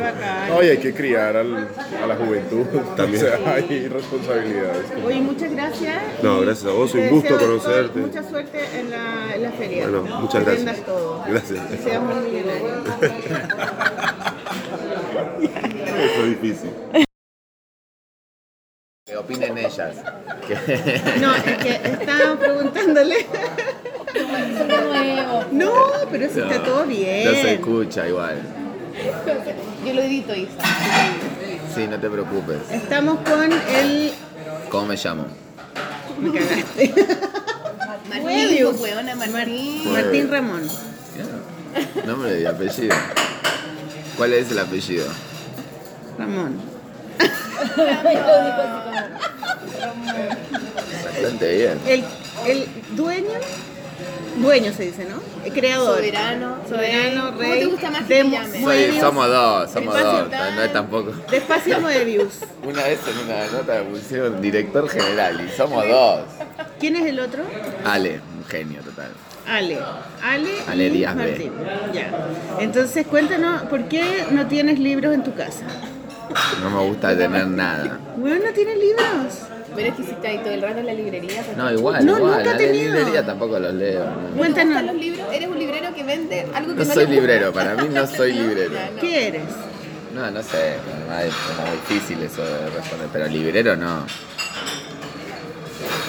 S2: bacán.
S13: No, y hay que criar al- a la juventud.
S11: También.
S13: O sea, hay responsabilidades.
S2: Oye, muchas gracias.
S11: No, gracias a vos, un gusto conocerte.
S2: Mucha suerte en la, en la feria.
S11: Bueno, muchas
S2: Que
S11: gracias.
S2: todo.
S11: Gracias.
S2: Que seamos millonarios.
S11: Eso es difícil.
S14: ¿Qué opinen ellas?
S2: No, es que estábamos preguntándole. No, pero eso está todo bien.
S14: No se escucha igual.
S2: Yo lo edito, Isa.
S14: Sí, no te preocupes.
S2: Estamos con el.
S14: ¿Cómo me llamo?
S2: Me cagaste.
S1: Martín,
S2: Huevius.
S1: Martín.
S2: Martín Ramón.
S14: Nombre y apellido. ¿Cuál es el apellido?
S2: Ramón.
S14: Bastante bien.
S2: El, el dueño, dueño se dice, ¿no? El creador.
S1: Soberano,
S2: Soberano,
S1: ¿Cómo
S2: rey.
S1: te gusta más que te
S14: somos dos, somos dos. No, no es tampoco.
S2: De espacio Moebius.
S14: Una vez en una nota pusieron director general y somos dos.
S2: ¿Quién es el otro?
S14: Ale, un genio total.
S2: Ale. Ale,
S14: Ale
S2: y
S14: Díaz B.
S2: Martín. Ya. Entonces cuéntanos, ¿por qué no tienes libros en tu casa?
S14: No me gusta tener nada.
S2: Bueno, no tienes libros.
S1: Pero es que si está ahí todo el rato en la librería. pues,
S14: No, igual,
S2: No,
S14: igual.
S2: nunca he
S14: La
S2: tenido.
S14: librería tampoco los leo. ¿no?
S1: ¿No te
S2: Cuéntanos.
S1: los libros? Eres un librero que vende algo que
S14: No
S1: no,
S14: soy librero, para mí no soy librero.
S2: ¿Qué eres?
S14: No, no sé, es como difícil eso de responder, pero librero no.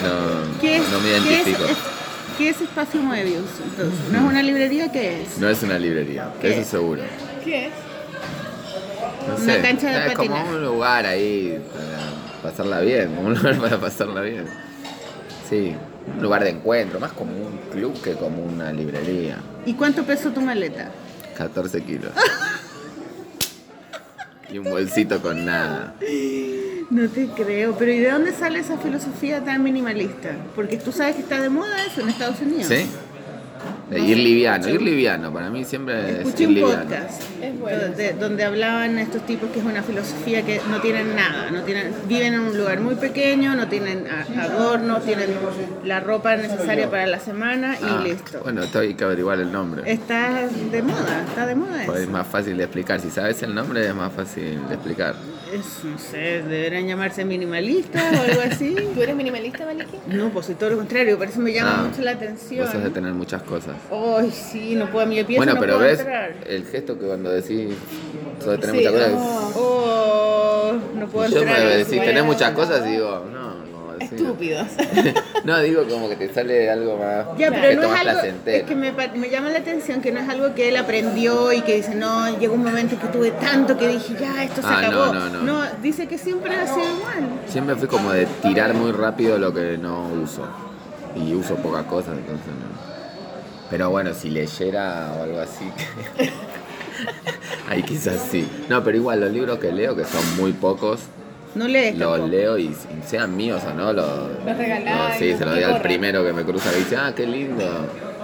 S14: No,
S2: ¿Qué es,
S14: no me
S2: ¿qué es,
S14: identifico.
S2: es- qué es Espacio Moebius? Entonces, ¿no es una librería? ¿Qué es?
S14: No es una librería,
S2: ¿Qué?
S14: eso seguro.
S1: ¿Qué es?
S14: No
S2: Una cancha de
S14: es como un lugar ahí para pasarla bien, como un lugar para pasarla bien. Sí, un lugar de encuentro, más como un club que como una librería.
S2: ¿Y cuánto pesó tu maleta?
S14: 14 kilos. y un bolsito con nada.
S2: No te creo, pero ¿y de dónde sale esa filosofía tan minimalista? Porque tú sabes que está de moda eso en Estados Unidos.
S14: ¿Sí? De ir liviano, ir liviano, para mí siempre es
S2: Escuché
S14: ir
S2: un
S14: liviano.
S2: podcast
S1: Es bueno.
S2: donde, donde hablaban estos tipos que es una filosofía que no tienen nada, no tienen, viven en un lugar muy pequeño, no tienen adornos, tienen la ropa necesaria para la semana y
S14: Ah,
S2: listo.
S14: Bueno, esto hay que averiguar el nombre.
S2: Está de moda, está de moda
S14: Pues es
S2: eso.
S14: más fácil de explicar. Si sabes el nombre es más fácil de explicar.
S2: Es, no sé, deberán llamarse minimalistas o algo así.
S1: ¿Tú eres minimalista, Maliki?
S2: No, pues soy todo lo contrario, por eso me llama
S14: Ah,
S2: mucho la
S14: Vos sos de
S2: atención.
S14: tener muchas cosas.
S2: Ay, sí, no puedo, mi pieza
S14: bueno,
S2: no
S14: pero
S2: puedo
S14: ves
S2: entrar.
S14: el gesto que cuando decís sos de tener
S1: Sí,
S14: muchas cosas.
S2: Oh, no puedo
S14: Yo
S2: entrar.
S14: me decís,
S1: bueno.
S14: tenés muchas cosas y digo, no, no. decir-
S1: Estúpidos.
S14: no, digo como que te sale algo más,
S2: Ya, pero no es
S14: más
S2: algo,
S14: placentero.
S2: es que me, pa- me llama la atención que no es algo que él aprendió y que dice, no, llegó un momento que tuve tanto que dije, ya, esto se
S14: Ah, no,
S2: acabó.
S14: no, no.
S2: dice que siempre ha sido igual.
S14: Siempre fui como de tirar muy rápido lo que no uso. Y uso pocas cosas, entonces no. Pero bueno, si leyera o algo así. Ahí quizás sí. No, pero igual los libros que leo, que son muy pocos,
S2: No lees
S14: los
S2: tampoco.
S14: leo y y sean míos o no, los,
S1: Los regalás
S14: los- sí, se
S1: los
S14: los doy al primero que me cruza y dice, ah, qué lindo.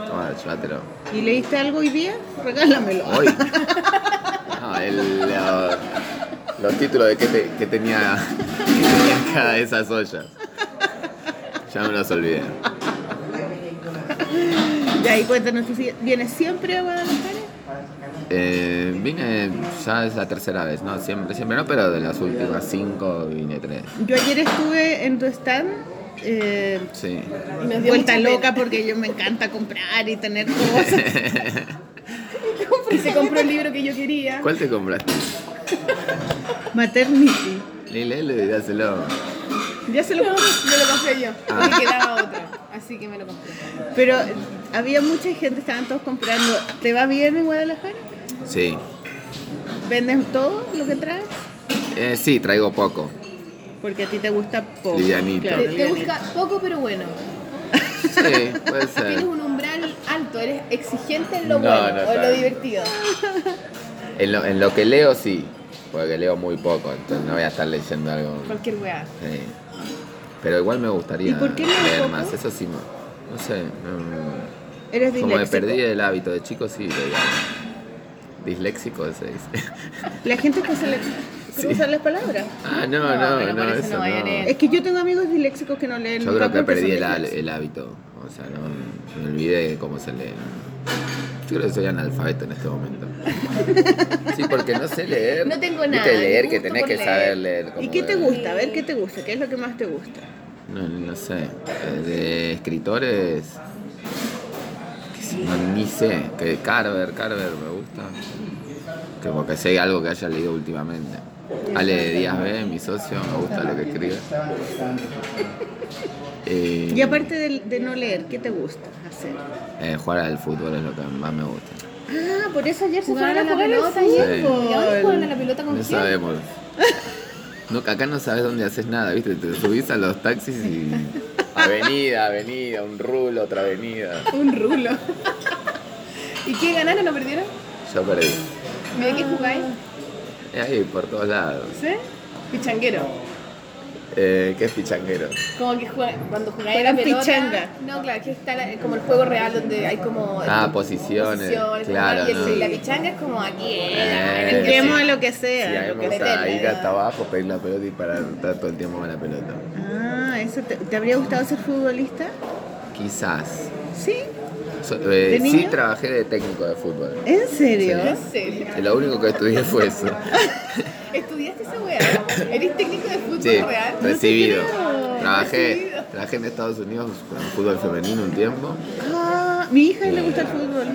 S14: Toma, llévatelo.
S2: ¿Y leíste algo hoy día? Regálamelo.
S14: Hoy. No, el, lo- los títulos de qué, te- qué tenía cada de esas ollas. Ya me los olvidé.
S2: Y ahí cuéntanos, ¿tú ¿vienes siempre a Guadalajara?
S14: Eh, vine, ya es la tercera vez, no, siempre, siempre no, pero de las últimas cinco vine tres.
S2: Yo ayer estuve en tu stand. eh,
S14: Sí.
S1: Nos dio
S2: vuelta loca
S1: pena.
S2: porque yo me encanta comprar y tener cosas.
S1: Y se compró el libro que yo quería.
S14: ¿Cuál te compraste?
S2: Maternity.
S14: Lile, dáselo.
S2: Ya se lo
S1: No, me lo compré yo.
S14: Ah.
S1: Me quedaba otro. Así que me lo compré.
S2: Pero había mucha gente, estaban todos comprando. ¿Te va bien en Guadalajara?
S14: Sí.
S2: ¿Vendes todo lo que traes?
S14: Eh, sí, traigo poco.
S2: Porque a ti te gusta poco.
S14: Livianito.
S2: Claro,
S1: Te, te busca poco pero bueno.
S14: Sí, puede ser.
S1: Tienes un umbral alto, eres exigente en lo
S14: No,
S1: bueno
S14: no
S1: o en lo divertido.
S14: En lo, en lo que leo, sí. Porque leo muy poco, entonces no voy a estar leyendo algo.
S1: Cualquier weá.
S14: Sí. Pero igual me gustaría
S2: ¿Y por qué
S14: leer
S2: poco?
S14: más. Eso sí, no sé. no-
S2: Eres
S14: como me
S2: disléxico.
S14: perdí el hábito de chico, sí leía. Disléxico se dice.
S2: La gente que se le cruzan las palabras.
S14: Ah, no,
S1: No,
S14: no,
S1: eso leer.
S2: Es que yo tengo amigos disléxicos que no leen
S14: Yo creo que perdí el, el hábito. O sea, no me olvidé de cómo se lee. Yo creo que soy analfabeto en este momento. Sí, porque no sé leer.
S1: No tengo nada,
S14: leer,
S1: gusto
S14: que tenés que
S1: leer.
S14: saber leer.
S2: ¿Y
S14: como
S2: qué te gusta? A ver, ¿qué te gusta? ¿Qué es lo que más te gusta?
S14: No, no sé. Eh, De escritores. No, ni sé. Que Carver, Carver me gusta. Como que sé algo que haya leído últimamente. Ale Díaz B, mi socio, me gusta lo que escribe. Eh,
S2: Y aparte de, de no leer, ¿qué te gusta hacer?
S14: eh, jugar al fútbol es lo que más me gusta.
S2: Ah, por eso ayer se
S1: Jugar
S2: fueron
S1: a la
S2: jugar
S1: pelota
S2: fútbol.
S1: ¿Y ahora juegan a la pelota con
S14: No
S1: quién?
S14: sabemos. No, acá no sabes dónde haces nada, ¿viste? Te subís a los taxis y. Avenida, avenida, un rulo, otra avenida.
S1: Un rulo. ¿Y qué ganaron o perdieron?
S14: Yo perdí.
S1: ¿De qué jugáis?
S14: Eh, Ahí, por todos lados.
S1: ¿Sí?
S3: Pichanguero.
S14: Eh, ¿Qué es pichanguero?
S1: Como que juega, cuando jugáis la pelota.
S2: pichanga.
S1: No, claro, que está la- como el juego real donde hay como.
S14: Ah, posiciones, claro,
S1: Y el-
S14: no.
S1: la pichanga es como aquí.
S14: Eh, sí.
S2: a lo que
S14: Sí,
S2: sea.
S14: a mí
S2: lo
S14: me
S2: que
S14: gusta
S2: sea.
S14: ir hasta abajo, pedir la pelota y parar estar todo el tiempo con la pelota.
S2: Ah, ¿eso te, te habría gustado ser futbolista?
S14: Quizás.
S2: Sí.
S14: So- eh,
S2: ¿De
S14: sí
S2: niño?
S14: trabajé de técnico de fútbol.
S2: ¿En serio?
S1: ¿En serio?
S14: Y Lo único que estudié fue eso.
S1: ¿Estudiaste esa weá? ¿Eres técnico de fútbol
S14: Sí,
S1: real?
S14: recibido. Trabajé,
S1: Recibido.
S14: trabajé en Estados Unidos con fútbol femenino un tiempo.
S2: Ah, mi hija le gusta el fútbol.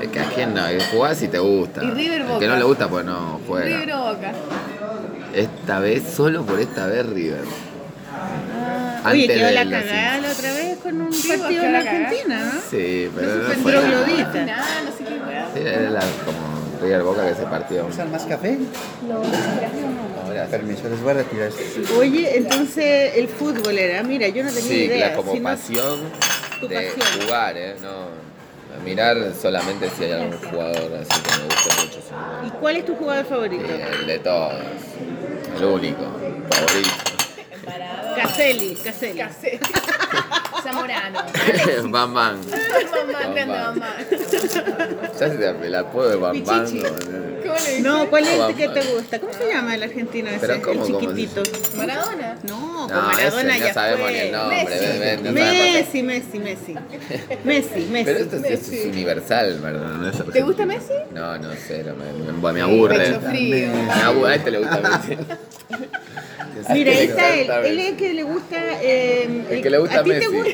S14: Es que a quién no, jugás si te gusta.
S1: Y River
S14: El que
S1: Boca.
S14: no le gusta pues no juega.
S1: River Boca.
S14: Esta vez, solo por esta vez River.
S2: Oye, quedó la cagada la otra vez con un
S1: Sí,
S2: partido en
S1: la
S2: Argentina, ¿no?
S14: Sí, pero no
S2: fue
S14: fue
S2: troglodita.
S14: nada.
S1: No sé qué weá.
S14: Sí, Era la- como River Boca que se partió.
S9: más café?
S14: Ahora,
S9: Permiso, les voy a retirar.
S2: Oye, entonces el fútbol era, mira, yo no tenía
S14: Sí,
S2: idea.
S14: la- como
S2: sino-
S14: pasión de
S2: pasión.
S14: jugar, ¿eh? No, mirar solamente si hay algún jugador así que me guste mucho.
S2: ¿Y cuál es tu jugador favorito?
S14: Sí, el de todos. El único, favorito.
S2: Caselli, Caselli.
S1: Zamorano.
S14: Bam Bam.
S1: Mamá, grande
S14: Bam.
S1: mamá.
S14: Ya se te el apodo de Bam Bam.
S1: Pichichi.
S14: ¿no?
S1: ¿Cómo le dices?
S2: No, ¿cuál es
S14: No,
S2: el que te gusta? ¿Cómo se llama el argentino ese?
S14: Pero ¿cómo,
S2: el
S14: cómo
S2: chiquitito.
S1: Maradona.
S2: No, con
S14: No,
S2: Maradona
S14: ese
S2: ya
S14: sabemos
S2: fue.
S14: el nombre.
S2: Messi.
S14: ven, ven.
S2: Messi, Messi, Messi. Messi, Messi.
S14: Pero esto, es- esto es universal, ¿verdad? No es
S1: ¿Te gusta Messi?
S14: No, no sé, no, me, me, me aburre.
S1: frío.
S14: Me aburre, a este le gusta Messi.
S2: Mira, ahí está él. Él es el que le gusta. eh,
S14: El que le gusta
S2: ¿A ti
S14: Messi.
S2: te gusta?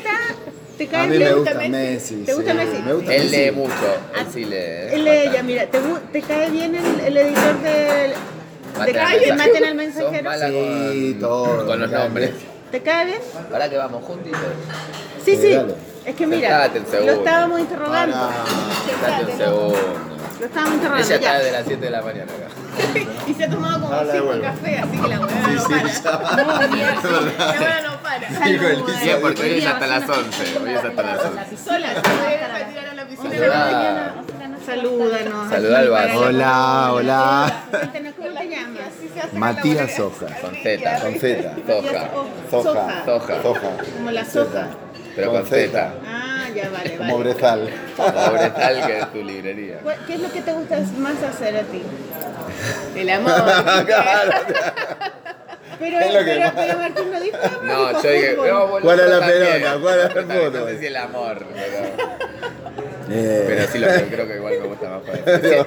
S2: ¿Te cae
S9: A mí
S2: bien?
S9: me gusta Messi.
S2: ¿Te gusta
S9: sí.
S2: Messi?
S9: Me gusta
S14: Él
S9: Messi.
S14: lee mucho, él sí lee.
S2: Él lee ella, mira, ¿te, te cae bien el, el editor de, de
S14: Maten al
S2: Calle,
S14: mensajero.
S2: Maten al mensajero?
S9: Sí,
S14: con,
S9: todo.
S14: con los nombres.
S2: ¿Te cae bien?
S14: Ahora que vamos juntitos.
S2: Sí, sí.
S9: dale.
S2: Es que mira, lo estábamos interrogando.
S14: Date un segundo.
S2: Lo estábamos interrogando.
S14: Ella está de las 7 de la mañana acá.
S1: Y se ha tomado como
S9: Ahora
S1: cinco
S9: devuelvo.
S1: cafés, así que la no
S9: Sí,
S1: para.
S9: sí, ya.
S1: No, ya, sí, la weá no para.
S14: Sí, porque hoy es hasta las 11. Hoy es hasta las 11.
S1: Sola, se puede retirar a la piscina de la mañana.
S2: Salúdanos.
S14: Saludá al bar.
S9: Hola, hola. Matías Soja.
S14: Con Z.
S9: Con Z.
S14: Soja.
S9: Soja.
S14: Soja.
S9: Soja.
S2: Como la soja.
S14: Pero
S9: Con
S14: con
S9: Z.
S14: Z.
S2: Ah, ya vale,
S9: Como
S2: vale.
S9: Brezal.
S14: Pobre tal que es tu librería.
S2: ¿Cuál- ¿Qué es lo que te gusta más hacer a ti?
S1: El amor.
S9: Claro.
S2: Pero,
S9: Es lo que
S2: pero, pero Martín no dijo nada,
S14: No,
S2: dijo
S14: yo dije, boludo,
S9: ¿Cuál es la pelota? ¿Cuál es el?
S14: No sé si el amor, pero,
S9: Eh,
S14: pero sí lo que creo que igual me gusta más. eso.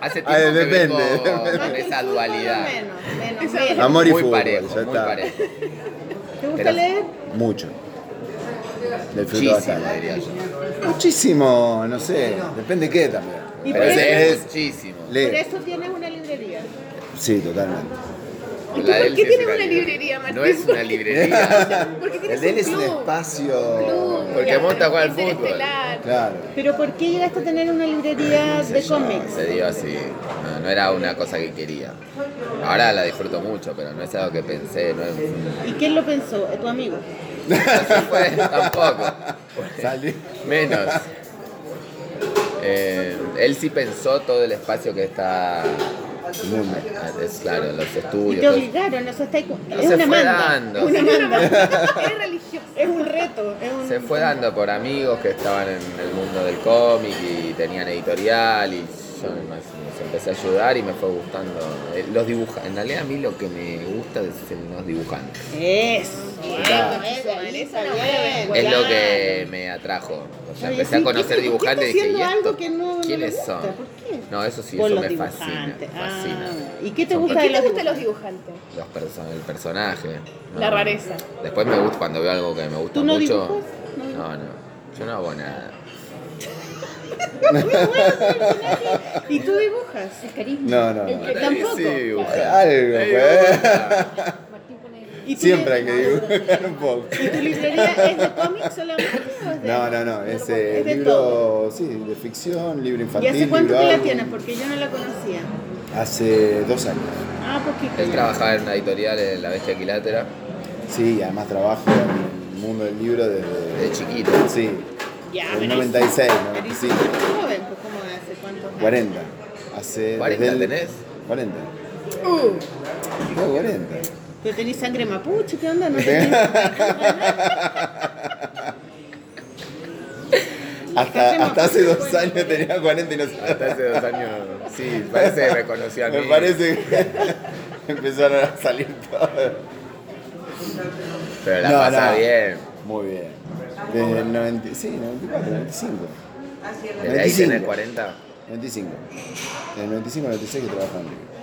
S14: Hace tiempo
S9: Ay,
S14: que
S9: depende.
S14: vengo con esa dualidad.
S2: Menos, menos, menos.
S9: Amor y
S14: muy
S9: fútbol,
S14: parejo, muy.
S2: ¿Te gusta
S14: pero-
S2: leer?
S9: Mucho. Del fruto
S14: Muchísimo,
S9: bastante.
S14: diría yo.
S9: Muchísimo, no sé. Depende qué también.
S2: Y
S14: Pero
S2: por eso,
S14: es muchísimo.
S2: por eso tienes una librería.
S9: Sí, totalmente.
S1: ¿Y tú
S14: La de
S1: por qué tienes una
S14: librería.
S1: librería, Martín?
S14: No es una librería.
S1: Porque
S9: El
S1: tienes
S9: de él es un
S1: club.
S9: espacio.
S14: Porque
S1: Ya,
S14: gusta jugar al fútbol.
S1: estelar.
S9: Claro.
S2: Pero ¿por qué llegaste a tener una librería de cómics?
S14: Se dio así. No, no era una cosa que quería. Ahora la disfruto mucho, pero no es algo que pensé. No es,
S2: ¿Y quién lo pensó? ¿Tu amigo?
S14: No se fue tampoco.
S9: Salí.
S14: Menos. Eh, él sí pensó todo el espacio que está.
S9: Mundo.
S14: Es claro, los
S2: Y
S14: estudios.
S2: te
S14: todo-
S2: obligaron, eso está
S14: No
S2: es
S14: se
S2: una
S14: fue
S2: manda.
S14: dando.
S2: Es una manda.
S1: Es religioso.
S2: Es un reto. Es un...
S14: Se fue dando por amigos que estaban en el mundo del cómic y tenían editorial y yo me empecé a ayudar y me fue gustando. Eh, Los dibujantes, en realidad a mí lo que me gusta es el- los dibujantes.
S2: Eso.
S14: Es lo que me atrajo. O sea, empecé a conocer
S2: ¿por qué
S14: dibujantes y dije, ¿y
S2: algo
S14: esto?
S2: que no- no
S14: ¿Quiénes son?
S2: ¿Por qué?
S14: No, eso sí, eso me fascina.
S2: Ah, ¿Y qué te gusta
S1: ¿Por
S2: de
S1: qué te
S2: los
S1: gustan los dibujantes?
S14: El personaje. No,
S1: La
S14: no.
S1: rareza.
S14: Después me gusta cuando veo algo que me gusta
S2: ¿Tú no
S14: mucho.
S2: dibujas?
S14: No, no. Yo no hago nada.
S2: ¿Y tú dibujas?
S9: No, no,
S2: El
S9: no.
S2: que tampoco.
S14: Sí.
S9: Algo,
S14: Sí,
S9: pues.
S2: ¿Y
S9: Siempre hay que dibujar un poco.
S2: ¿Y tu librería es de cómics solamente? o es de-
S9: No, no, no. Es eh,
S2: Es de
S9: libro,
S2: todo.
S9: sí, de ficción, libro
S2: ¿Y
S9: infantil.
S2: hace cuánto que la tienes? Porque yo no la conocía.
S9: Hace dos años.
S2: Ah, poquito.
S14: Él trabajaba en una editorial en La Bestia Quilátera
S9: Sí, y además trabajo en el mundo del libro desde.
S14: de chiquito.
S9: Sí,
S2: Ya,
S9: el
S2: pero
S9: 96,
S2: eres-
S9: 95,
S2: eres joven, pues, ¿cómo hace? ¿Cuántos años?
S9: 40. Hace.
S14: 40
S9: desde el-
S14: tenés.
S9: 40.
S2: Uh,
S15: Tengo 40.
S2: Pero tenés sangre mapuche, ¿qué onda? No
S15: Hasta, hasta hace dos años tenía 40 y no sabía.
S14: Hasta hace dos años, sí, parece que me conoció a mí.
S15: Me parece que empezaron a salir todos.
S14: Pero la pasa bien.
S15: Muy bien. Desde el 90, sí, 94, 95.
S14: Desde ahí tenés 40.
S15: 95. Desde el 95 al 96 que trabajo en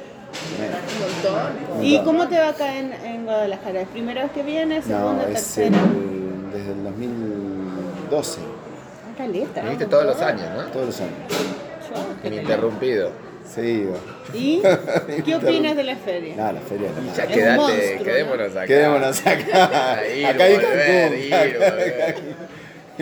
S15: River.
S2: ¿Y cómo te va acá en, en Guadalajara? ¿Es primera vez que vienes?
S15: No,
S2: ¿Segunda?
S15: es
S2: ¿Tercera?
S15: el- desde el 2012.
S2: Ah, caleta.
S14: Viniste todos los años, ¿no?
S15: Todos los años.
S14: Ininterrumpido.
S15: Sí.
S2: ¿Y qué opinas de la feria?
S15: No, la feria no.
S14: Ya quedate,
S2: monstruo,
S14: quedémonos acá.
S15: Quedémonos acá.
S14: Ir,
S15: Acá hay
S14: volver,
S15: Cancún.
S14: ir, volver.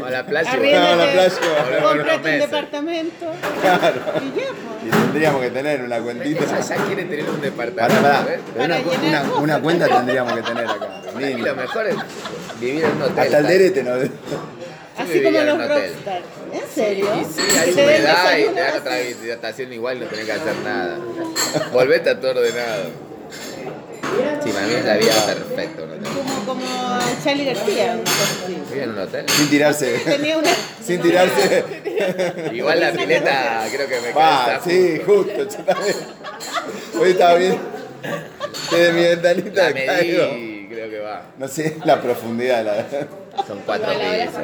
S14: O a la playa.
S2: Arriéndate,
S15: No, la playa.
S2: Cómprate un departamento.
S15: Claro.
S2: Y ya, pues.
S15: Y tendríamos que tener una cuentita.
S14: Ella ya quiere tener un departamento.
S15: Una,
S2: Para llenar
S15: una-
S2: cosas.
S15: una cuenta tendríamos que tener acá.
S14: Para lo mejor es vivir en un hotel.
S15: Hasta el derete no.
S2: Así como
S14: en
S2: los rockstar. ¿En serio?
S14: Y sí,
S2: Que
S14: hay humedad y te dan otra hidratación igual, no tenés que hacer nada. Volvete a todo ordenado. Sí, para mí es la vida perfecta.
S2: Como, como Charlie García.
S14: ¿Vive en un hotel?
S15: Sin tirarse.
S2: Tenía una.
S15: Sin tirarse.
S14: Igual la pileta creo que me
S15: Va, sí, justo. Yo también. Hoy estaba bien. Desde mi ventanita
S14: medí, creo que va.
S15: No sé la profundidad, la verdad.
S14: Son cuatro pisos.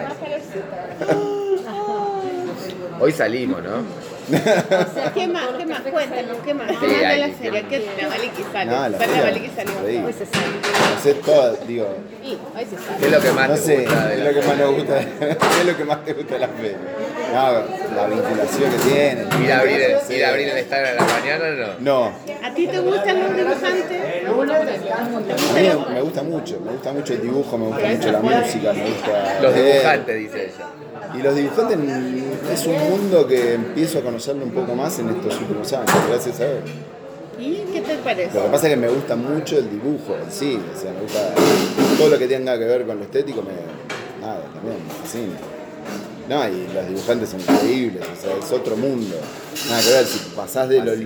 S14: Hoy salimos, ¿no?
S2: ¿Qué más? ¿Qué más? Cuéntanos, ¿qué más?
S14: Sí,
S2: ¿Qué más de la feria? ¿Qué la Maliki sale?
S15: No, la
S2: Sale
S15: feria,
S2: la Maliki salió.
S15: sí.
S2: Hoy se sale.
S15: No sé todo, digo.
S2: Y hoy se sale.
S14: ¿Qué es lo que más
S15: No
S14: te
S15: sé,
S14: gusta de
S15: es
S14: la
S15: lo que más nos gusta. ¿Qué es lo que más te gusta de la feria? No, la vinculación que tiene.
S14: Ir a abrir el, ir a abrir el estadio a la mañana, ¿no?
S15: No,
S2: ¿A ti te gustan los dibujantes?
S15: a mí me, gusta mucho, me gusta mucho el dibujo, me gusta mucho la música, me gusta
S14: Los dibujantes, dice ella.
S15: Y los dibujantes es un mundo que empiezo a conocerlo un poco más en estos últimos años, gracias a él.
S2: ¿Y qué te parece?
S15: Lo que pasa es que me gusta mucho el dibujo en sí, o sea, me gusta todo lo que tenga que ver con lo estético, me, nada, también me fascina. No, y los dibujantes son increíbles, o sea, es otro mundo. Nada que ver, si pasás de lo, de,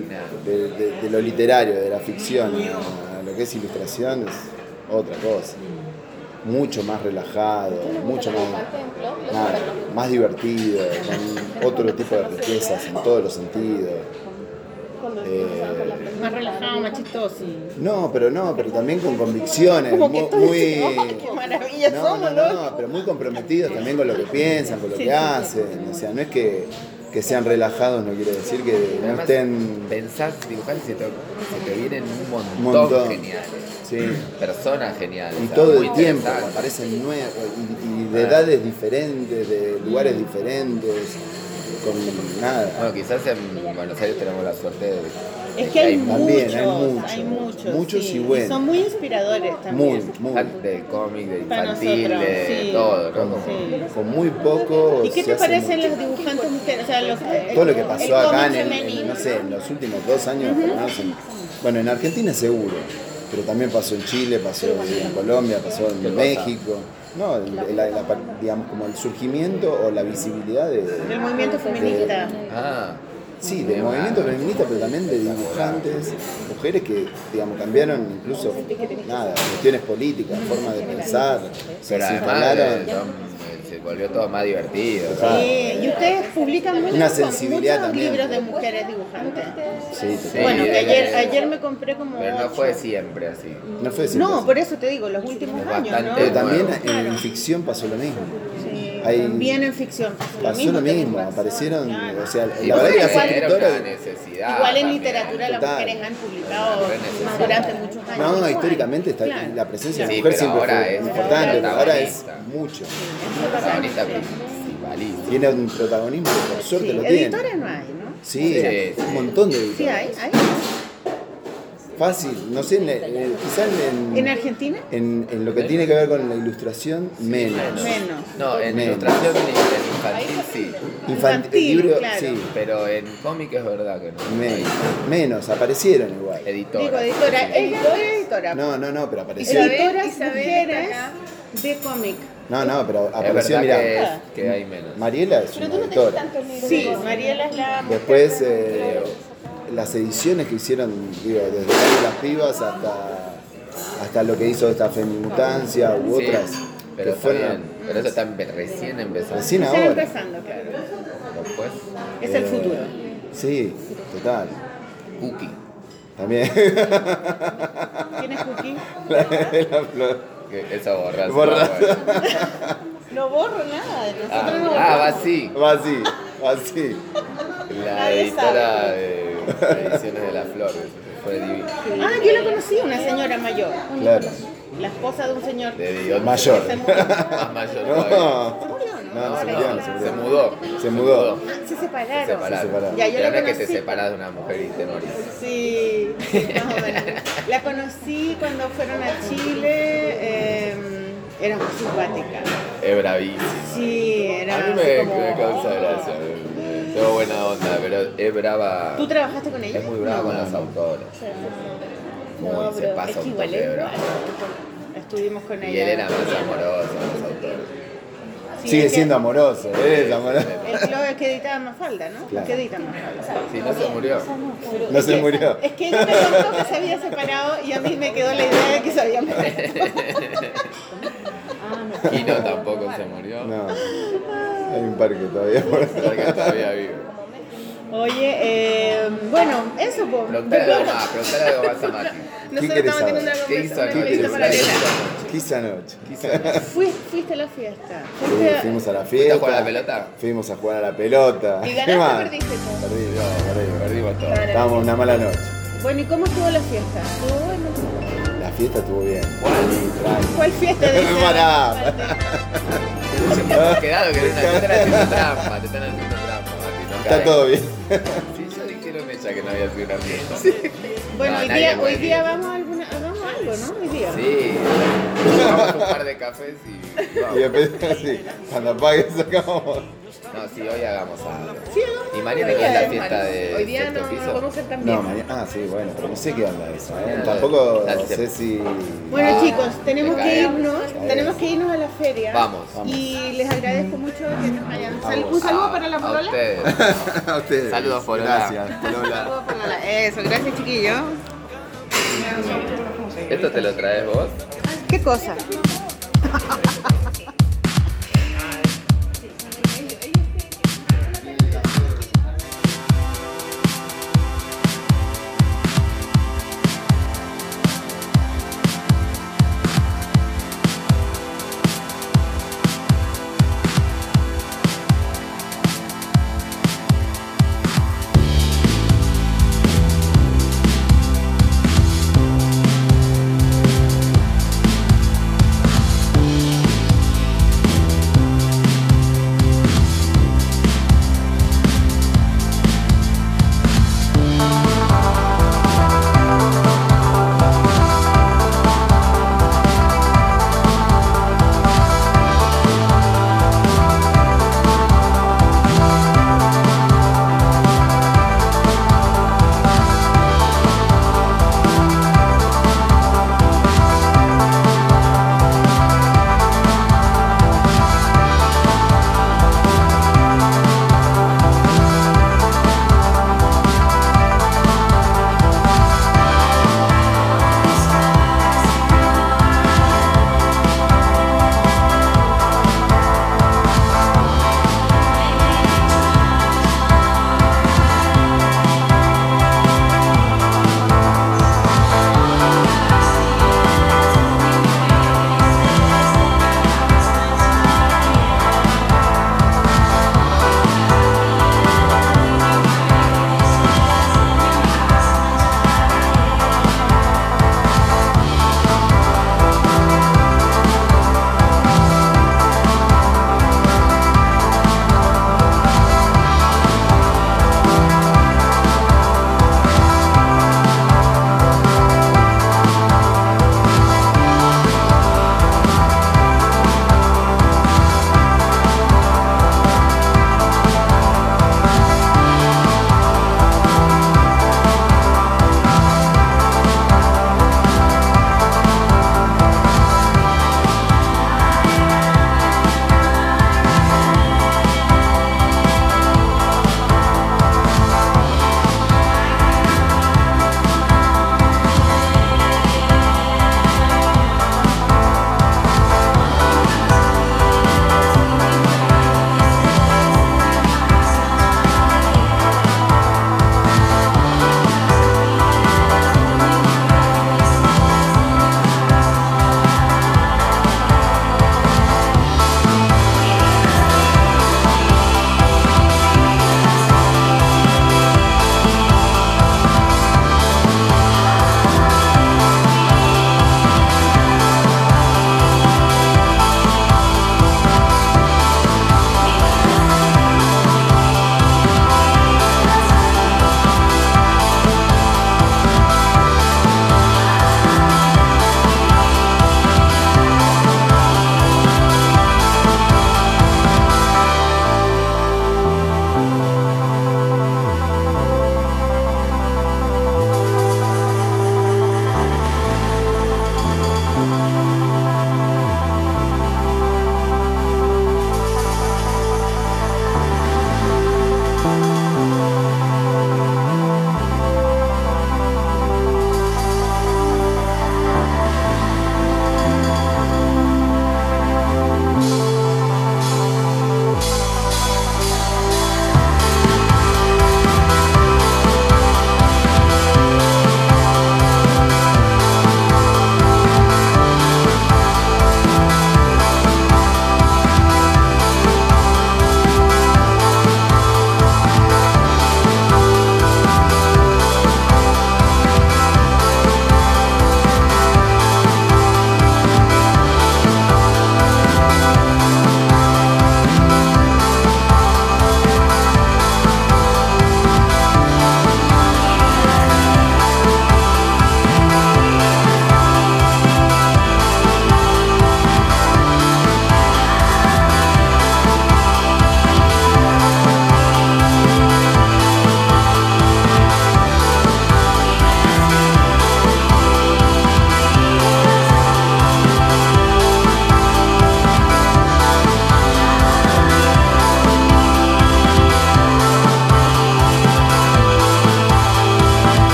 S15: de- de lo literario, de la ficción, a lo que es ilustración, es otra cosa. Mucho más relajado, mucho más, nada, más divertido, con otro tipo de riquezas en todos los sentidos. Eh,
S2: Más relajado, más chistoso.
S15: no, pero no, pero también con convicciones, muy,
S2: dices, "Ay, qué maravilla
S15: no,
S2: somos,
S15: no,
S2: ¿no?
S15: no, pero muy comprometidos también con lo que piensan, con lo
S2: Sí,
S15: que
S2: sí, sí.
S15: hacen, o sea, no es que, que sean relajados, no quiere decir que no
S14: Además,
S15: estén
S14: Pensás, dibujar y se te, se te vienen un montón,
S15: montón.
S14: geniales.
S15: Sí.
S14: Personas geniales.
S15: Y
S14: o sea,
S15: todo el tiempo aparecen nuevos y, y de edades diferentes, de lugares diferentes, con nada.
S14: Bueno, quizás en Buenos Aires tenemos la suerte de
S2: Es que hay
S15: También,
S2: muchos,
S15: hay muchos,
S2: hay muchos.
S15: muchos
S2: sí.
S15: y buenos.
S2: son muy inspiradores
S15: Muy,
S2: también.
S15: muy.
S14: del cómic, de infantil,
S2: nosotros,
S14: de
S2: sí.
S14: todo, ¿no?
S15: Con,
S2: Sí.
S15: con muy poco.
S2: ¿Y qué te parecen los dibujantes mujeres? O sea, los,
S15: todo lo que
S2: el
S15: pasó acá en, el- en, no sé, en los últimos dos años, en- bueno, en Argentina seguro, pero también pasó en Chile, pasó en Colombia, pasó
S14: ¿Qué
S15: en? México. No, el- la- la- digamos como el surgimiento o la visibilidad de,
S2: Del movimiento feminista.
S14: Ah,
S15: sí, del movimiento feminista, pero también de dibujantes, mujeres que digamos cambiaron incluso nada, cuestiones políticas, formas de pensar, se instalaron.
S14: son- se volvió todo más divertido.
S2: Sí, y ustedes publican muchos,
S15: Una sensibilidad
S2: muchos
S15: también.
S2: libros de mujeres dibujantes.
S15: Sí,
S2: bueno, que ayer, ayer me compré como
S14: Pero no fue siempre así.
S15: no fue siempre
S2: No,
S15: así.
S2: por eso te digo, los últimos años.
S15: Pero también
S14: Bueno,
S15: en, en ficción pasó lo mismo.
S2: Sí,
S15: hay-
S2: también en ficción.
S15: Pasó lo
S2: que
S15: mismo,
S2: pasó,
S15: aparecieron,
S2: claro.
S15: o sea, la verdad que las
S2: igual
S14: necesidad.
S2: Igual en
S14: también.
S2: literatura las mujeres han publicado durante muchos años.
S15: No,
S2: Igual.
S15: históricamente está,
S2: Claro.
S15: la presencia de
S14: Sí,
S15: la mujer siempre
S14: ahora
S15: fue
S14: es
S15: importante, pero ahora es mucho.
S14: Principalísima.
S15: Tiene un protagonismo que por suerte
S2: Sí,
S15: lo tiene.
S2: editores no hay, ¿no?
S15: Sí,
S14: Sí,
S15: un montón de
S2: Sí
S15: editores.
S2: hay, hay.
S15: Fácil, no sé, en- en- quizá en,
S2: ¿En Argentina?
S15: en, en lo que tiene que ver con la ilustración, menos.
S2: Menos.
S14: No, en
S15: Menos.
S14: ilustración en infantil sí.
S15: Infantil,
S2: Infantil,
S15: libro,
S2: claro.
S15: sí,
S14: Pero en cómic es verdad que no.
S15: menos, menos, aparecieron igual.
S14: Editora.
S2: Digo, editora. Ella es editora.
S15: No, no, no, pero aparecieron.
S2: Editoras mujeres de cómic.
S15: No, no, pero apareció, mirá.
S14: que, que hay menos.
S15: Mariela es una editora.
S2: Sí, Mariela es la mujer
S15: Después, eh, las ediciones que hicieron, digo, desde de las pibas hasta, hasta lo que hizo esta Femimutancia u
S14: Sí,
S15: otras.
S14: pero
S15: que fueron
S14: bien. Pero eso está recién empezando.
S15: Recién ahora.
S2: empezando, claro.
S14: Después,
S2: Es el
S15: Eh,
S2: futuro.
S15: Sí, total.
S14: Cookie.
S15: También.
S2: ¿Quién es Cookie?
S15: la, la flor.
S14: Esa borraza.
S15: Borra.
S2: No borro nada. Nosotros
S14: Ah,
S2: no
S14: ah, va así.
S15: Va así, va así.
S14: La editora de Ediciones de las Flores. Fue divino.
S2: Ah, yo la conocí, una señora mayor.
S15: Claro.
S2: La esposa de un señor.
S14: De Dios.
S15: Mayor.
S2: Se murió.
S14: Más mayor
S15: No, no, no, se murió, no se
S14: Se
S15: murió.
S14: mudó.
S15: Se mudó.
S2: Ah, se separaron.
S14: Se separaron.
S15: Se separaron.
S2: Ya, yo la
S14: no es que te
S2: conocí.
S14: separas de una mujer y te morís.
S2: Sí, más o menos. La conocí cuando fueron a Chile. eh, era muy simpática.
S14: Es bravísimo.
S2: Sí, era
S14: A mí me,
S2: como-
S14: me causa gracia. Tengo buena onda, pero es brava.
S2: ¿Tú trabajaste con ella?
S14: Es muy brava
S2: No.
S14: con los autores. Muy,
S2: No,
S14: se pasa
S2: es que
S14: un
S2: igual
S14: toque
S2: es
S14: de brava.
S2: Estuvimos con ella.
S14: Y él era más amoroso con los autores.
S2: Sí,
S15: Sigue
S2: es que-
S15: siendo amoroso, es amoroso.
S2: El Chloe que editaba Mafalda, ¿no?
S15: Claro.
S2: Que edita Mafalda.
S14: Sí, no se murió.
S15: No se murió.
S2: Es que ella me contó que se había separado y a mí me quedó la idea de que se había muerto.
S14: Kino tampoco se murió.
S15: No. Hay un parque todavía por
S14: todavía vive.
S2: Oye, eh, bueno, eso pues.
S14: Preguntale algo más, preguntale a Mati.
S2: Nosotros
S15: querés
S2: estamos teniendo
S15: saber?
S2: una
S14: ¿Qué hizo
S2: conversación
S14: anoche?
S2: una paralela.
S15: ¿Qué hice anoche?
S14: ¿Qué hizo anoche?
S2: Fui- fuiste a la fiesta. Fuiste a-
S15: fuimos a la
S14: ¿Fuiste
S15: fiesta.
S14: a jugar a la pelota?
S15: Fuimos a jugar a la pelota.
S2: ¿Y
S15: ¿Qué
S2: ganaste o
S15: más?
S2: perdiste? todo?
S15: Perdimos, perdimos.
S14: Perdimos todo.
S15: Estábamos una mala noche.
S2: Bueno, ¿y cómo estuvo la fiesta? ¿Estuvo bueno?
S15: La fiesta estuvo bien. Tranqui.
S2: ¿Cuál fiesta? Dice?
S15: Pará.
S14: Hemos quedado que era una- te están haciendo trampa, te están haciendo. No
S15: Está todo bien.
S14: Sí, ya dijeron ella que no había sido una fiesta.
S2: Bueno,
S14: No,
S2: hoy día, hoy día vamos a, alguna, hagamos algo, ¿no? Hoy día.
S14: Sí. Tomamos un par de cafés y
S15: Y
S14: vamos.
S15: después, sí, cuando apague sacamos.
S14: No, sí, hoy hagamos algo.
S2: Sí, hagamos
S14: ¿Y mañana qué es la fiesta
S2: es-
S14: de
S2: Hoy día
S14: sexto
S2: no, no
S14: piso?
S2: podemos ser tan bien.
S15: No, mañana. Ah, sí, bueno, pero no sé qué onda eso. ¿eh?
S14: Mañana
S15: Tampoco
S14: la-
S15: sé si.
S2: Bueno
S14: Ah,
S2: chicos, tenemos que irnos, tenemos que irnos a la feria.
S14: Vamos.
S2: Y les agradezco mucho que nos hayan. Sal- un saludo
S14: A-
S2: para la
S14: A
S2: polola.
S14: ustedes.
S15: a ustedes.
S14: Saludos, Polola.
S15: Gracias, Polola.
S2: Para la- Eso, gracias chiquillos.
S14: ¿Esto te lo traes vos?
S2: ¿Qué cosa?